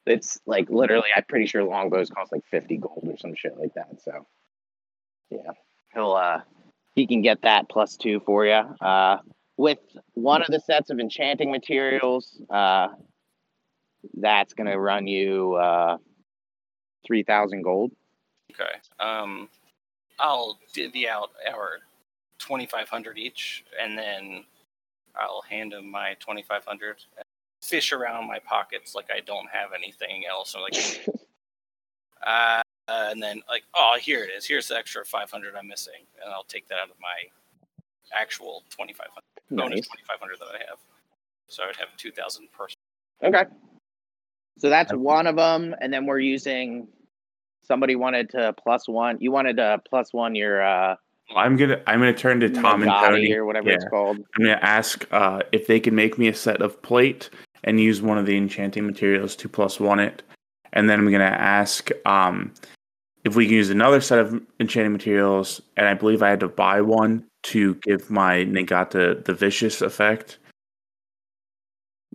it's like literally, I'm pretty sure longbows cost like fifty gold or some shit like that. So yeah, he'll uh, he can get that plus two for you. Uh, with one of the sets of enchanting materials, uh, that's gonna run you uh, three thousand gold.
Okay. Um, I'll divvy out our twenty five hundred each, and then I'll hand him my twenty five hundred. Fish around my pockets like I don't have anything else. Or like, uh, and then like, oh, here it is. Here's the extra five hundred I'm missing, and I'll take that out of my actual twenty five hundred bonus
nice.
twenty five hundred that I have. So I would have two thousand per.
Okay. So that's one of them, and then we're using. Somebody wanted to plus one. You wanted to plus one your uh,
I'm gonna I'm gonna turn to Tom and Tony.
or whatever it's called.
I'm gonna ask uh, if they can make me a set of plate and use one of the enchanting materials to plus one it, and then I'm gonna ask um, if we can use another set of enchanting materials, and I believe I had to buy one to give my Nagata the vicious effect.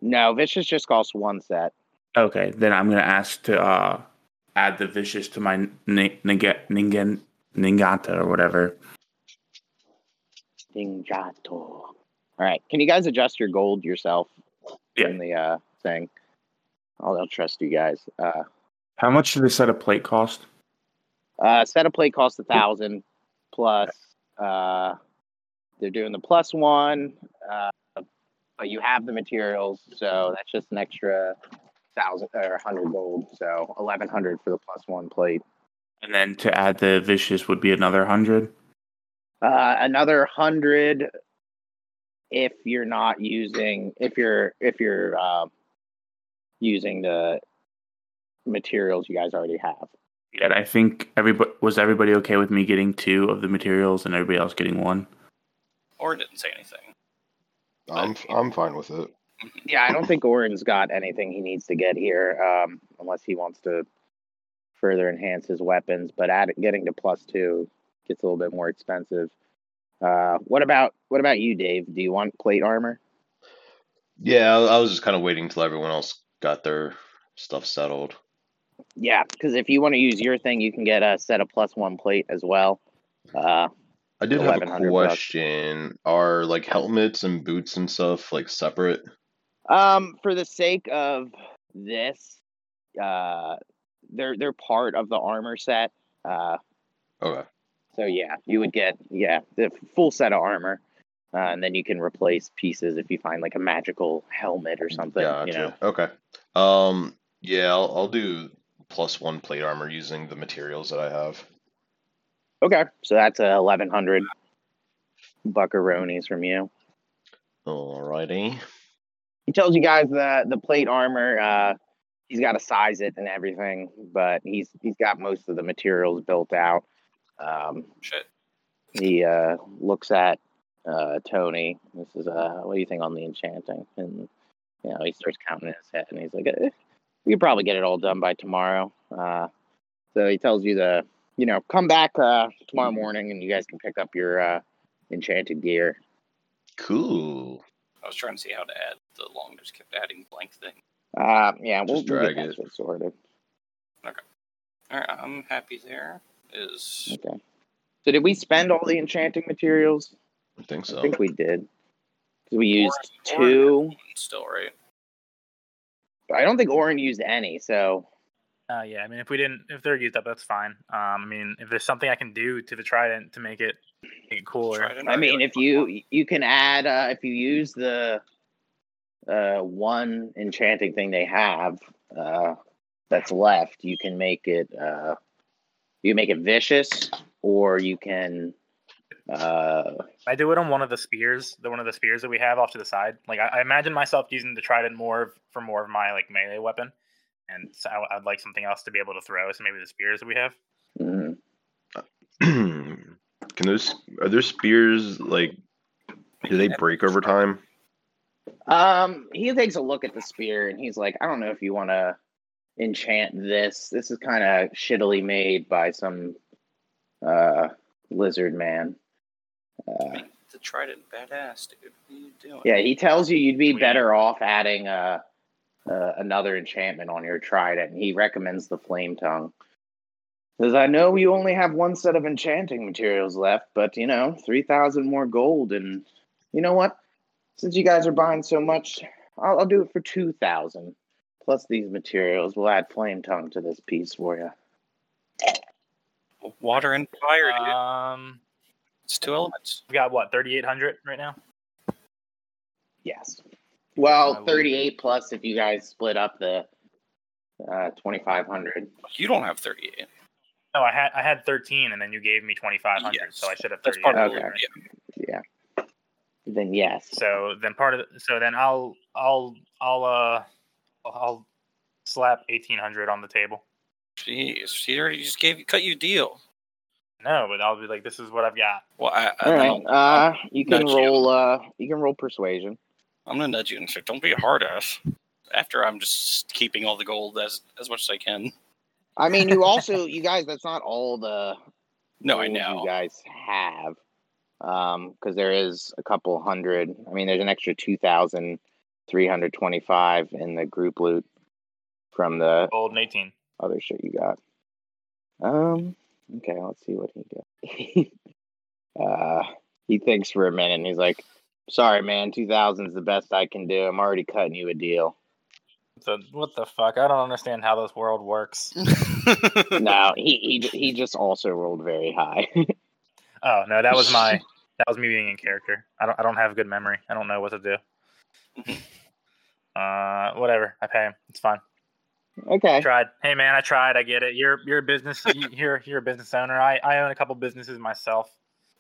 No, vicious just costs one set.
Okay, then I'm gonna ask to uh, add the vicious to my Ning- Ningen Ningen Ningata or whatever.
Dingato. All right. Can you guys adjust your gold yourself
Yeah.
in the uh, thing? I'll, I'll trust you guys. Uh,
How much did a set of plate cost?
uh, set of plate costs a thousand plus. Uh, they're doing the plus one, uh, but you have the materials, so that's just an extra thousand or hundred gold. So eleven hundred for the plus one plate.
And then to add the vicious would be another hundred.
Uh, another hundred if you're not using if you're if you're uh, using the materials you guys already have.
Yeah, I think everybody was everybody okay with me getting two of the materials and everybody else getting one.
Or didn't say anything.
I'm I'm fine with it.
Yeah, I don't think Orin's got anything he needs to get here, um, unless he wants to further enhance his weapons. But add, getting to plus two gets a little bit more expensive. Uh, what about what about you, Dave? Do you want plate armor?
Yeah, I, I was just kind of waiting till everyone else got their stuff settled.
Yeah, because if you want to use your thing, you can get a set of plus one plate as well. Uh,
I did have a
1100 bucks.
question. Are like helmets and boots and stuff like separate?
Um, for the sake of this, uh, they're they're part of the armor set. Uh,
Okay.
So yeah, you would get yeah the full set of armor, uh, and then you can replace pieces if you find like a magical helmet or something.
Gotcha.
You know.
Okay. Um. Yeah, I'll I'll do plus one plate armor using the materials that I have.
Okay, so that's a eleven hundred buckaroonies from you.
Alrighty.
He tells you guys the the plate armor. Uh, he's got to size it and everything, but he's he's got most of the materials built out. Um,
Shit.
he uh, looks at uh, Tony. This is uh, what do you think on the enchanting? And you know, he starts counting in his head, and he's like, eh, "We could probably get it all done by tomorrow." Uh, so he tells you to, you know, come back uh, tomorrow morning, and you guys can pick up your uh, enchanted gear.
Cool.
I was trying to see how to add the long, just kept adding blank thing.
Uh, yeah, we'll,
Just
we'll get
drag
that shit sorted.
All right, I'm happy there. Is
Okay. So did we spend all the enchanting materials?
I think so.
I think we did. 'Cause we used
Orin- Orin
two.
has one still right.
I don't think Orin used any. So
Uh, yeah, I mean, if we didn't, if they're used up, that's fine. Um, I mean, if there's something I can do to the trident to make it make it cooler,
Trident
I mean, if you you can add uh, if you use the uh, one enchanting thing they have uh, that's left, you can make it uh, you can make it vicious, or you can uh,
I do it on one of the spears, the one of the spears that we have off to the side. Like I, I imagine myself using the trident more of- for more of my like melee weapon, and so I, I'd like something else to be able to throw. So maybe the spears that we have.
mm,
Can those are there spears like do they break over time?
Um, he takes a look at the spear and he's like, I don't know if you want to enchant this. This is kind of shittily made by some uh lizard man. Uh,
the trident badass, dude. What are you doing?
yeah, he tells you you'd be better off adding uh, uh another enchantment on your trident. He recommends the flame tongue. Says, I know you only have one set of enchanting materials left, but you know, three thousand more gold, and you know what? Since you guys are buying so much, I'll, I'll do it for two thousand plus these materials. We'll add flame tongue to this piece for you.
Water and fire, dude.
Um,
It's two elements.
we got what thirty eight hundred right now.
Yes. Well,
I will-
thirty-eight plus if you guys split up the uh, twenty-five hundred.
You don't have 38.
No, I had I had thirteen, and then you gave me twenty five hundred,
Yes.
so I should have
That's
thirty
part of the
Okay.
yeah.
Yeah. Then yes.
So then part of the, so then I'll I'll I'll uh I'll slap eighteen hundred on the table.
Jeez, he already just gave you, cut you a deal.
No, but I'll be like, this is what I've got.
Well, I, I,
All right.
I'll-
Uh, you can
nudge you.
roll. Uh, you can roll persuasion.
I'm gonna nudge you and say, "Don't be a hard ass." After I'm just keeping all the gold as as much as I can.
I mean, you also, you guys. That's not all the.
No, I know.
You guys have, um, because there is a couple hundred. I mean, there's an extra two thousand three hundred twenty-five in the group loot. from the
Gold and 18.
other shit you got. Um. Okay, let's see what he got. uh, he thinks for a minute. and He's like, "Sorry, man. Two thousand is the best I can do. I'm already cutting you a deal."
The, what the fuck? I don't understand how this world works.
no, he he he just also rolled very high.
Oh no, that was my that was me being in character. I don't I don't have good memory. I don't know what to do. Uh, whatever. I pay him. It's fine.
okay.
I Tried. Hey man, I tried. I get it. You're you're a business. you- You're you're a business owner. I I own a couple businesses myself.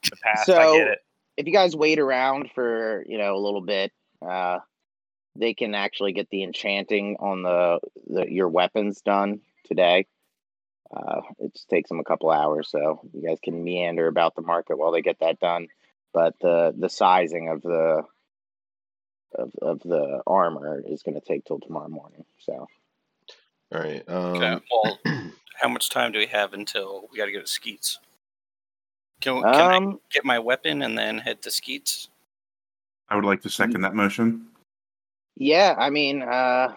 In the past, I
So-
get it.
if you guys wait around for you know a little bit, uh, they can actually get the enchanting on the, the your weapons done today. Uh, it just takes them a couple hours, so you guys can meander about the market while they get that done. But the the sizing of the of, of the armor is going to take till tomorrow morning. So
All right. Um,
Okay. Well, how much time do we have until we got to go to Skeets? Can, can I
um,
get my weapon and then head to Skeets?
I would like to second that motion.
Yeah, I mean, uh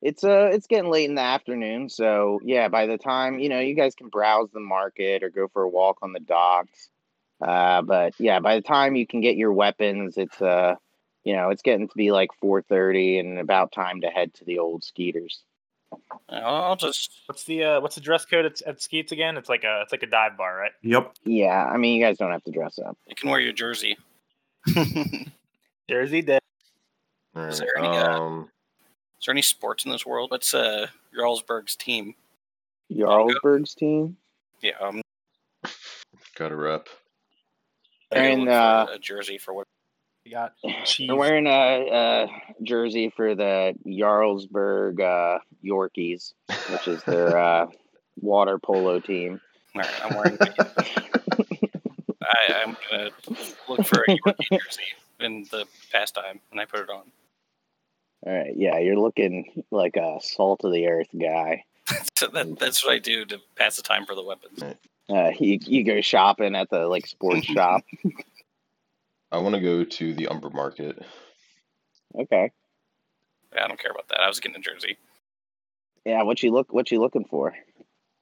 it's uh it's getting late in the afternoon, so yeah, by the time, you know, you guys can browse the market or go for a walk on the docks. Uh but yeah, by the time you can get your weapons, it's uh you know, it's getting to be like 4:30 and about time to head to the old skeeters.
I'll I'll just
What's the uh, what's the dress code at, at Skeets again? It's like a it's like a dive bar, right?
Yep.
Yeah, I mean, you guys don't have to dress up.
you can wear your jersey.
Jersey day.
all
Is there any, uh,
um,
Is there any sports in this world? What's uh Jarlsberg's team?
Jarlsberg's team.
Yeah, um,
got a rep.
I gotta
And, uh,
a jersey for what?
You got cheese.
They're wearing a, a jersey for the Jarlsberg uh, Yorkies, which is their uh, water polo team.
All right, I'm wearing. I, I'm gonna look for a Yorkie jersey in the pastime, and I put it on.
All right, yeah, you're looking like a salt of the earth guy.
So that, that's what I do to pass the time for the weapons.
Uh, you you go shopping at the like sports shop.
I want to go to the Umber Market.
Okay, Yeah,
I don't care about that. I was getting a jersey.
yeah, what you look what you looking for?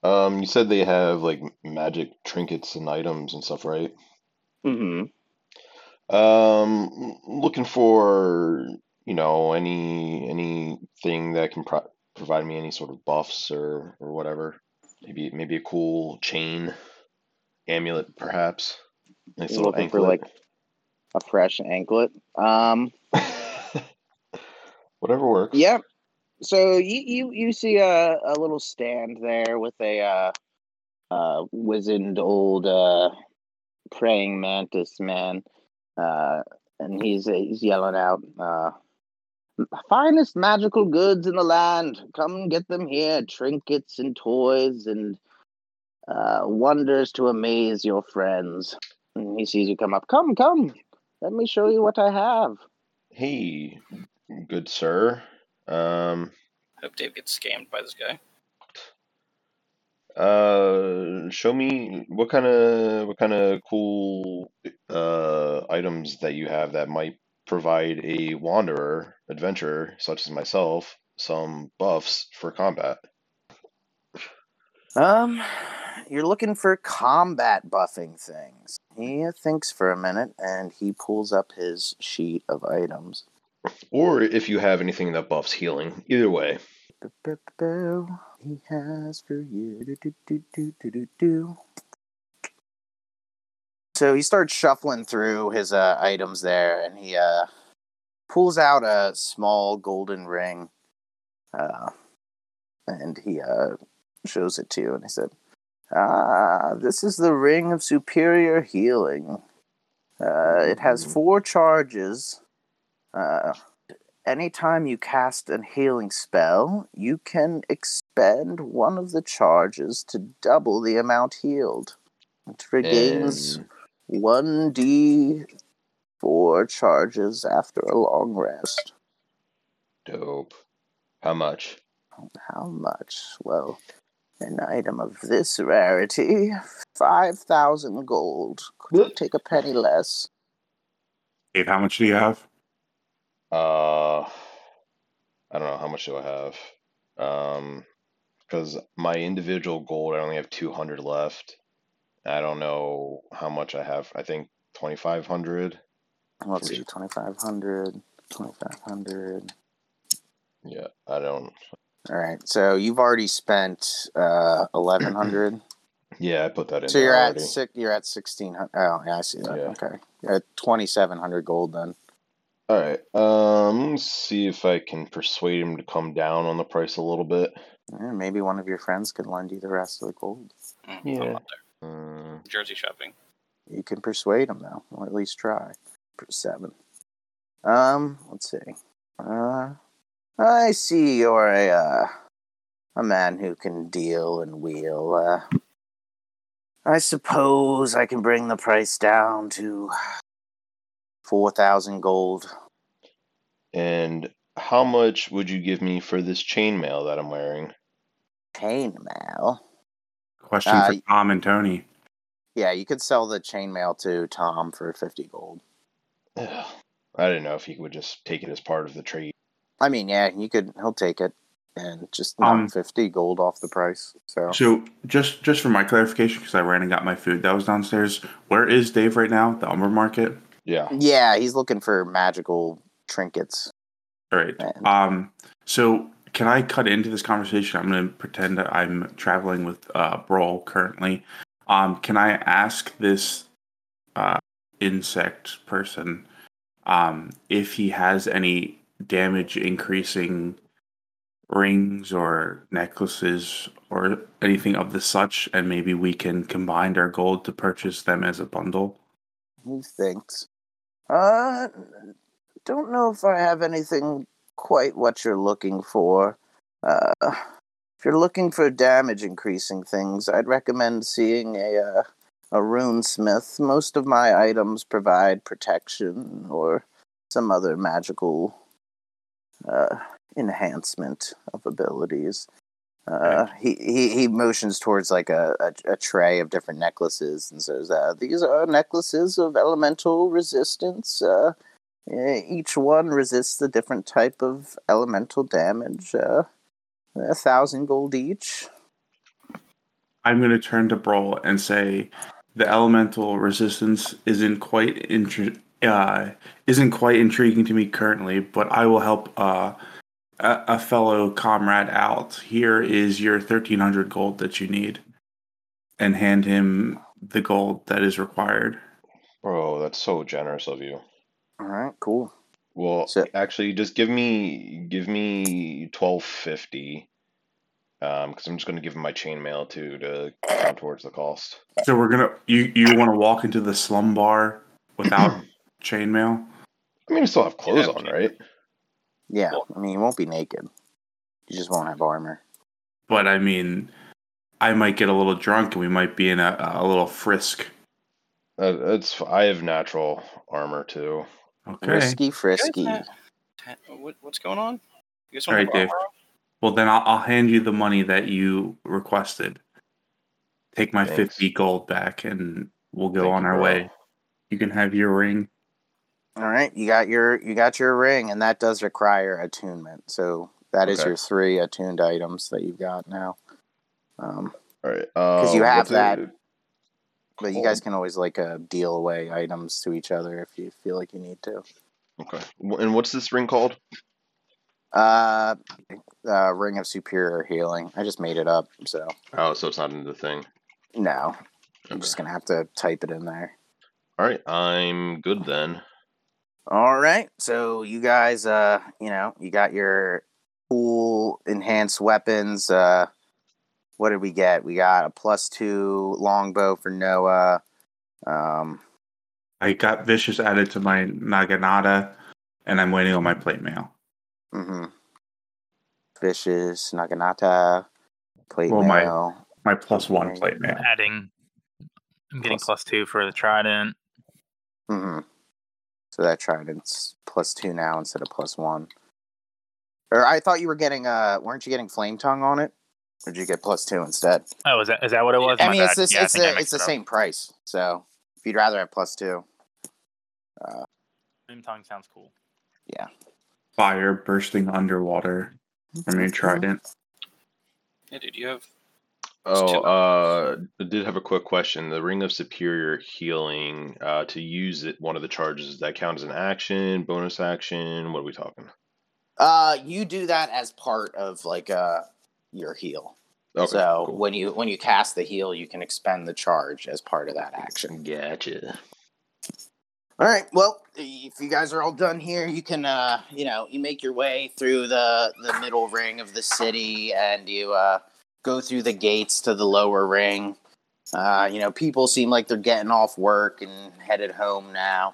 Um, you said they have like magic trinkets and items and stuff, right?
Mm-hmm.
Um, looking for you know any anything that can pro provide me any sort of buffs or or whatever. Maybe maybe a cool chain, amulet, perhaps. Nice
You're
little
looking for
anklet.
like a fresh anklet. Um,
Whatever works.
yeah. So you you you see a a little stand there with a uh, uh wizened old uh praying mantis man, uh, and he's he's yelling out, uh, "Finest magical goods in the land! Come get them here! Trinkets and toys and uh, wonders to amaze your friends." And he sees you come up. Come, come! Let me show you what I have.
Hey, good sir. Um,
Hope Dave gets scammed by this guy.
uh, show me what kind of what kind of cool uh items that you have that might provide a wanderer, adventurer such as myself, some buffs for combat.
Um, you're looking for combat buffing things. He thinks for a minute and he pulls up his sheet of items.
Or if you have anything that buffs healing. Either way.
He has for you. So he starts shuffling through his uh, items there, and he uh, pulls out a small golden ring, uh, and he uh, shows it to you. And he said, "Ah, this is the ring of superior healing. Uh, it has four charges." Uh, anytime you cast a healing spell, you can expend one of the charges to double the amount healed. It regains 1d4 charges after a long rest.
dope. How much?
How much? Well, an item of this rarity, 5,000 gold. Could you take a penny less.
Dave, how much do you have?
Uh, I don't know. How much do I have? Um, because my individual gold, I only have 200 left. I don't know how much I have. I think 2,500.
Let's see, 2,500, 2,500.
Yeah, I don't.
All right, so you've already spent uh, 1,100.
Yeah, I put that in.
so
there
you're
already.
at six. You're at 1,600. Oh, yeah, I see that.
Yeah.
Okay, you're at 2,700 gold then.
All right. Um, let's see if I can persuade him to come down on the price a little bit.
Yeah, maybe one of your friends can lend you the rest of the gold.
Mm,
Yeah.
I'm out there.
Mm,
Jersey shopping.
You can persuade him though, or at least try. For seven. Um, let's see. Uh, I see you're a uh, a man who can deal and wheel. Uh, I suppose I can bring the price down to four thousand gold.
and how much would you give me for this chainmail that I'm wearing?
Chainmail.
Question
Uh,
for Tom and Tony.
Yeah, you could sell the chainmail to Tom for fifty gold.
I didn't know if he would just take it as part of the trade.
I mean, yeah, he could. He'll take it and just knock
Um,
fifty gold off the price. So
So just just for my clarification, because I ran and got my food that was downstairs. Where is Dave right now? The Umber Market.
Yeah.
yeah, he's looking for magical trinkets.
All right.
And-
Um. So can I cut into this conversation? I'm going to pretend that I'm traveling with uh, Brol currently. Um. Can I ask this uh, insect person um, if he has any damage increasing rings or necklaces or anything of the such, and maybe we can combine our gold to purchase them as a bundle?
He thinks. Uh, don't know if I have anything quite what you're looking for. Uh, if you're looking for damage increasing things, I'd recommend seeing a uh, a runesmith. Most of my items provide protection or some other magical uh, enhancement of abilities. Uh, he, he he motions towards like a, a, a tray of different necklaces and says, uh, "These are necklaces of elemental resistance. Uh, eh, each one resists a different type of elemental damage. Uh, a thousand gold each.
I'm going to turn to Brol and say the elemental resistance isn't quite intri- uh, isn't quite intriguing to me currently, but I will help uh, a, a fellow comrade out. Here is your 1300 gold that you need, and hand him the gold that is required.
Bro, that's so generous of you.
All right, cool.
Well,
So-
actually, just give me give me twelve fifty. Um, because I'm just gonna give him my chainmail too to count towards the cost.
So we're gonna you you want to walk into the slum bar without chainmail?
I mean, you still have clothes
Yeah,
on, right?
Yeah,
Cool.
I mean, you won't be naked. You just won't have armor.
But I mean, I might get a little drunk and we might be in a, a little frisk.
Uh, it's I have natural armor too.
Okay.
frisky,
frisky. What, what's going on? You guys
All
want
right, Dave. Well, then I'll, I'll hand you the money that you requested. Take my
Thanks.
50 gold back and we'll go
Thank
on our
bro.
way. You can have your ring.
All right, you got your you got your ring, and that does require attunement. So that is
Okay.
your three attuned items that you've got now. Um,
All right.
Because you
uh,
have that.
it-
but you guys can always like uh, deal away items to each other if you feel like you need to.
Okay. And what's this ring called?
Uh, uh, ring of superior healing. I just made it up, so
Oh, so it's not in the thing.
no, I'm just gonna have to type it in there.
All right, I'm good then.
All right. So you guys, uh, you know, you got your cool enhanced weapons. Uh, what did we get? We got a plus two longbow for Noah. Um,
I got Vicious added to my Naginata and I'm waiting on my plate mail.
mm-hmm. Vicious Naginata, plate
Well, my-
mail.
My plus one
Okay.
plate mail.
Adding. I'm getting
Plus-
plus two for the trident.
Mm-hmm. So that trident's plus two now instead of plus one. Or I thought you were getting uh, weren't you getting flame tongue on it? Or did you get plus two instead?
Oh, is that is that what it was?
I
My
mean, it's this,
Yeah,
it's
think I
the, it's the
it up.
same price. So if you'd rather have plus two,
Flame tongue sounds cool.
Yeah, fire bursting underwater from your trident.
Yeah, dude, you have
Oh,
two.
uh, I did have a quick question. The Ring of Superior Healing, uh, to use it, one of the charges, does that count as an action, bonus action? What are we talking?
Uh, you do that as part of like uh your heal.
Okay,
so
cool.
when you when you cast the heal, you can expend the charge as part of that action.
Gotcha.
All right. Well, if you guys are all done here, you can uh you know you make your way through the the middle ring of the city, and you uh go through the gates to the lower ring. Uh, you know, people seem like they're getting off work and headed home now.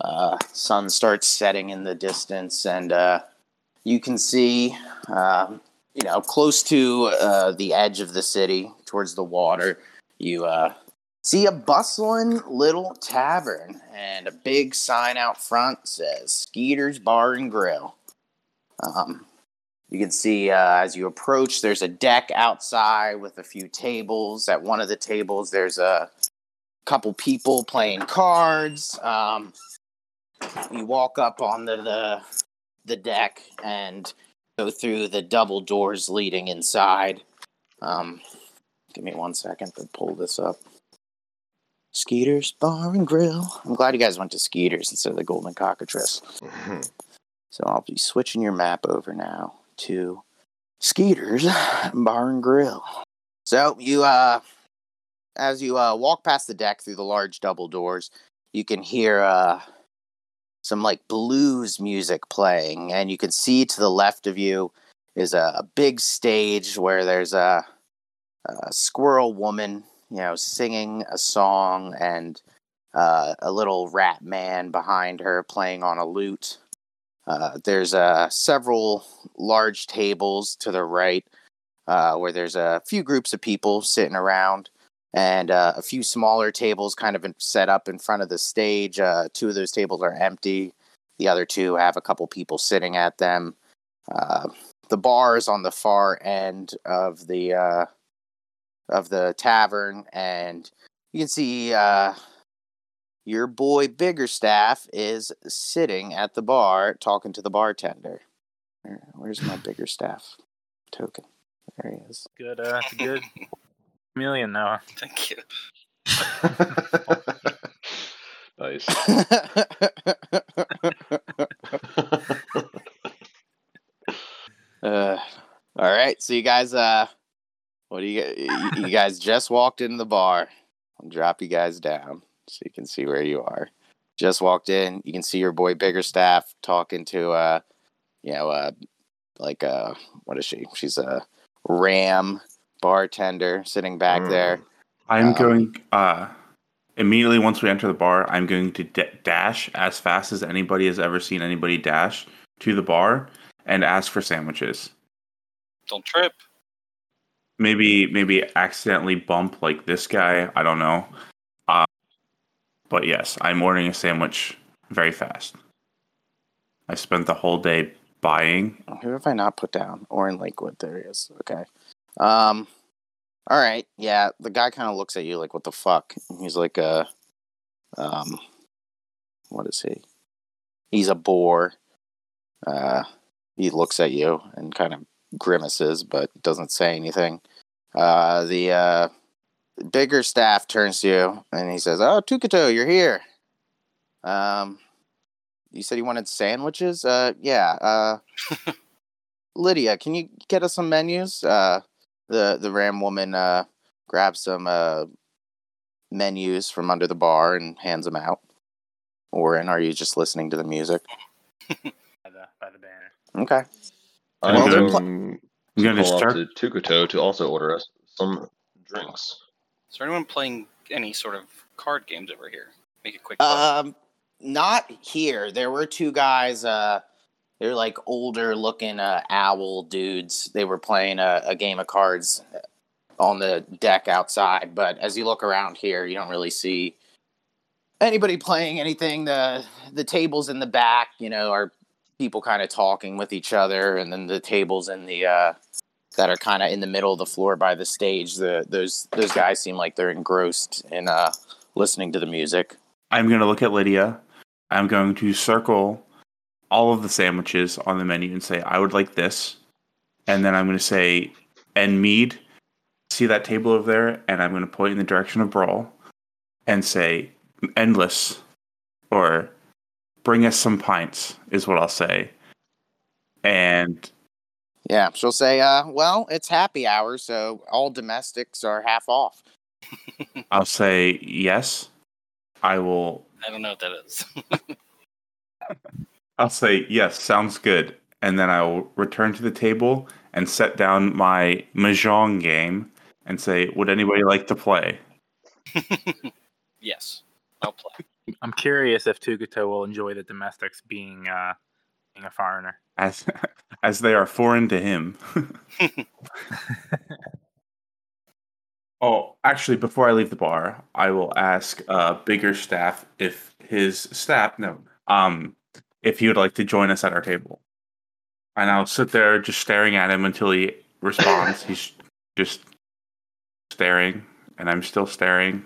Uh, sun starts setting in the distance, and uh, you can see, um, you know, close to uh, the edge of the city, towards the water, you uh, see a bustling little tavern, and a big sign out front says "Skeeter's Bar and Grill." Um, you can see uh, as you approach, there's a deck outside with a few tables. At one of the tables, there's a couple people playing cards. Um, you walk up on the, the the deck and go through the double doors leading inside. Um, give me one second to pull this up. Skeeter's Bar and Grill. I'm glad you guys went to Skeeter's instead of the Golden Cockatrice. So I'll be switching your map over now to Skeeter's Bar and Grill. So you uh as you uh walk past the deck through the large double doors, you can hear uh some like blues music playing and you can see to the left of you is a, a big stage where there's a, a squirrel woman, you know, singing a song and uh, a little rat man behind her playing on a lute. Uh, there's uh, several large tables to the right uh, where there's a few groups of people sitting around and uh, a few smaller tables kind of set up in front of the stage. Uh, two of those tables are empty. The other two have a couple people sitting at them. The bar is on the far end of the of the tavern, and you can see your boy Biggerstaff is sitting at the bar talking to the bartender. Where's my Biggerstaff token? There he is.
Good, uh, good million now.
Thank you.
nice.
Uh, all right, so you guys, uh, what do you, you you guys just walked into the bar? I'll drop you guys down so you can see where you are. Just walked in. You can see your boy Biggerstaff talking to, uh, you know, uh, like, uh, what is she? She's a ram bartender sitting back
Mm.
there.
I'm
Um,
going uh immediately once we enter the bar. I'm going to d- dash as fast as anybody has ever seen anybody dash to the bar and ask for sandwiches.
Don't trip.
Maybe maybe accidentally bump like this guy. I don't know. But yes, I'm ordering a sandwich very fast. I spent the whole day buying.
Who have I not put down? Or in Lakewood, there he is. Okay. Um. All right. Yeah, the guy kind of looks at you like, "What the fuck?" And he's like, "Uh, um, what is he? He's a boar." Uh, he looks at you and kind of grimaces, but doesn't say anything. Uh, the uh, Biggerstaff turns to you and he says, "Oh, Tukato, you're here. Um, you said you wanted sandwiches. Uh, yeah. Uh." Lydia, can you get us some menus? Uh, the the ram woman uh, grabs some uh, menus from under the bar and hands them out. Orin, are you just listening to the music?
By the, by the banner.
Okay.
I'm
Well, they're
going
pl-
I'm
to
going to
call
start.
out to Tukato to also order us some drinks.
Is there anyone playing any sort of card games over here? Make a quick.
Um, not here. There were two guys. Uh, they're like older looking uh, owl dudes. They were playing a, a game of cards on the deck outside. But as you look around here, you don't really see anybody playing anything. The the tables in the back, you know, are people kind of talking with each other, and then the tables in the uh, that are kind of in the middle of the floor by the stage. The those those guys seem like they're engrossed in uh, listening to the music.
I'm going to look at Lydia. I'm going to circle all of the sandwiches on the menu and say, I would like this. And then I'm going to say, and Mead see that table over there, and I'm going to point in the direction of Brol and say, "Endless," or "Bring us some pints," is what I'll say. And
Yeah, she'll say, uh, well, it's happy hour, so all domestics are half off.
I'll say, "Yes, I will."
I don't know what that is.
I'll say, "Yes, sounds good," and then I will return to the table and set down my mahjong game and say, "Would anybody like to play?"
yes, I'll play.
I'm curious if Tukato will enjoy the domestics being uh, being a foreigner.
As as they are foreign to him. oh, actually, before I leave the bar, I will ask uh, Biggerstaff if his staff no um if he would like to join us at our table, and I'll sit there just staring at him until he responds. He's just staring, and I'm still staring.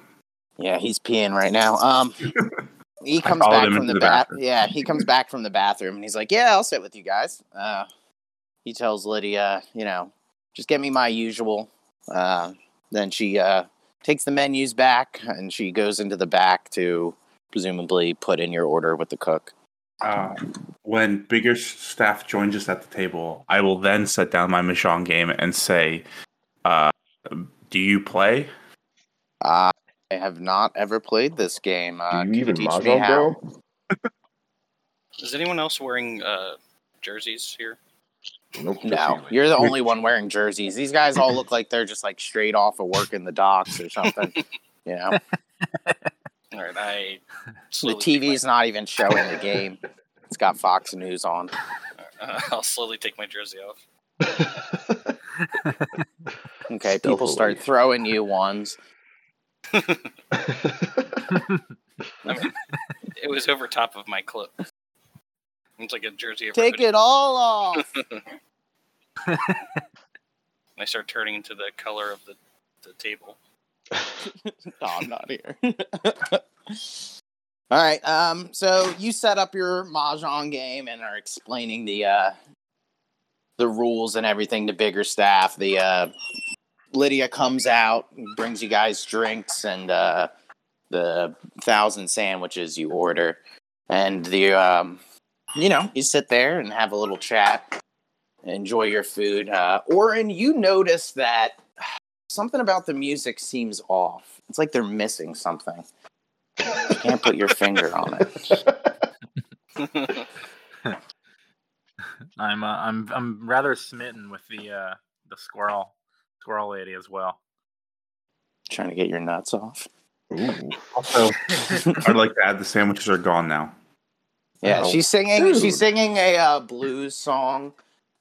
Yeah, he's peeing right now. Um, he comes back from the
the
bath.
bathroom.
Yeah, he comes back from the bathroom and he's like, "Yeah, I'll sit with you guys." Uh, he tells Lydia, you know, just get me my usual. Uh, then she uh, takes the menus back and she goes into the back to presumably put in your order with the cook.
Uh, when Biggerstaff joins us at the table, I will then set down my mahjong game and say, uh, "Do you play?"
Uh, I have not ever played this game. Uh,
Do you even
teach me
mahjong,
how?
bro?
Is anyone else wearing uh, jerseys here?
Nope.
No,
you.
you're the only one wearing jerseys. These guys all look like they're just like straight off of work in the docks or something. You know,
All right, I.
the
slowly take
TV's not even showing the game. It's got Fox News on.
uh, I'll slowly take my jersey off.
Okay, people start throwing you ones.
I mean, it was over top of my clip. It's like a jersey. over
Take
hoodie.
it all off.
And I start turning into the color of the, the table.
no, I'm not here. All right. Um. So you set up your mahjong game and are explaining the uh, the rules and everything to Biggerstaff. The uh, Lydia comes out, brings you guys drinks and uh, the thousand sandwiches you order, and the um, you know you sit there and have a little chat, enjoy your food. Uh, Orin, you notice that something about the music seems off. It's like they're missing something. You can't put your finger on it.
I'm uh, I'm I'm rather smitten with the uh, the squirrel squirrel lady as well.
Trying to get your nuts off.
Ooh.
Also, I'd like to add the sandwiches are gone now.
Yeah,
Oh,
she's singing.
dude.
She's singing a uh, blues song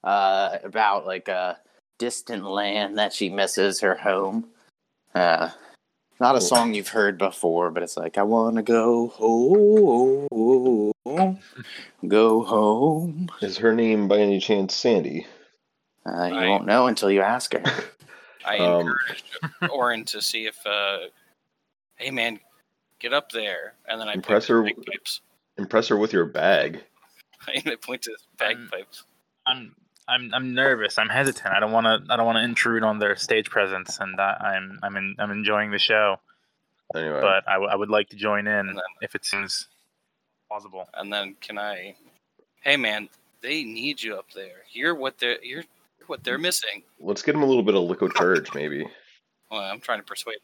uh, about like a distant land that she misses her home. Uh, not a song you've heard before, but it's like I want to go home, go home.
Is her name by any chance Sandy?
Uh, you
Right.
won't know until you ask her.
I
Um,
encouraged Orin to see if, uh, hey man, get up there, and then I
Impress her-
bagpipes.
Impress her with your bag.
I point to bagpipes.
I'm I'm I'm nervous. I'm hesitant. I don't want to I don't want to intrude on their stage presence, and I, I'm I'm in, I'm enjoying the show.
Anyway,
But I, w- I would like to join in
then-
if it seems plausible.
And then can I, hey man, they need you up there. You're what they're you're what they're missing.
let's get him a little bit of liquid courage, maybe.
Well, I'm trying to persuade.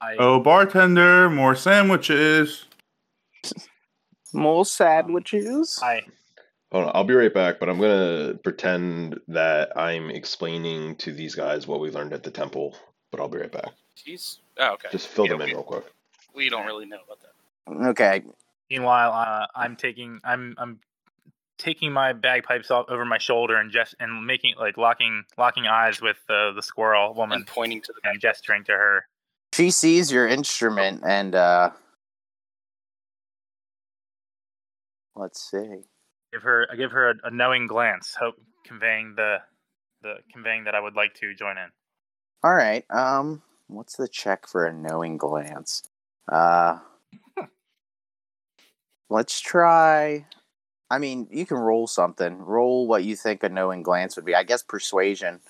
I
Oh, bartender, more sandwiches.
More sandwiches.
I
Hold on, I'll be right back, but I'm gonna pretend that I'm explaining to these guys what we learned at the temple. But I'll be right back.
He's oh, okay.
Just fill
Yeah,
them in real quick.
We don't really know about that.
Okay,
meanwhile uh, I'm taking I'm I'm taking my bagpipes off over my shoulder and just and making like locking locking eyes with uh, the squirrel woman
And pointing to the
and gesturing to her.
she sees your instrument and uh, let's see.
Give her I give her a, a knowing glance, hope conveying the the conveying that I would like to join in.
All right. Um, what's the check for a knowing glance? Uh, let's try. I mean, you can roll something. Roll what you think a knowing glance would be. I guess persuasion.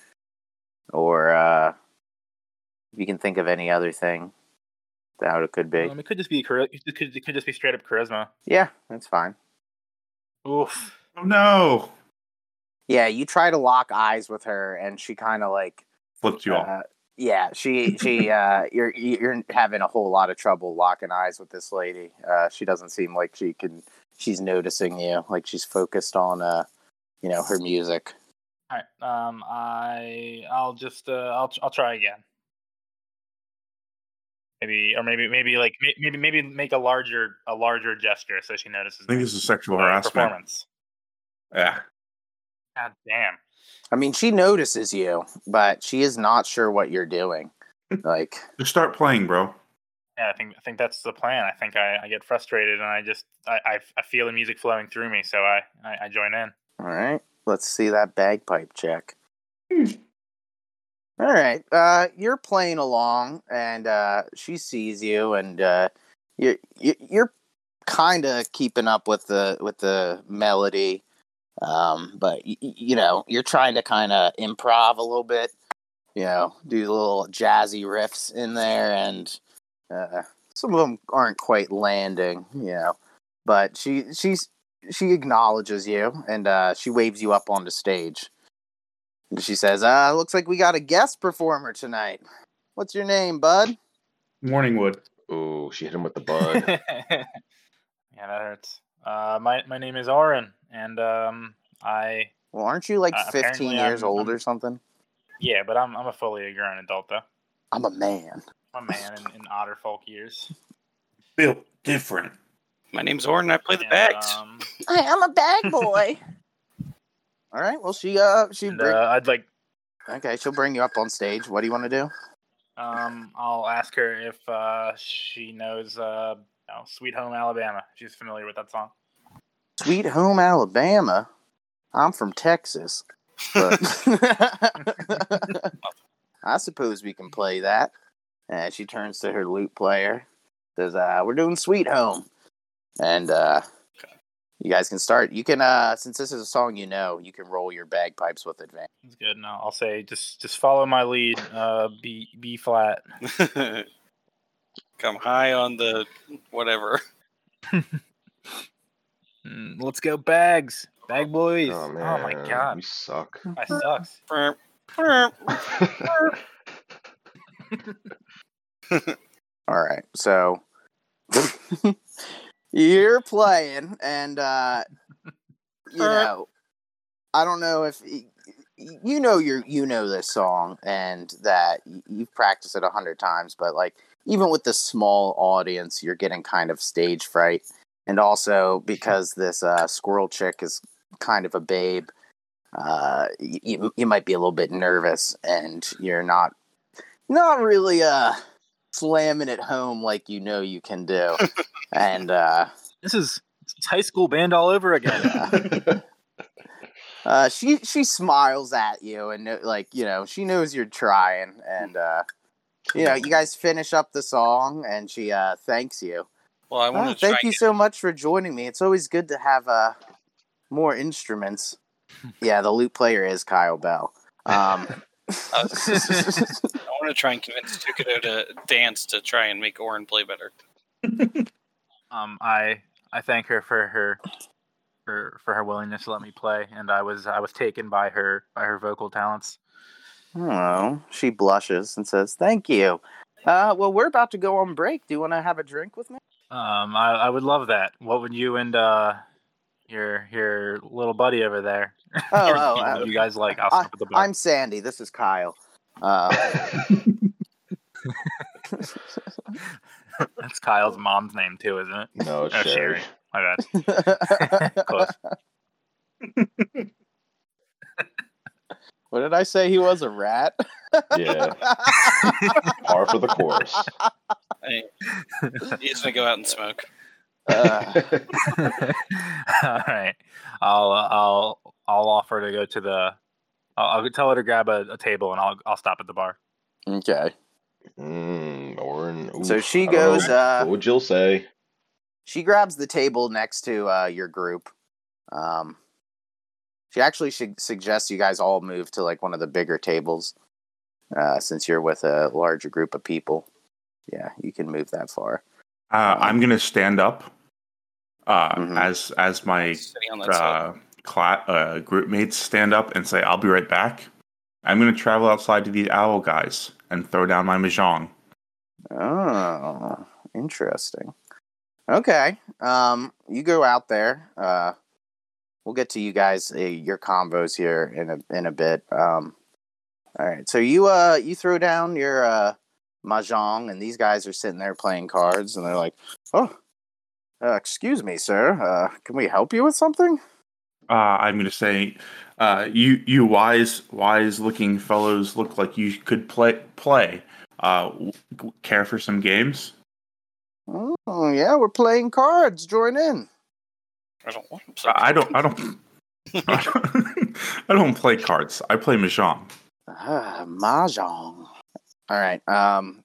or uh, if you can think of any other thing that it could be.
Um, it could just be chari- it could, it could just be straight up charisma.
yeah, that's fine.
Oof.
Oh no!
Yeah, you try to lock eyes with her, and she kind of like
flips you off.
Uh, yeah, she she uh you're you're having a whole lot of trouble locking eyes with this lady. Uh she doesn't seem like she can she's noticing you, like she's focused on uh you know, her music.
All right. Um, I I'll just uh, I'll I'll try again. Maybe or maybe maybe like maybe maybe make a larger a larger gesture so she notices.
I think
me.
this is sexual harassment.
performance.
Yeah.
God damn.
I mean, she notices you, but she is not sure what you're doing. Like,
Just start playing, bro.
Yeah, I think I think that's the plan. I think I, I get frustrated and I just I, I, I feel the music flowing through me, so I, I, I join in.
all right, let's see that bagpipe check. All right, uh, you're playing along, and uh, she sees you, and uh, you're you- you're kind of keeping up with the with the melody, um, but y- y- you know you're trying to kind of improv a little bit, you know, do little jazzy riffs in there, and uh, some of them aren't quite landing, you know, but she she's she acknowledges you, and uh, she waves you up on the stage. And she says, uh, looks like we got a guest performer tonight. What's your name, bud?
Morningwood.
Oh, she hit him with the bud.
yeah, that hurts. Uh, my my name is Orin, and um, I
Well, aren't you like
Uh,
15 years
I'm-
old
I'm-
or something?
yeah, but I'm I'm a fully grown adult though.
I'm a man.
I'm a man in, in otter folk years.
Built different.
My name's Orin. I play the
And,
bags.
Um,
I am a bag boy. All right. Well, she uh she
and,
bring,
uh, I'd like
okay. She'll bring you up on stage. What do you want to do?
um I'll ask her if uh she knows uh you know, Sweet Home Alabama. She's familiar with that song.
Sweet Home Alabama. I'm from Texas, but I suppose we can play that. And she turns to her lute player, says, uh, "We're doing Sweet Home," and uh, you guys can start. You can, uh, since this is a song you know, you can roll your bagpipes with advantage.
That's good. No, I'll say just just follow my lead. Uh, B B flat.
Come high on the whatever.
Mm, let's go bags, bag boys.
Oh
Oh,
man,
my god,
we suck.
I sucks.
All right, so you're playing, and uh, you know, I don't know if you know you you know this song, and that you've practiced it a hundred times, but like even with the small audience, you're getting kind of stage fright, and also because this uh, squirrel chick is kind of a babe. Uh, you, you might be a little bit nervous and you're not not really uh slamming it home like you know you can do. and uh,
This is high school band all over again.
uh, she she smiles at you and uh, like you know she knows you're trying and uh, you know you guys finish up the song and she uh, thanks you.
Well, I
Oh,
want to try.
thank you so much for joining me. It's always good to have uh, more instruments. yeah, the lute player is Kyle Bell. Um,
I want to try and convince Tukato to dance to try and make Orin play better.
um, I I thank her for her for for her willingness to let me play, and I was I was taken by her by her vocal talents.
Oh, she blushes and says, "Thank you." Uh, well, we're about to go on break. Do you want to have a drink with me?
Um, I, I would love that. What would you and uh your your little buddy over there?
Oh,
you,
oh,
you-
uh,
you guys like? I'll
I,
stop at the bar.
I'm Sandy. This is Kyle. Uh,
That's Kyle's mom's name too, isn't it?
no, it's
Oh,
Sherry.
Sherry. My bad. Close.
what did I say? He was a rat.
Yeah, par for the course.
Hey, he's gonna go out and smoke.
Uh,
All right. I'll uh, I'll I'll offer to go to the. I'll, I'll tell her to grab a, a table and I'll I'll stop at the bar.
okay.
Mm, Orin.
So
oof,
she
I don't know.
goes, uh,
what would Jill say?
She grabs the table next to uh, your group. Um, she actually should suggest you guys all move to like one of the bigger tables. Uh, since you're with a larger group of people, yeah, you can move that far.
Uh, I'm gonna stand up uh,
Mhm.
as as my
Sitting on that
uh, cla- uh, group mates stand up and say, "I'll be right back." I'm gonna travel outside to these owl guys and throw down my mahjong.
Oh, interesting. Okay. Um, you go out there. Uh, we'll get to you guys uh, your combos here in a in a bit. Um, all right. So you uh you throw down your uh mahjong, and these guys are sitting there playing cards, and they're like, "Oh, uh, excuse me, sir. Uh, can we help you with something?"
Uh, I'm gonna say, uh, you you wise wise looking fellows look like you could play play. Uh, care for some games?
Oh yeah, we're playing cards. Join in.
I don't want
I I don't I don't I don't play cards. I play mahjong.
Ah, mahjong. All right. Um,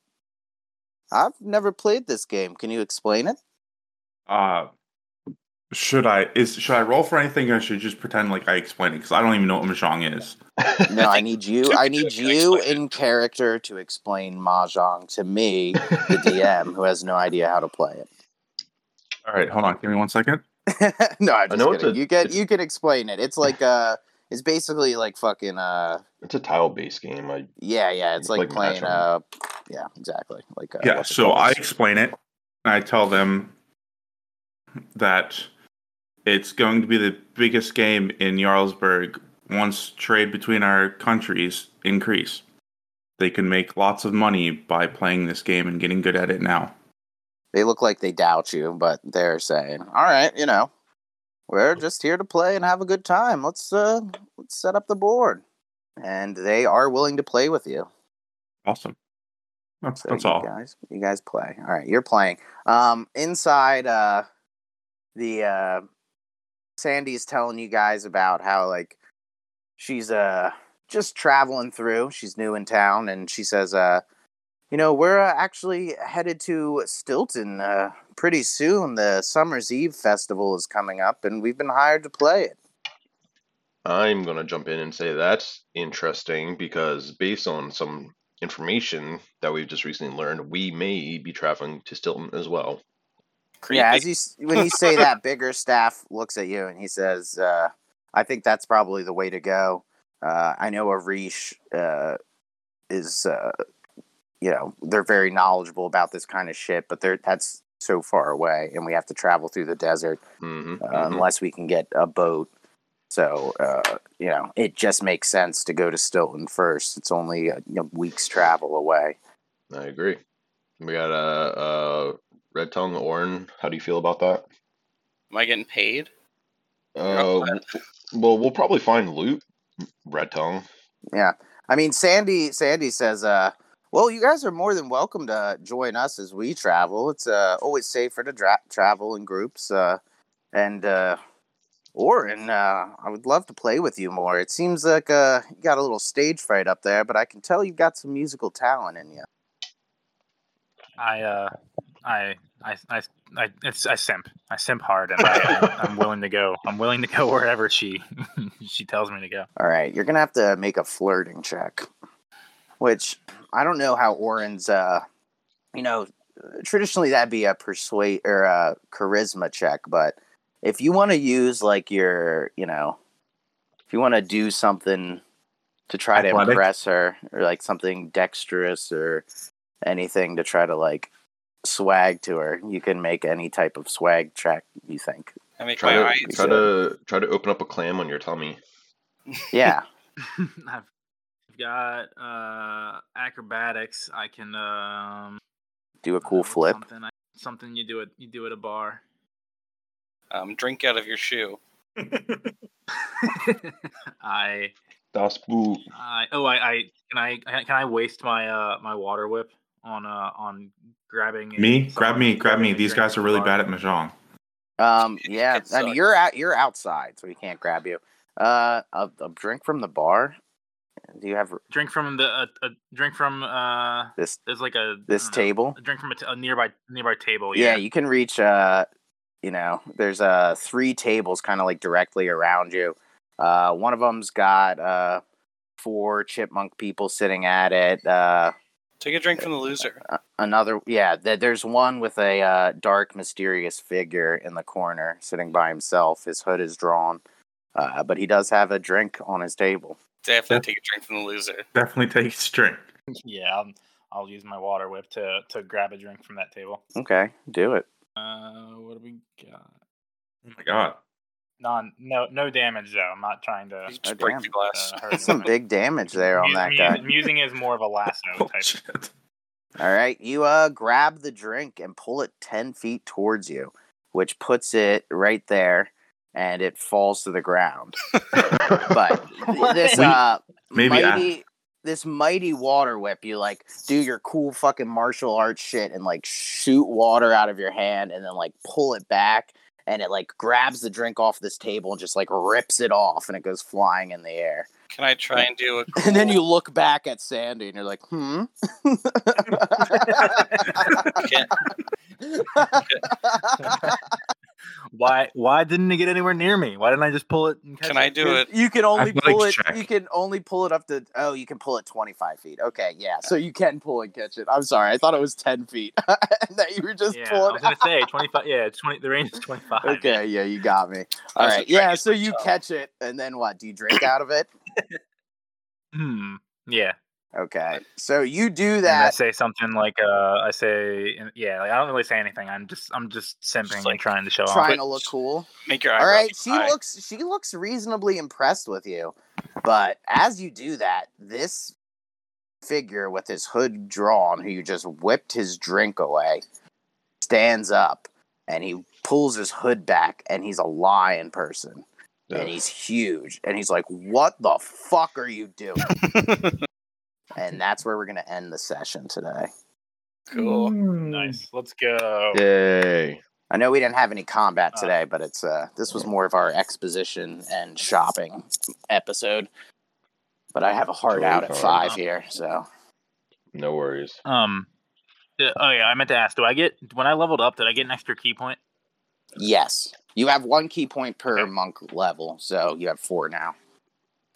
I've never played this game. Can you explain it?
Uh, should I is should I roll for anything or should I just pretend like I explain it? Because I don't even know what mahjong is.
No, I need you. I need you in character to explain mahjong to me, the DM, who has no idea how to play it.
All right, hold on. Give me one second.
no, I'm
I
just
know it's
kidding.
a-
you can you can explain it. It's like uh, it's basically like fucking uh,
It's a tile based game. I
yeah, yeah. It's
It's
like,
like
playing uh, yeah, exactly. Like uh,
yeah, so? I explain it. And I tell them that it's going to be the biggest game in Jarlsberg once trade between our countries increase. They can make lots of money by playing this game and getting good at it now.
They look like they doubt you, but they're saying, "All right, you know, we're just here to play and have a good time. Let's uh, let's set up the board." And they are willing to play with you.
Awesome. That's
So
that's
you
all.
guys, you guys play. All right, you're playing. Um, inside, uh, the uh, Sandy's telling you guys about how like she's uh just traveling through. She's new in town, and she says, uh, you know, we're uh, actually headed to Stilton uh, pretty soon. The Summer's Eve festival is coming up, and we've been hired to play it.
I'm gonna jump in and say that's interesting because based on some information that we've just recently learned, we may be traveling to Stilton as well.
Yeah, as you when you say that, Biggerstaff looks at you and he says, uh, "I think that's probably the way to go." Uh, I know Arish uh, is, uh, you know, they're very knowledgeable about this kind of shit, but they're that's so far away, and we have to travel through the desert
hmm
uh, unless we can get a boat. So, uh, you know, it just makes sense to go to Stilton first. It's only a you know, week's travel away.
I agree. We got a red tongue Orin. How do you feel about that?
Am I getting paid?
Uh,
Oh,
well, we'll probably find loot. Red tongue.
Yeah. I mean, Sandy Sandy says, uh, well, you guys are more than welcome to join us as we travel. It's uh, always safer to dra- travel in groups. Uh, and, uh, Orin, uh, I would love to play with you more. It seems like uh, you got a little stage fright up there, but I can tell you've got some musical talent in you.
I uh, I I I I, it's, I simp. I simp hard, and I, I'm willing to go. I'm willing to go wherever she she tells me to go.
All right, you're gonna have to make a flirting check, which I don't know how Orin's. Uh, you know, traditionally that'd be a persuade or a charisma check, but if you want to use like your, you know, if you want to do something to try to impress her, or like something dexterous or anything to try to like swag to her, you can make any type of swag track You think?
I make
Try to
eyes.
try to try to open up a clam on your tummy.
Yeah.
I've got uh acrobatics. I can um
Do a cool
uh,
flip.
Something, I, something you do at you do at a bar.
Um, drink out of your shoe.
I
Das Boot.
I oh I, I can I can I waste my uh my water whip on uh on grabbing
Me, grab me, grab me. These guys are really bad at mahjong.
Um, yeah,
It
I mean you're out you're outside, so we can't grab you. Uh, a, a drink from the bar. Do you have
Drink from the uh, a drink from uh
this
there's like a
this
don't know,
table?
a drink from a, t- a nearby nearby table.
Yeah,
Yeah,
you can reach. Uh, you know, there's uh three tables kind of like directly around you. Uh, one of them's got uh four chipmunk people sitting at it. Uh,
Take a drink from the loser.
another, yeah, th- there's one with a uh, dark, mysterious figure in the corner sitting by himself. His hood is drawn, uh, but he does have a drink on his table.
Definitely take a drink from the loser.
Definitely take a drink.
Yeah, I'll, I'll use my water whip to to grab a drink from that table.
Okay, do it.
Uh, what do we got?
Oh my god.
Non, no, no damage though. I'm not trying to.
You just
Oh,
break the glass.
Uh, hurt
Some big damage there on
Mu-
that
mu-
guy.
Musing is more of a lasso
Oh,
type.
shit.
All right, you uh grab the drink and pull it ten feet towards you, which puts it right there, and it falls to the ground. But this uh
maybe I-
this mighty water whip, you like do your cool fucking martial arts shit and like shoot water out of your hand and then like pull it back and it like grabs the drink off this table and just like rips it off and it goes flying in the air.
Can I try and do a cool,
And then you look back at Sandy and you're like, hmm.
Can,
Why? Why didn't it get anywhere near me? Why didn't I just pull it? And catch
can I do it?
You can only
Athletics
pull it.
check.
You can only pull it up to. Oh, you can pull it twenty five feet. Okay, yeah. So you can pull and catch it. I'm sorry, I thought it was ten feet. and that you were just
Yeah, I was gonna say twenty five. Yeah, twenty. The range is twenty five.
okay, yeah, you got me. All
was
right, yeah. So you catch it, and then what? Do you drink out of it?
Hmm. Yeah.
Okay, so you do that.
And I say something like, uh, I say, yeah, like I don't really say anything. I'm just, I'm just simping
like
and trying to show off.
Trying to look cool.
Make your
All
eyebrows
right, she
high.
looks she looks reasonably impressed with you. But as you do that, this figure with his hood drawn, who you just whipped his drink away, stands up and he pulls his hood back and he's a lion person. And he's huge. And he's like, What the fuck are you doing? and that's where we're gonna end the session today.
cool.
Nice. Let's go.
Yay.
I know we didn't have any combat
Uh,
today, but it's uh this was more of our exposition and shopping episode. But I have a hard
Totally
out at
fine.
five here, so
No worries.
Um. Oh yeah, I meant to ask. Do I get when I leveled up? Did I get an extra ki point?
yes, you have one ki point per
Okay.
monk level, so you have four now.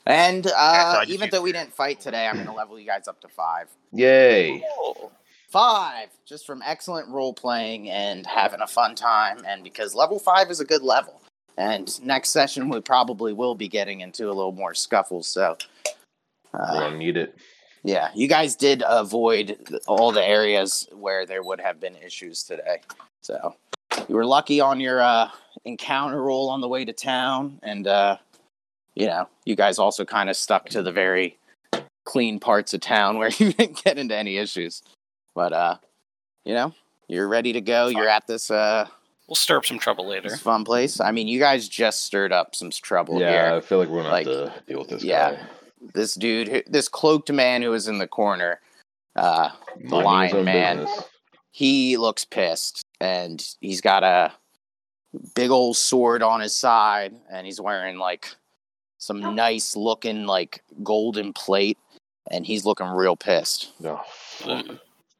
And uh,
I just
even though we didn't fight today, I'm going to level you guys up to five.
Yay.
Cool.
Five, just from excellent role playing and having a fun time, and because level five is a good level. And next session, we probably will be getting into a little more scuffles. So,
We're
uh,
gonna need it.
yeah, you guys did avoid all the areas where there would have been issues today. So, you were lucky on your uh, encounter roll on the way to town, and uh, you know, you guys also kind of stuck to the very clean parts of town where you didn't get into any issues. But uh, you know, you're ready to go. You're at this uh
We'll stir up some trouble later.
this fun place. I mean, you guys just stirred up some trouble
yeah, I feel like we're gonna
Like,
have to deal with this
yeah.
guy.
This dude, this cloaked man who was in the corner, uh,
Minding his
Lion man.
business.
he looks pissed, and he's got a big old sword on his side, and he's wearing like some nice looking like golden plate, and he's looking real pissed.
No. fuck.